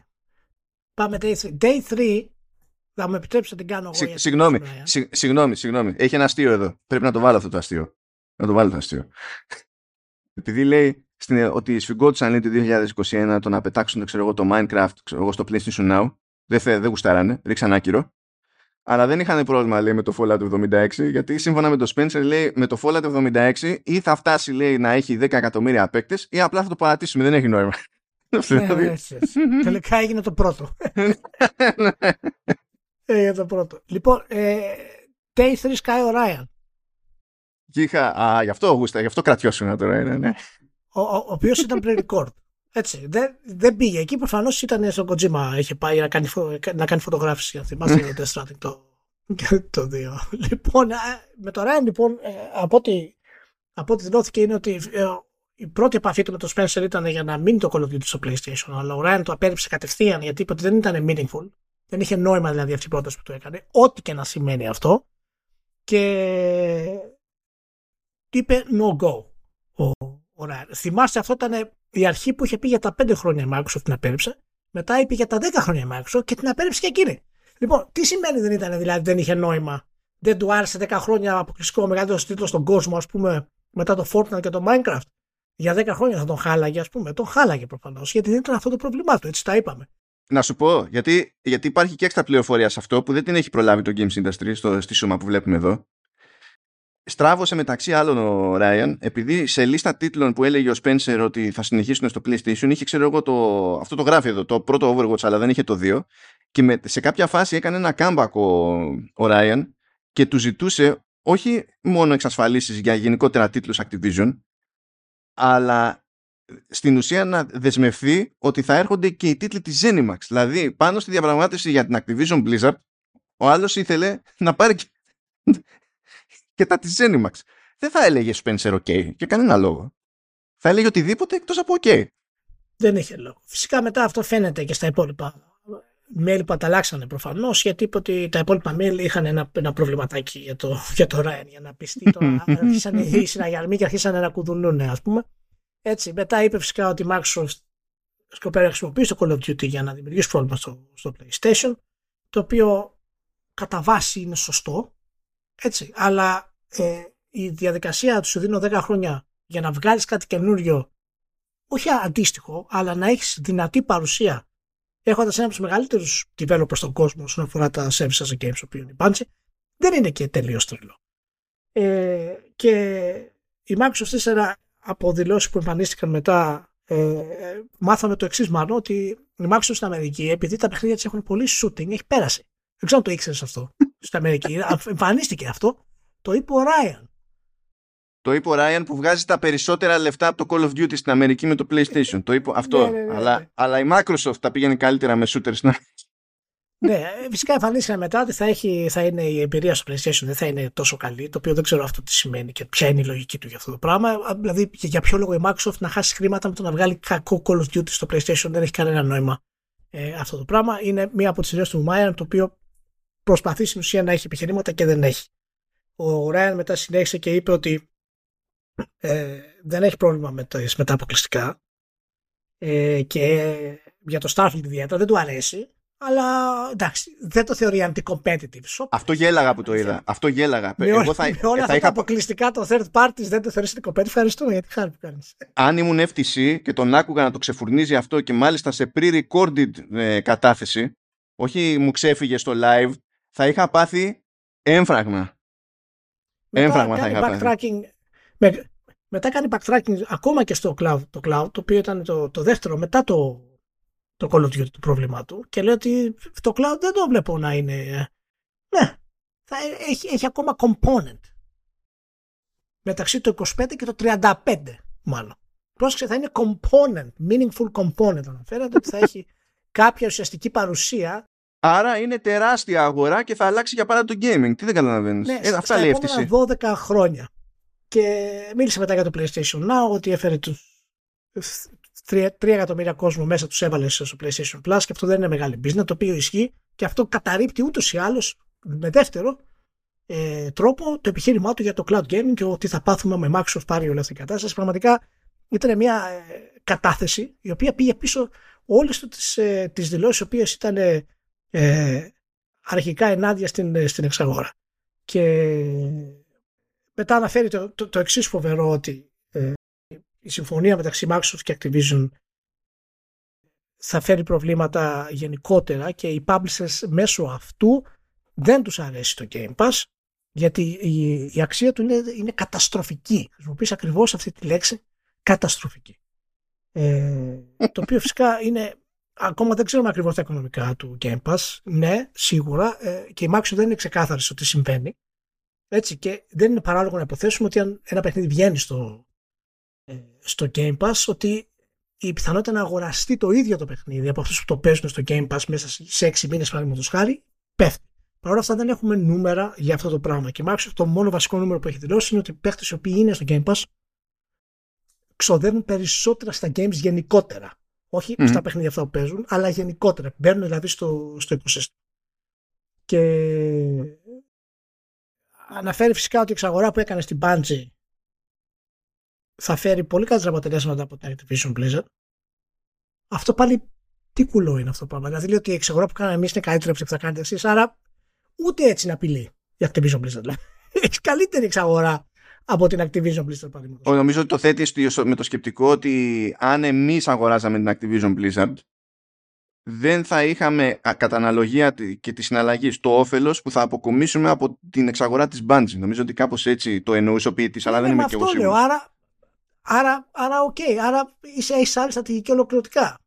πάμε day 3 day 3 θα με επιτρέψετε να την κάνω εγώ συγγνώμη, συγγνώμη, συγγνώμη έχει ένα αστείο εδώ πρέπει να το βάλω αυτό το αστείο να το βάλω το αστείο επειδή λέει στην, ότι σφιγγόντουσαν λέει, το 2021 το να πετάξουν ξέρω εγώ, το Minecraft ξέρω εγώ, στο PlayStation Now. Δεν, θε, δεν γουστάρανε, ρίξαν άκυρο. Αλλά δεν είχαν πρόβλημα λέει, με το Fallout 76, γιατί σύμφωνα με το Spencer λέει με το Fallout 76 ή θα φτάσει λέει, να έχει 10 εκατομμύρια παίκτες ή απλά θα το παρατήσουμε, δεν έχει νόημα. Ναι, ναι, Τελικά έγινε το πρώτο. έγινε το πρώτο. Λοιπόν, ε, Day 3 Sky Orion. είχα, α, γι' αυτό γούστα, γι' αυτό κρατιώσουν τώρα, ναι, ναι ο, ο, ο οποίος ήταν pre-record. Έτσι, δεν, δεν πήγε εκεί. Προφανώς ήταν στο Kojima. Είχε πάει να κάνει, να κάνει φωτογράφηση. Αν θυμάστε το Death Stranding το, το 2. Λοιπόν, με το Ryan, λοιπόν, ε, από ό,τι, από ό,τι δηλώθηκε είναι ότι ε, η πρώτη επαφή του με το Spencer ήταν για να μείνει το Call of Duty στο PlayStation. Αλλά ο Ryan το απέρριψε κατευθείαν γιατί είπε ότι δεν ήταν meaningful. Δεν είχε νόημα δηλαδή αυτή η πρόταση που του έκανε. Ό,τι και να σημαίνει αυτό. Και είπε no go ο, Ωραία. Θυμάστε αυτό ήταν η αρχή που είχε πει για τα 5 χρόνια η Microsoft την απέρριψε. Μετά είπε για τα 10 χρόνια η Microsoft και την απέρριψε και εκείνη. Λοιπόν, τι σημαίνει δεν ήταν δηλαδή, δεν είχε νόημα. Δεν του άρεσε 10 χρόνια αποκλειστικό μεγαλύτερος τίτλος στον κόσμο, ας πούμε, μετά το Fortnite και το Minecraft. Για 10 χρόνια θα τον χάλαγε, ας πούμε. Τον χάλαγε προφανώς, γιατί δεν ήταν αυτό το πρόβλημά του. Έτσι τα είπαμε. Να σου πω, γιατί, γιατί υπάρχει και έξτρα πληροφορία σε αυτό που δεν την έχει προλάβει το Games Industry στο, στη σούμα που βλέπουμε εδώ στράβωσε μεταξύ άλλων ο Ράιαν επειδή σε λίστα τίτλων που έλεγε ο Spencer ότι θα συνεχίσουν στο PlayStation είχε ξέρω εγώ το, αυτό το γράφει εδώ το πρώτο Overwatch αλλά δεν είχε το 2 και με, σε κάποια φάση έκανε ένα comeback ο, ο Ryan και του ζητούσε όχι μόνο εξασφαλίσεις για γενικότερα τίτλους Activision αλλά στην ουσία να δεσμευθεί ότι θα έρχονται και οι τίτλοι της Zenimax δηλαδή πάνω στη διαπραγμάτευση για την Activision Blizzard ο άλλος ήθελε να πάρει και τα της Zenimax. Δεν θα έλεγε Spencer OK και κανένα λόγο. Θα έλεγε οτιδήποτε εκτός από OK. Δεν είχε λόγο. Φυσικά μετά αυτό φαίνεται και στα υπόλοιπα mail που ανταλλάξανε προφανώς, γιατί είπε ότι τα υπόλοιπα mail είχαν ένα, ένα προβληματάκι για το, για το Ryan, για να πιστεί. Τώρα άρχισαν οι συναγερμοί και αρχίσαν να κουδουνούν, ας πούμε. Έτσι, μετά είπε φυσικά ότι η Microsoft σκοπεύει να χρησιμοποιήσει το Call of Duty για να δημιουργήσει πρόβλημα στο, στο PlayStation, το οποίο κατά βάση είναι σωστό, έτσι. Αλλά ε, η διαδικασία του σου δίνω 10 χρόνια για να βγάλεις κάτι καινούριο, όχι αντίστοιχο, αλλά να έχεις δυνατή παρουσία έχοντας ένα από τους μεγαλύτερους developers στον κόσμο όσον αφορά τα services as a games, που είναι η δεν είναι και τελείως τρελό. Ε, και η Microsoft 4 από δηλώσεις που εμφανίστηκαν μετά ε, μάθαμε το εξής μάλλον ότι η Microsoft στην Αμερική επειδή τα παιχνίδια της έχουν πολύ shooting έχει πέρασει. Δεν ξέρω αν το ήξερες αυτό στην Αμερική. Εμφανίστηκε αυτό. Το είπε ο Ράιαν. Το είπε ο Ράιαν που βγάζει τα περισσότερα λεφτά από το Call of Duty στην Αμερική με το PlayStation. Το είπε αυτό. Ναι, ναι, ναι, αλλά, αλλά η Microsoft τα πήγαινε καλύτερα με shooters στην ναι, φυσικά εμφανίστηκε μετά ότι θα, έχει, θα είναι η εμπειρία στο PlayStation δεν θα είναι τόσο καλή, το οποίο δεν ξέρω αυτό τι σημαίνει και ποια είναι η λογική του για αυτό το πράγμα. Δηλαδή, για ποιο λόγο η Microsoft να χάσει χρήματα με το να βγάλει κακό Call of Duty στο PlayStation δεν έχει κανένα νόημα ε, αυτό το πράγμα. Είναι μία από τις ιδέες του Μάιαν, το οποίο προσπαθεί στην ουσία να έχει επιχειρήματα και δεν έχει. Ο Ράιν μετά συνέχισε και είπε ότι ε, δεν έχει πρόβλημα με, το, με τα αποκλειστικά ε, και για το Starfield ιδιαίτερα δεν του αρέσει αλλά εντάξει, δεν το θεωρεί anti-competitive. Αυτό γέλαγα που το είδα. Αυτό γέλαγα. Με, Εγώ θα, με όλα θα αυτά είχα... τα αποκλειστικά το third parties δεν το θεωρείς anti-competitive. Ευχαριστούμε για τη χάρη που κάνεις. Αν ήμουν FTC και τον άκουγα να το ξεφουρνίζει αυτό και μάλιστα σε pre-recorded ε, κατάθεση, όχι μου ξέφυγε στο live, θα είχα πάθει έμφραγμα. Μετά έμφραγμα θα είχα πάθει. Με, μετά κάνει backtracking ακόμα και στο cloud, το cloud, το οποίο ήταν το, το δεύτερο μετά το το Call of Duty το πρόβλημά του και λέει ότι το cloud δεν το βλέπω να είναι ναι, θα έχει, έχει ακόμα component μεταξύ το 25 και το 35 μάλλον πρόσεξε θα είναι component meaningful component αναφέρεται ότι θα έχει κάποια ουσιαστική παρουσία Άρα είναι τεράστια αγορά και θα αλλάξει για πάντα το gaming. Τι δεν καταλαβαίνεις. Ναι, ε, αυτά λέει 12 χρόνια. Και μίλησε μετά για το PlayStation Now ότι έφερε τους 3, εκατομμύρια κόσμο μέσα τους έβαλε στο PlayStation Plus και αυτό δεν είναι μεγάλη business, το οποίο ισχύει και αυτό καταρρύπτει ούτως ή άλλως με δεύτερο ε, τρόπο το επιχείρημά του για το cloud gaming και ότι θα πάθουμε με Microsoft πάρει όλη αυτή η κατάσταση. Πραγματικά ήταν μια ε, κατάθεση η οποία πήγε πίσω όλες τις ε, τις δηλώσεις οι οποίες ήταν ε, αρχικά ενάντια στην, ε, στην εξαγορά. Και μετά αναφέρει το, το, το εξής φοβερό ότι η συμφωνία μεταξύ Microsoft και Activision θα φέρει προβλήματα γενικότερα και οι publishers μέσω αυτού δεν τους αρέσει το Game Pass γιατί η, η αξία του είναι, είναι καταστροφική. Χρησιμοποιείς ακριβώς αυτή τη λέξη καταστροφική. Ε, το οποίο φυσικά είναι ακόμα δεν ξέρουμε ακριβώς τα οικονομικά του Game Pass. Ναι, σίγουρα ε, και η Microsoft δεν είναι ξεκάθαρη στο τι συμβαίνει. Έτσι και δεν είναι παράλογο να υποθέσουμε ότι αν ένα παιχνίδι βγαίνει στο, ε, στο Game Pass ότι η πιθανότητα να αγοραστεί το ίδιο το παιχνίδι από αυτούς που το παίζουν στο Game Pass μέσα σε 6 μήνες, παραδείγματος χάρη, πέφτει. Παρ' όλα αυτά δεν έχουμε νούμερα για αυτό το πράγμα. Και Microsoft το μόνο βασικό νούμερο που έχει δηλώσει είναι ότι οι παίχτες οι οποίοι είναι στο Game Pass ξοδεύουν περισσότερα στα games γενικότερα. Όχι στα παιχνίδια αυτά που παίζουν, αλλά γενικότερα. Μπαίνουν δηλαδή στο, στο οικοσύστημα. Και αναφέρει φυσικά ότι η εξαγορά που έκανε στην Bungie θα φέρει πολύ καλύτερα αποτελέσματα από την Activision Blizzard. Αυτό πάλι τι κουλό είναι αυτό το πράγμα. Δηλαδή λέει ότι η εξαγορά που κάναμε εμείς είναι καλύτερη από αυτή που θα κάνετε εσείς. Άρα ούτε έτσι να απειλεί η Activision Blizzard. Δηλαδή. Έχει καλύτερη εξαγορά από την Activision Blizzard παραδείγματος. Νομίζω ότι το θέτεις με το σκεπτικό ότι αν εμείς αγοράζαμε την Activision Blizzard δεν θα είχαμε κατά αναλογία και τη συναλλαγή το όφελος που θα αποκομίσουμε από την εξαγορά της Bungie. Νομίζω ότι κάπως έτσι το εννοούσε ο ποιητή, αλλά δεν είμαι και εγώ σίγουρος. Άρα Άρα, άρα OK, okay, άρα είσαι, έχεις άλλη στρατηγική ολοκληρωτικά.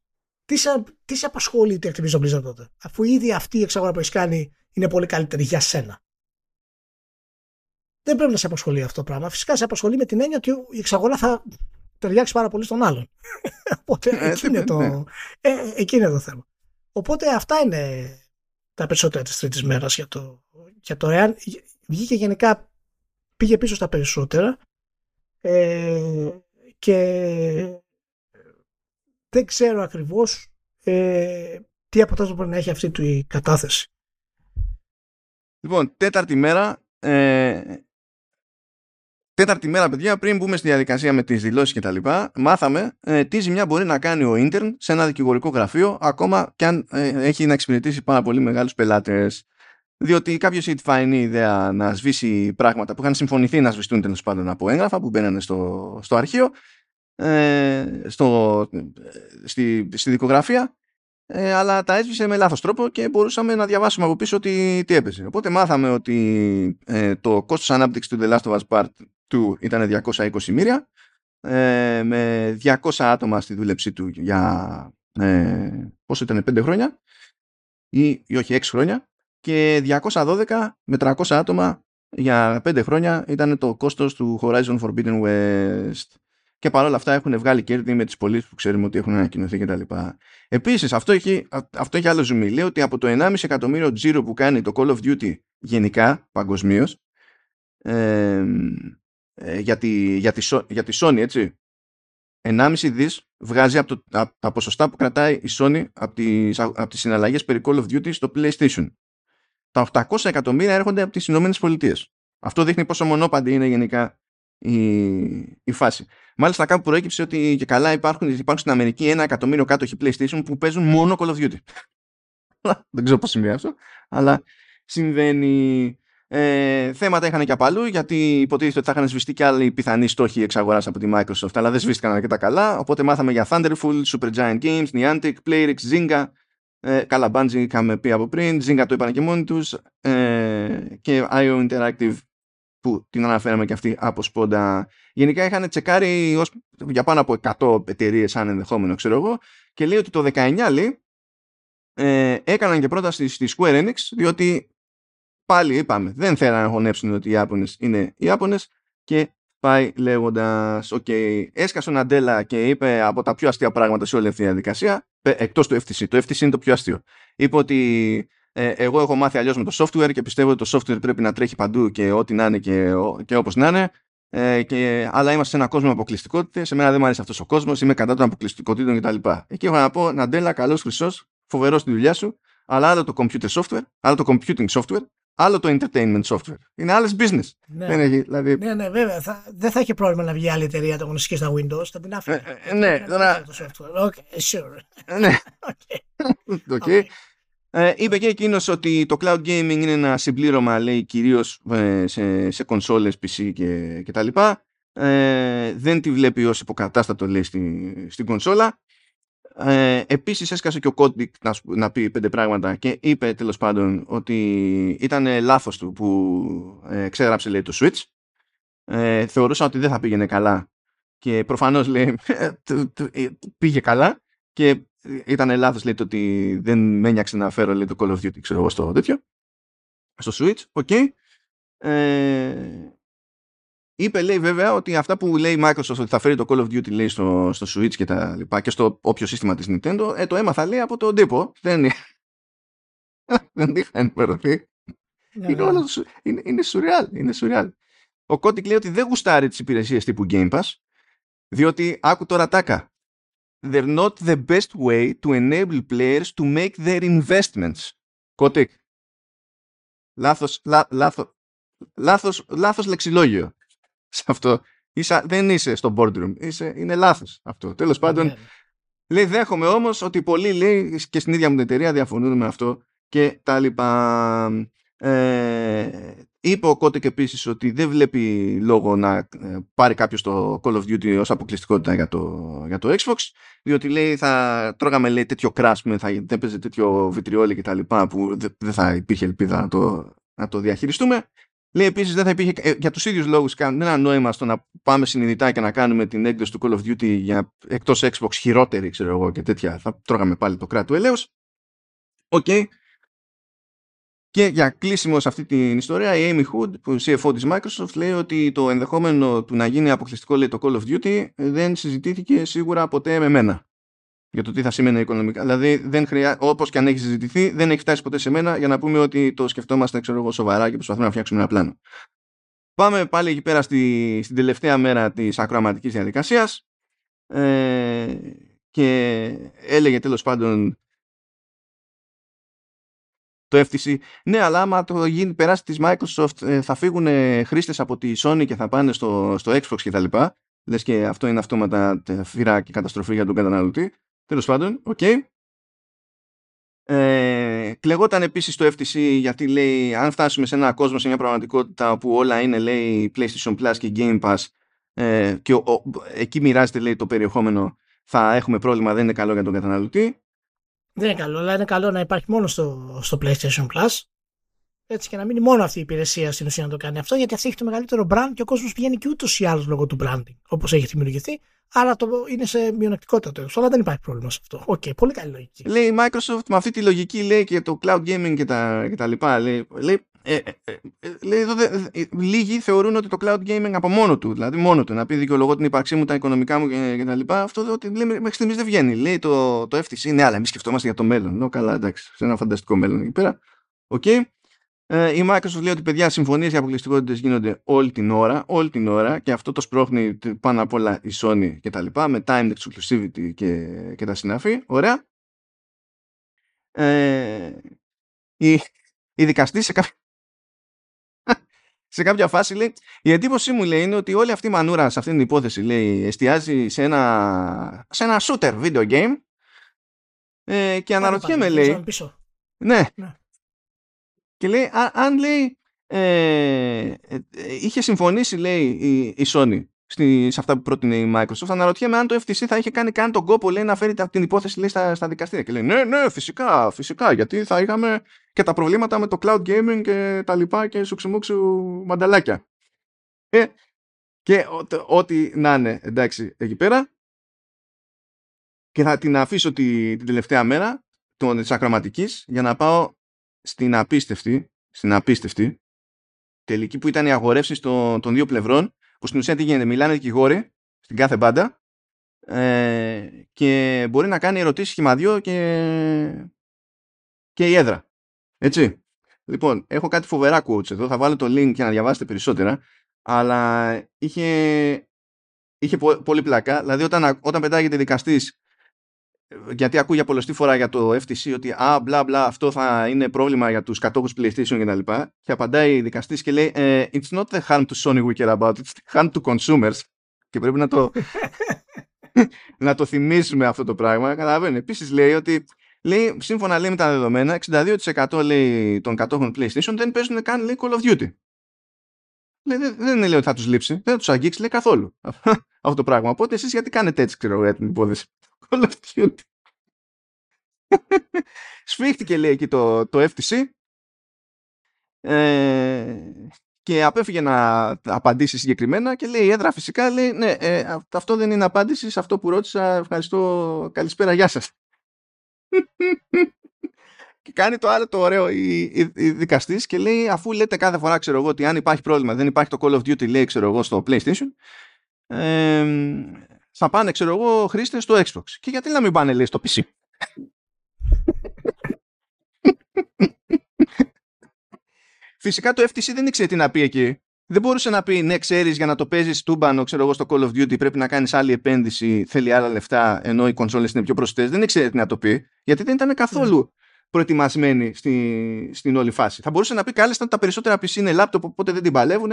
Τι σε, τι σε απασχολεί το Activision Blizzard τότε, αφού ήδη αυτή η εξαγορά που έχεις κάνει είναι πολύ καλύτερη για σένα; Δεν πρέπει να σε απασχολεί αυτό το πράγμα. Φυσικά σε απασχολεί με την έννοια ότι η εξαγορά θα ταιριάξει πάρα πολύ στον άλλον. Οπότε ε, εκεί, είναι το, ναι. ε, εκεί είναι το θέμα. Οπότε αυτά είναι τα περισσότερα της τρίτης μέρας για το, για το εάν βγήκε γενικά πήγε πίσω στα περισσότερα ε, και δεν ξέρω ακριβώς ε, τι αποτέλεσμα μπορεί να έχει αυτή του η κατάθεση. Λοιπόν, τέταρτη μέρα, ε, τέταρτη μέρα παιδιά, πριν μπούμε στη διαδικασία με τις δηλώσεις και τα λοιπά, μάθαμε ε, τι ζημιά μπορεί να κάνει ο ίντερν σε ένα δικηγορικό γραφείο, ακόμα και αν ε, έχει να εξυπηρετήσει πάρα πολύ μεγάλους πελάτες. Διότι κάποιος είχε τη φαϊνή ιδέα να σβήσει πράγματα που είχαν συμφωνηθεί να σβηστούν τέλος πάντων από έγγραφα που μπαίνανε στο, στο αρχείο ε, στο, στη, στη δικογραφία ε, αλλά τα έσβησε με λάθος τρόπο και μπορούσαμε να διαβάσουμε από πίσω τι, τι έπαιζε. Οπότε μάθαμε ότι ε, το κόστος ανάπτυξης του The Last of Us Part 2 ήταν 220 μοίρια ε, με 200 άτομα στη δούλεψή του για ε, πόσο ήταν 5 χρόνια ή, ή όχι 6 χρόνια και 212 με 300 άτομα για 5 χρόνια ήταν το κόστος του Horizon Forbidden West και παρόλα αυτά έχουν βγάλει κέρδη με τις πωλήσεις που ξέρουμε ότι έχουν ανακοινωθεί κτλ. Επίσης, αυτό έχει, αυτό έχει άλλο ζουμί. Λέει ότι από το 1,5 εκατομμύριο τζίρο που κάνει το Call of Duty γενικά, παγκοσμίως, ε, για, τη, για, τη, για τη Sony, έτσι, 1,5 δις βγάζει από, το, από τα ποσοστά που κρατάει η Sony από τις, από τις συναλλαγές περί Call of Duty στο PlayStation. Τα 800 εκατομμύρια έρχονται από τις Ηνωμένες Πολιτείες. Αυτό δείχνει πόσο μονόπαντη είναι γενικά η, η φάση. Μάλιστα κάπου προέκυψε ότι και καλά υπάρχουν, υπάρχουν στην Αμερική ένα εκατομμύριο κάτοχοι PlayStation που παίζουν μόνο Call of Duty. Δεν ξέρω πώς συμβαίνει αυτό, αλλά συμβαίνει. Ε, θέματα είχαν και από αλλού γιατί υποτίθεται ότι θα είχαν σβηστεί και άλλοι πιθανοί στόχοι εξαγοράς από τη Microsoft, αλλά δεν σβήστηκαν αρκετά καλά. Οπότε μάθαμε για Thunderful, Super Giant Games, Niantic, Playrix, Zynga. Ε, καλά, Bungie είχαμε πει από πριν, Zynga το είπαν και μόνοι τους. Ε, και IO Interactive που την αναφέραμε και αυτή από σπόντα. Γενικά είχαν τσεκάρει ως, για πάνω από 100 εταιρείες σαν ενδεχόμενο, ξέρω εγώ, και λέει ότι το 19 λέει, ε, έκαναν και πρόταση στη Square Enix, διότι πάλι είπαμε, δεν θέλανε να χωνέψουν ότι οι Ιάπωνες είναι οι Ιάπωνες και πάει λέγοντας, OK, okay, έσκασε ο Ναντέλα και είπε από τα πιο αστεία πράγματα σε όλη αυτή τη διαδικασία, εκτός του FTC. Το FTC είναι το πιο αστείο. Είπε ότι ε, εγώ έχω μάθει αλλιώς με το software και πιστεύω ότι το software πρέπει να τρέχει παντού και ό,τι να είναι και, και όπως να είναι. Ε, και, αλλά είμαστε σε ένα κόσμο αποκλειστικότητες. Σε μένα δεν μου αρέσει αυτός ο κόσμος. Είμαι κατά των αποκλειστικότητων κτλ. Εκεί έχω να πω, Ναντέλα, καλός χρυσός, φοβερός στη δουλειά σου, αλλά άλλο το computer software, άλλο το computing software, άλλο το entertainment software. Είναι άλλες business. Ναι. Δεν έχει, δηλαδή... ναι, ναι, βέβαια. Θα, δεν θα έχει πρόβλημα να βγει άλλη εταιρεία ανταγωνιστική στα Windows. Θα την άφηνε. Ε, ε, ναι, τώρα... το software. Okay, sure. ναι. okay. okay. Ε, είπε και εκείνος ότι το cloud gaming είναι ένα συμπλήρωμα, λέει, κυρίως ε, σε, σε κονσόλες, PC και, και τα λοιπά. Ε, δεν τη βλέπει ως υποκατάστατο, λέει, στη, στην κονσόλα. Ε, επίσης έσκασε και ο Kotick να, να πει πέντε πράγματα και είπε τέλος πάντων ότι ήταν λάθος του που ε, ξέγραψε λέει το Switch. Ε, θεωρούσα ότι δεν θα πήγαινε καλά και προφανώς λέει ε, πήγε καλά και ήταν λάθος λέει το ότι δεν με ένοιαξε να φέρω λέει, το Call of Duty ξέρω εγώ στο τέτοιο στο Switch, OK okay. ε, είπε λέει βέβαια ότι αυτά που λέει η Microsoft ότι θα φέρει το Call of Duty λέει στο, στο Switch και τα λοιπά και στο όποιο σύστημα της Nintendo ε, το έμαθα λέει από τον τύπο δεν, δεν είχα ενημερωθεί ναι, είναι, όλο, είναι, είναι surreal, είναι surreal. Ο Kotick λέει ότι δεν γουστάρει τις υπηρεσίες τύπου Game Pass διότι άκου τώρα τάκα they're not the best way to enable players to make their investments. Κώτικ. Λάθος, λά, λάθος, λάθος, λάθος λεξιλόγιο σε αυτό. Είσαι, δεν είσαι στο boardroom. Είσαι, είναι λάθος αυτό. Τέλος πάντων, λέει δέχομαι όμως ότι πολλοί λέει και στην ίδια μου την εταιρεία διαφωνούν με αυτό και τα λοιπά. Ε, είπε ο Κότεκ επίσης ότι δεν βλέπει λόγο να ε, πάρει κάποιος το Call of Duty ως αποκλειστικότητα για το, για το Xbox διότι λέει θα τρώγαμε λέει τέτοιο crash θα δεν παίζει τέτοιο βιτριόλι και τα λοιπά που δεν θα υπήρχε ελπίδα να το, να το διαχειριστούμε Λέει επίσης δεν θα υπήρχε ε, για τους ίδιους λόγους κανένα νόημα στο να πάμε συνειδητά και να κάνουμε την έκδοση του Call of Duty για εκτός Xbox χειρότερη ξέρω εγώ και τέτοια θα τρώγαμε πάλι το κράτος ελέος OK, okay. Και για κλείσιμο σε αυτή την ιστορία, η Amy Hood, που CFO της Microsoft, λέει ότι το ενδεχόμενο του να γίνει αποκλειστικό λέει, το Call of Duty δεν συζητήθηκε σίγουρα ποτέ με μένα. Για το τι θα σημαίνει οικονομικά. Δηλαδή, δεν χρειά... όπως και αν έχει συζητηθεί, δεν έχει φτάσει ποτέ σε μένα για να πούμε ότι το σκεφτόμαστε ξέρω εγώ, σοβαρά και προσπαθούμε να φτιάξουμε ένα πλάνο. Πάμε πάλι εκεί πέρα στη, στην τελευταία μέρα της ακροαματικής διαδικασίας. Ε, και έλεγε τέλος πάντων το FTC. Ναι, αλλά άμα το γίνει, περάσει της Microsoft, ε, θα φύγουν χρήστες από τη Sony και θα πάνε στο, στο Xbox κτλ. Λες και αυτό είναι αυτόματα φύρα και καταστροφή για τον καταναλωτή. Τέλος πάντων, OK. Okay. Ε, κλεγόταν επίσης το FTC γιατί λέει αν φτάσουμε σε ένα κόσμο, σε μια πραγματικότητα όπου όλα είναι λέει PlayStation Plus και Game Pass ε, και ο, εκεί μοιράζεται λέει το περιεχόμενο θα έχουμε πρόβλημα, δεν είναι καλό για τον καταναλωτή δεν είναι καλό, αλλά είναι καλό να υπάρχει μόνο στο, στο PlayStation Plus. Έτσι και να μείνει μόνο αυτή η υπηρεσία στην ουσία να το κάνει αυτό, γιατί αυτή έχει το μεγαλύτερο brand και ο κόσμος πηγαίνει και ούτως ή άλλως λόγω του branding, όπως έχει δημιουργηθεί. Άρα το, είναι σε μειονεκτικότητα το έξω, αλλά δεν υπάρχει πρόβλημα σε αυτό. OK, okay, πολύ καλή λογική. Λέει η Microsoft με αυτή τη λογική λέει και το cloud gaming και τα, και τα λοιπά. Λέει, λέει ε, ε, ε, ε, λέει εδώ, ε, λίγοι θεωρούν ότι το cloud gaming από μόνο του, δηλαδή μόνο του, να πει δικαιολογώ την ύπαρξή μου, τα οικονομικά μου και, και τα λοιπά, αυτό ότι λέει, μέχρι στιγμής δεν βγαίνει. Λέει το, το FTC, ναι, αλλά εμείς σκεφτόμαστε για το μέλλον. Νο, καλά, εντάξει, σε ένα φανταστικό μέλλον εκεί πέρα. Okay. Ε, η Microsoft λέει ότι παιδιά συμφωνίες για αποκλειστικότητες γίνονται όλη την ώρα, όλη την ώρα και αυτό το σπρώχνει πάνω απ' όλα η Sony και τα λοιπά με timed exclusivity και, και τα συναφή. Ωραία. Ε, η, η δικαστή σε κάποιο σε κάποια φάση λέει, η εντύπωσή μου λέει είναι ότι όλη αυτή η μανούρα σε αυτή την υπόθεση λέει εστιάζει σε ένα, σε ένα shooter video game ε, και αναρωτιέμαι λέει ναι. ναι. Και λέει αν λέει ε, ε, είχε συμφωνήσει λέει η, η Sony στη, σε αυτά που πρότεινε η Microsoft. Αναρωτιέμαι αν το FTC θα είχε κάνει καν τον κόπο λέει, να φέρει την υπόθεση λέει, στα, στα δικαστήρια. Και λέει ναι, ναι, φυσικά, φυσικά, γιατί θα είχαμε και τα προβλήματα με το cloud gaming και τα λοιπά και σουξουμούξου μανταλάκια. Ε, και ό,τι να είναι εντάξει εκεί πέρα και θα την αφήσω τη, την τελευταία μέρα της ακροματικής για να πάω στην απίστευτη, στην απίστευτη τελική που ήταν οι αγορεύσεις των, των δύο πλευρών που στην ουσία τι γίνεται, μιλάνε δικηγόροι στην κάθε μπάντα ε, και μπορεί να κάνει ερωτήσεις σχημαδιό και, και η έδρα. Έτσι. Λοιπόν, έχω κάτι φοβερά quotes εδώ, θα βάλω το link για να διαβάσετε περισσότερα, αλλά είχε, είχε πολύ πλάκα, δηλαδή όταν, όταν πετάγεται δικαστής γιατί ακούει για πολλωστή φορά για το FTC ότι α, μπλα μπλα, αυτό θα είναι πρόβλημα για τους κατόχους PlayStation και τα λοιπά και απαντάει η δικαστής και λέει ε, It's not the harm to Sony we care about, it's the harm to consumers και πρέπει να το να το θυμίσουμε αυτό το πράγμα καταλαβαίνετε. Επίσης λέει ότι λέει, σύμφωνα λέει με τα δεδομένα 62% λέει, των κατόχων PlayStation δεν παίζουν καν λέει, Call of Duty Λέει, δεν, δεν λέει ότι θα τους λείψει, δεν θα τους αγγίξει λέει, καθόλου αυτό το πράγμα. Οπότε εσείς γιατί κάνετε έτσι, ξέρω για την υπόθεση. Call of Duty. Σφίχτηκε λέει εκεί το, το FTC ε, και απέφυγε να απαντήσει συγκεκριμένα και λέει η έδρα φυσικά λέει ναι ε, αυτό δεν είναι απάντηση σε αυτό που ρώτησα. Ευχαριστώ. Καλησπέρα. Γεια σας. Και κάνει το άλλο το ωραίο η, η, η δικαστής και λέει αφού λέτε κάθε φορά ξέρω εγώ ότι αν υπάρχει πρόβλημα δεν υπάρχει το Call of Duty λέει ξέρω εγώ στο PlayStation ε, θα πάνε, ξέρω εγώ, χρήστες στο Xbox. Και γιατί να μην πάνε, λέει, στο PC. Φυσικά το FTC δεν ήξερε τι να πει εκεί. Δεν μπορούσε να πει, ναι, ξέρεις, για να το παίζεις τούμπανο, ξέρω εγώ, στο Call of Duty πρέπει να κάνεις άλλη επένδυση, θέλει άλλα λεφτά, ενώ οι κονσόλες είναι πιο προσιτές. Δεν ήξερε τι να το πει, γιατί δεν ήταν καθόλου ναι. προετοιμασμένοι στη, στην όλη φάση. Θα μπορούσε να πει κάλλιστα ότι τα περισσότερα PC είναι λάπτοπ, οπότε δεν την παλεύουν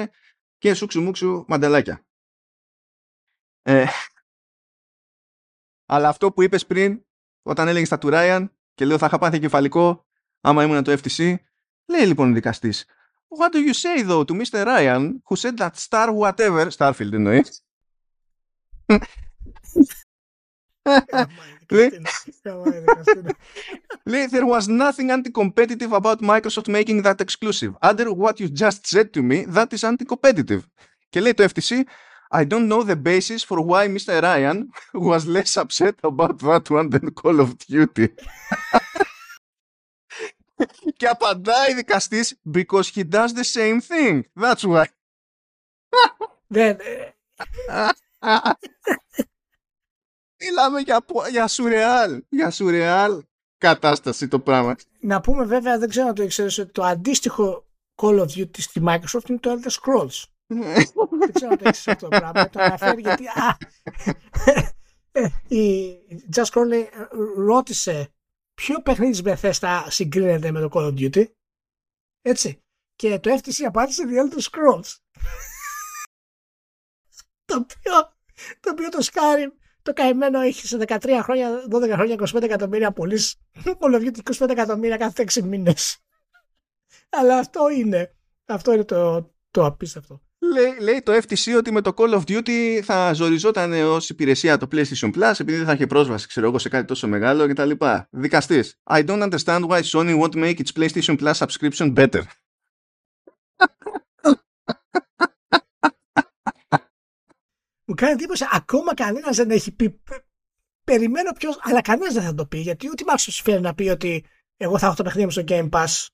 και σούξου μουξου μανταλάκια. Ε, αλλά αυτό που είπες πριν, όταν έλεγε στα του Ράιαν και λέω θα είχα πάθει κεφαλικό άμα ήμουν το FTC, λέει λοιπόν ο δικαστής What do you say though to Mr. Ryan who said that star whatever, Starfield εννοεί, Λέει, there was nothing anti-competitive about Microsoft making that exclusive. Under what you just said to me, that is anti-competitive. Και λέει το FTC, I don't know the basis for why Mr. Ryan was less upset about that one than Call of Duty. Και απαντάει δικαστής because he does the same thing. That's why. Δεν. Μιλάμε για, για σουρεάλ. Για σουρεάλ κατάσταση το πράγμα. Να πούμε βέβαια, δεν ξέρω αν το ήξερες, ότι το αντίστοιχο Call of Duty στη Microsoft είναι το Elder Scrolls. Δεν ξέρω αν το έχεις αυτό το πράγμα. Το αναφέρει γιατί. Ε, η Just Crowley ρώτησε ποιο παιχνίδι της Bethesda συγκρίνεται με το Call of Duty; Έτσι. Και το FTC απάντησε The Elder Scrolls. το οποίο το οποίο το Skyrim το καημένο έχει σε 13 χρόνια, 12 χρόνια, 25 εκατομμύρια πωλήσει. Call of Duty 25 εκατομμύρια κάθε 6 μήνες. Αλλά αυτό είναι. Αυτό είναι το, το απίστευτο. Λέει, λέει το FTC ότι με το Call of Duty θα ζοριζόταν ως υπηρεσία το PlayStation Plus επειδή δεν θα είχε πρόσβαση ξέρω εγώ, σε κάτι τόσο μεγάλο κτλ. Δικαστής. I don't understand why Sony won't make its PlayStation Plus subscription better. Μου κάνει εντύπωση ακόμα κανένας δεν έχει πει. Περιμένω ποιος, αλλά κανένας δεν θα το πει. Γιατί ούτε η Microsoft φέρει να πει ότι εγώ θα έχω το παιχνίδι μου στο Game Pass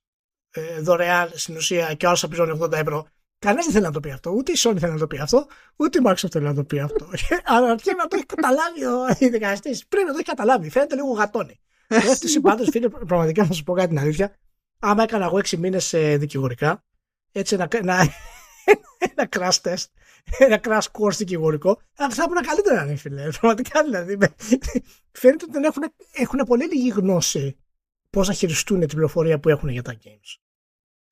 ε, δωρεάν στην ουσία και άλλος θα πληρώνει 80 ευρώ. Κανένας δεν θέλει να το πει αυτό. Ούτε η Sony θέλει να το πει αυτό, ούτε η Microsoft θέλει να το πει αυτό. Αλλά να το έχει καταλάβει ο δικαστής. Πρέπει να το έχει καταλάβει. Φαίνεται λίγο γατόνι. Το FTC πάντω, φίλε, πραγματικά να σου πω κάτι την αλήθεια. Άμα έκανα εγώ 6 μήνες δικηγορικά, έτσι ένα, ένα, ένα crash test, ένα crash course δικηγορικό, θα ήμουν καλύτερα, ναι, φίλε. Πραγματικά δηλαδή. Φαίνεται ότι έχουν, έχουν πολύ λίγη γνώση πώς να χειριστούν την πληροφορία που έχουν για τα games.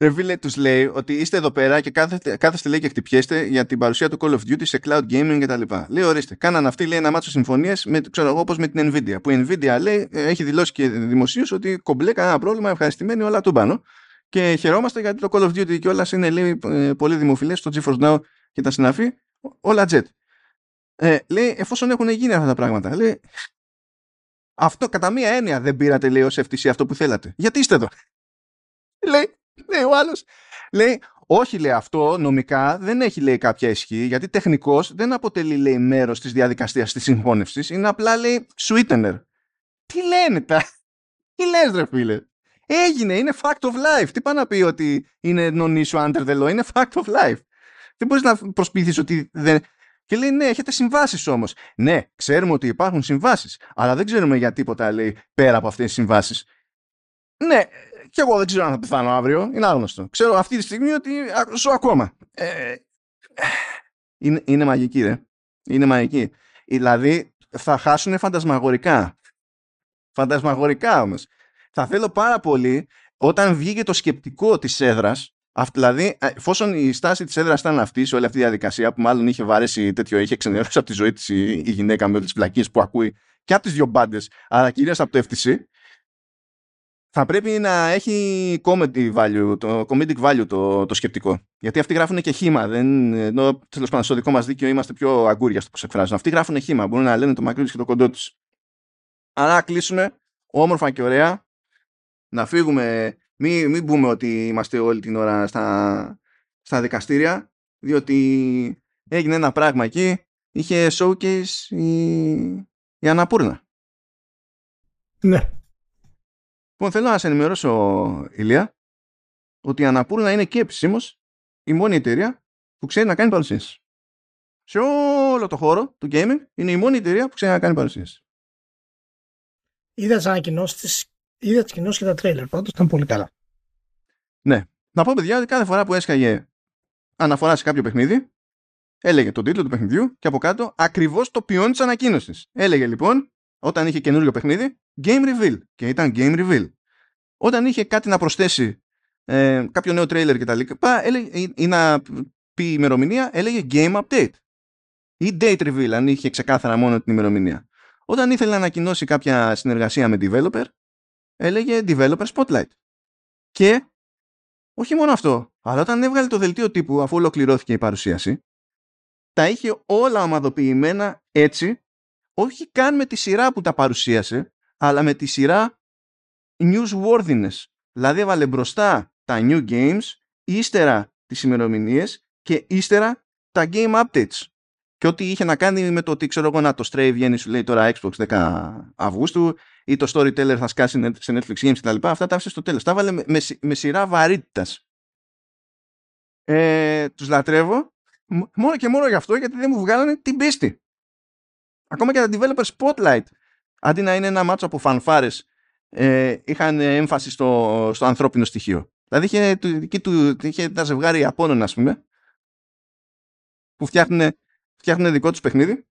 Ρε φίλε, τους λέει ότι είστε εδώ πέρα και κάθεστε, κάθεστε λέει και χτυπιέστε για την παρουσία του Call of Duty σε cloud gaming κτλ. Λέει, ορίστε, κάναν αυτοί λέει ένα μάτσο συμφωνίες με, ξέρω εγώ, όπως με την Nvidia. Που η Nvidia λέει, έχει δηλώσει και δημοσίως ότι κομπλέ κανένα πρόβλημα, ευχαριστημένοι όλα του πάνω. Και χαιρόμαστε γιατί το Call of Duty και όλα είναι λέει, ε, πολύ δημοφιλές στο GeForce Now και τα συναφή. Όλα jet. Ε, λέει, εφόσον έχουν γίνει αυτά τα πράγματα, λέει, αυτό κατά μία έννοια δεν πήρατε λέει ως FTC αυτό που θέλατε. Γιατί είστε εδώ; λέει, λέει ο άλλος, λέει, όχι λέει αυτό νομικά δεν έχει λέει κάποια ισχύ γιατί τεχνικός δεν αποτελεί λέει μέρος της διαδικασίας της συμφώνευσης είναι απλά λέει sweetener. Τι λένε τα, τι λες ρε φίλε; Έγινε, είναι fact of life. Τι πάει να πει ότι είναι non-issue under the law, είναι fact of life. Δεν μπορείς να προσπίθεις ότι δεν... Και λέει ναι, έχετε συμβάσεις όμως. Ναι, ξέρουμε ότι υπάρχουν συμβάσεις, αλλά δεν ξέρουμε για τίποτα λέει πέρα από αυτές τις συμβάσεις. Ναι, και εγώ δεν ξέρω αν θα πεθάνω αύριο, είναι άγνωστο. Ξέρω αυτή τη στιγμή ότι ζω ακόμα. Ε, είναι, είναι μαγική, ρε. Είναι μαγική. Δηλαδή θα χάσουν φαντασμαγορικά. Φαντασμαγορικά όμως. Θα θέλω πάρα πολύ όταν βγήκε το σκεπτικό της έδρας δηλαδή, εφόσον η στάση της έδρας ήταν αυτή σε όλη αυτή τη διαδικασία, που μάλλον είχε βαρέσει τέτοιο, είχε ξενερώσει από τη ζωή της η, η γυναίκα με όλες τις βλακίες που ακούει και από τις δύο μπάντες, αλλά κυρίως από το FTC, θα πρέπει να έχει comedy value, το comedic value το, το σκεπτικό. Γιατί αυτοί γράφουν και χήμα. Δεν, ενώ τέλος πάντων στο δικό μας δίκαιο είμαστε πιο αγκούρια στο πώς εκφράζουν. Αυτοί γράφουν χήμα. Μπορούν να λένε το μακρύ και το κοντό τους. Άρα κλείσουμε όμορφα και ωραία. Να φύγουμε μην, μην πούμε ότι είμαστε όλη την ώρα στα, στα δικαστήρια, διότι έγινε ένα πράγμα εκεί, είχε showcase η, η Αναπούρνα. Ναι. Λοιπόν, θέλω να σε ενημερώσω, Ηλία, ότι η Αναπούρνα είναι και επισήμως η μόνη εταιρεία που ξέρει να κάνει παρουσίαση. Σε όλο το χώρο του gaming είναι η μόνη εταιρεία που ξέρει να κάνει παρουσίαση. Είδα τι ανακοινώσεις Είδα τις κοινώσει και τα τρέιλερ. Πάντω ήταν πολύ καλά. Ναι. Να πω, παιδιά, ότι κάθε φορά που έσκαγε αναφορά σε κάποιο παιχνίδι, έλεγε τον τίτλο του παιχνιδιού και από κάτω ακριβώς το ποιόν της ανακοίνωσης. Έλεγε λοιπόν, όταν είχε καινούριο παιχνίδι, Game Reveal. Και ήταν Game Reveal. Όταν είχε κάτι να προσθέσει, ε, κάποιο νέο τρέιλερ κτλ. ή να πει ημερομηνία, έλεγε Game Update. Ή Date Reveal, αν είχε ξεκάθαρα μόνο την ημερομηνία. Όταν ήθελε να ανακοινώσει κάποια συνεργασία με developer, έλεγε Developer Spotlight. Και όχι μόνο αυτό, αλλά όταν έβγαλε το δελτίο τύπου αφού ολοκληρώθηκε η παρουσίαση, τα είχε όλα ομαδοποιημένα έτσι, όχι καν με τη σειρά που τα παρουσίασε, αλλά με τη σειρά newsworthiness. Δηλαδή έβαλε μπροστά τα new games, ύστερα τις ημερομηνίες και ύστερα τα game updates και ό,τι είχε να κάνει με το ότι ξέρω εγώ να το Stray βγαίνει σου λέει τώρα Xbox 10 Αυγούστου ή το Storyteller θα σκάσει σε Netflix Games κτλ. Αυτά τα άφησε στο τέλος. Τα έβαλε με, με, σειρά βαρύτητας. Ε, τους λατρεύω μόνο και μόνο γι' αυτό γιατί δεν μου βγάλανε την πίστη. Ακόμα και τα developer spotlight αντί να είναι ένα μάτσο από φανφάρες ε, είχαν έμφαση στο, στο ανθρώπινο στοιχείο. Δηλαδή είχε, του, του, είχε τα ζευγάρι Απόνονα ας πούμε που φτιάχνουν φτιάχνουν δικό τους παιχνίδι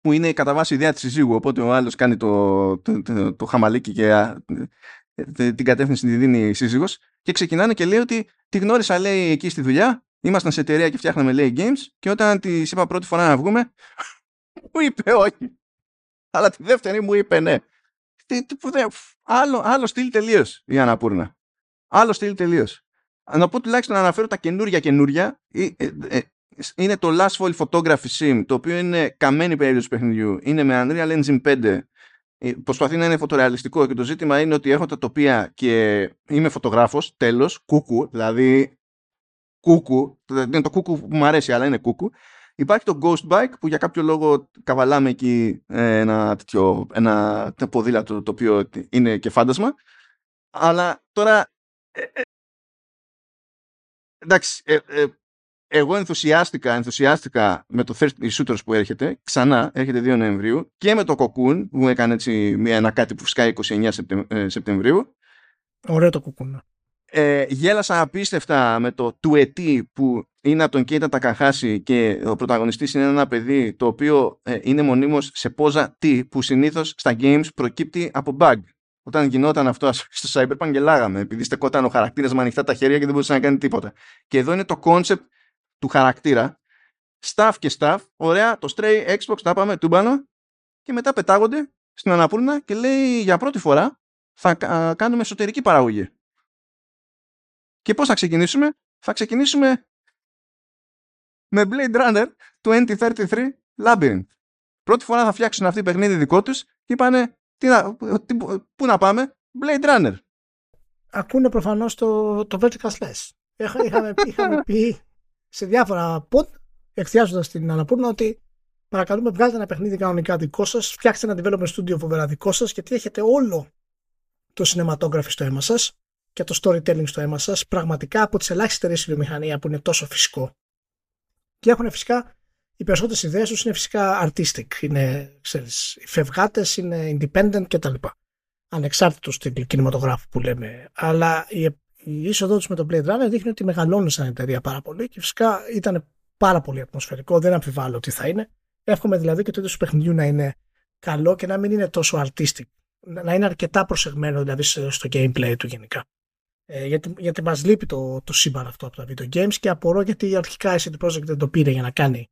που είναι κατά βάση ιδέα της συζύγου. Οπότε ο άλλος κάνει το, το, το, το, χαμαλίκι και ε, την κατεύθυνση τη δίνει η σύζυγος. Και ξεκινάνε και λέει ότι τη γνώρισα, λέει, εκεί στη δουλειά. Ήμασταν σε εταιρεία και φτιάχναμε, λέει, games. Και όταν της είπα πρώτη φορά να βγούμε, μου είπε όχι. Αλλά τη δεύτερη μου είπε ναι. Άλλο, άλλο στυλ τελείως η Αναπούρνα. Άλλο στυλ τελείως. Να πω τουλάχιστον να αναφέρω τα καινούρια καινούρια. Ε, ε, είναι το Last Fall Photography Sim, το οποίο είναι καμένη περίπτωση του παιχνιδιού. Είναι με Unreal Engine 5. Ε, προσπαθεί να είναι φωτορεαλιστικό και το ζήτημα είναι ότι έχω τα τοπία και είμαι φωτογράφος, τέλος, κούκου, δηλαδή κούκου, είναι το κούκου που μου αρέσει αλλά είναι κούκου. Υπάρχει το Ghost Bike που για κάποιο λόγο καβαλάμε εκεί ε, ένα, τέτοιο, ένα ποδήλατο το οποίο είναι και φάντασμα. Αλλά τώρα ε, εντάξει, εγώ ενθουσιάστηκα, ενθουσιάστηκα με το Thirsty Shooters που έρχεται, ξανά, έρχεται 2 Νοεμβρίου, και με το Cocoon που έκανε έτσι μια, ένα κάτι που φυσκάει 29 ε, Σεπτεμβρίου. Ωραίο το Cocoon. Ναι. Ε, γέλασα απίστευτα με το του ετή που είναι από τον Κέιτα Τακαχάση και ο πρωταγωνιστής είναι ένα παιδί το οποίο ε, είναι μονίμως σε πόζα τι που συνήθως στα games προκύπτει από bug. όταν γινόταν αυτό στο Cyberpunk γελάγαμε επειδή στεκόταν ο χαρακτήρας με ανοιχτά τα χέρια και δεν μπορούσε να κάνει τίποτα. Και εδώ είναι το concept του χαρακτήρα staff και staff, ωραία, το stray Xbox τα πάμε τούμπανο και μετά πετάγονται στην Αναπούρνα και λέει για πρώτη φορά θα κάνουμε εσωτερική παραγωγή. Και πώς θα ξεκινήσουμε; Θα ξεκινήσουμε με Blade Runner 2033 Labyrinth. Πρώτη φορά θα φτιάξουν αυτή παιχνίδι δικό τους και είπανε τι να, τι, πού να πάμε, Blade Runner. Ακούνε προφανώς το, το Vertical Slash. Είχαμε, είχαμε πει σε διάφορα pod εκθιάζοντας την Αναπούρνα ότι παρακαλούμε βγάλτε ένα παιχνίδι κανονικά δικό σας, φτιάξτε ένα development studio φοβερά δικό σας, γιατί έχετε όλο το cinematography στο αίμα σας και το storytelling στο αίμα σας, πραγματικά από τις ελάχιστες εταιρείε βιομηχανία που είναι τόσο φυσικό. Και έχουν φυσικά οι περισσότερες ιδέες τους είναι φυσικά artistic. Είναι, ξέρεις, οι φευγάτες είναι independent κτλ. Ανεξάρτητος στην κινηματογράφου που λέμε. Αλλά η, η είσοδό τους με τον Blade Runner δείχνει ότι μεγαλώνουν σαν εταιρεία πάρα πολύ και φυσικά ήταν πάρα πολύ ατμοσφαιρικό. Δεν αμφιβάλλω τι θα είναι. Εύχομαι δηλαδή και το είδος του παιχνιδιού να είναι καλό και να μην είναι τόσο artistic. Να είναι αρκετά προσεγμένο δηλαδή στο gameplay του γενικά. Ε, γιατί, γιατί μας λείπει το, το σύμπαν αυτό από τα video games και απορώ γιατί αρχικά η CD Projekt δεν το πήρε για να κάνει.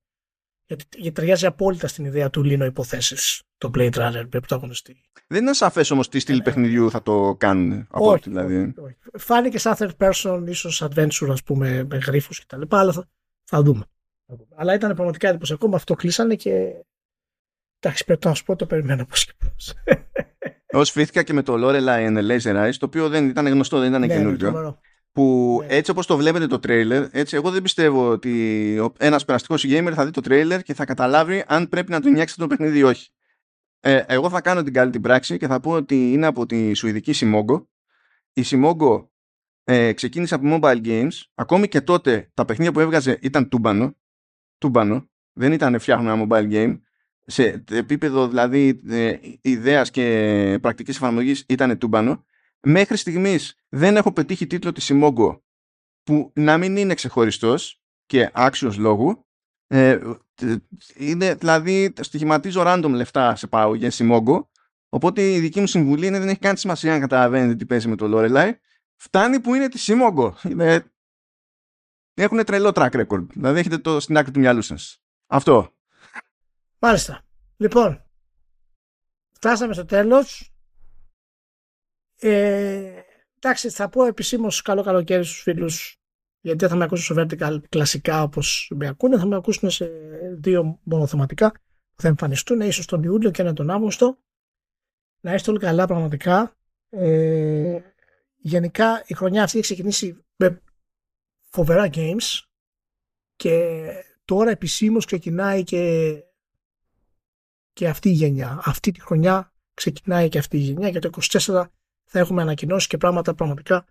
Γιατί, γιατί ταιριάζει απόλυτα στην ιδέα του Λίνο υποθέσεις το Blade Runner με πρωταγωνιστή. Δεν είναι σαφές όμως τι στυλ ε, παιχνιδιού θα το κάνουν. Από όχι, δηλαδή. όχι, όχι. Φάνηκε σαν third person, ίσως adventure, ας πούμε, με γρήφου κτλ. Αλλά θα, θα δούμε. Αλλά ήταν πραγματικά εντυπωσιακό. Με αυτό κλείσανε και. Εντάξει, πρέπει να σου πω το περιμένω πώ και πώ. Εγώ σφίθηκα και με το Lorelai and the Laser Eyes, το οποίο δεν ήταν γνωστό, δεν ήταν ναι, καινούργιο. Που ναι. έτσι όπως το βλέπετε το τρέιλερ, έτσι εγώ δεν πιστεύω ότι ένας περαστικός gamer θα δει το τρέιλερ και θα καταλάβει αν πρέπει να του νιάξει το παιχνίδι ή όχι. Ε, εγώ θα κάνω την καλή την πράξη και θα πω ότι είναι από τη Σουηδική Simogo. Η Simogo ε, ξεκίνησε από mobile games. Ακόμη και τότε τα παιχνίδια που έβγαζε ήταν τούμπανο τούμπανο. Δεν ήταν φτιάχνουν ένα mobile game. Σε επίπεδο δηλαδή ε, ιδέας και πρακτικής εφαρμογής ήταν τούμπανο. Μέχρι στιγμής δεν έχω πετύχει τίτλο της Simogo που να μην είναι ξεχωριστός και άξιος λόγου. Ε, είναι, δηλαδή στοιχηματίζω random λεφτά σε παραγωγές Simogo οπότε η δική μου συμβουλή είναι δεν έχει καν σημασία να καταλαβαίνετε τι παίζει με το Lorelai φτάνει που είναι της Simogo είναι έχουν τρελό track record. Δηλαδή έχετε το στην άκρη του μυαλού σας. Αυτό. Μάλιστα. Λοιπόν, φτάσαμε στο τέλος. Ε, εντάξει, θα πω επισήμως καλό καλοκαίρι στους φίλους γιατί θα με ακούσουν στο Vertical κλασικά όπως με ακούνε, θα με ακούσουν σε δύο μονοθεματικά που θα εμφανιστούν ίσως τον Ιούλιο και ένα τον Αύγουστο. Να είστε όλοι καλά πραγματικά. Ε, γενικά η χρονιά αυτή έχει ξεκινήσει με φοβερά games και τώρα επισήμως ξεκινάει και, και αυτή η γενιά. Αυτή τη χρονιά ξεκινάει και αυτή η γενιά και το 24 θα έχουμε ανακοινώσει και πράγματα πραγματικά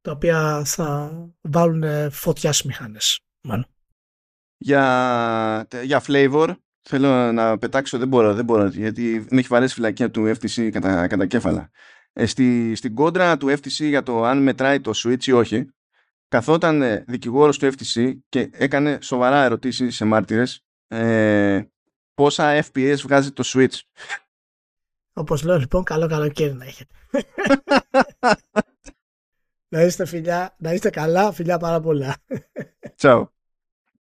τα οποία θα βάλουν φωτιάς στις μηχάνες. Για, για flavor θέλω να πετάξω, δεν μπορώ, δεν μπορώ γιατί με έχει βαρέσει φυλακία του FTC κατά, κατά κέφαλα. Ε, στη, στην κόντρα του FTC για το αν μετράει το Switch ή όχι καθόταν ε, δικηγόρος του FTC και έκανε σοβαρά ερωτήσεις σε μάρτυρες ε, πόσα FPS βγάζει το Switch. Όπως λέω λοιπόν, καλό καλοκαίρι να έχετε. να είστε φιλιά, να είστε καλά, φιλιά πάρα πολλά. Τσάου.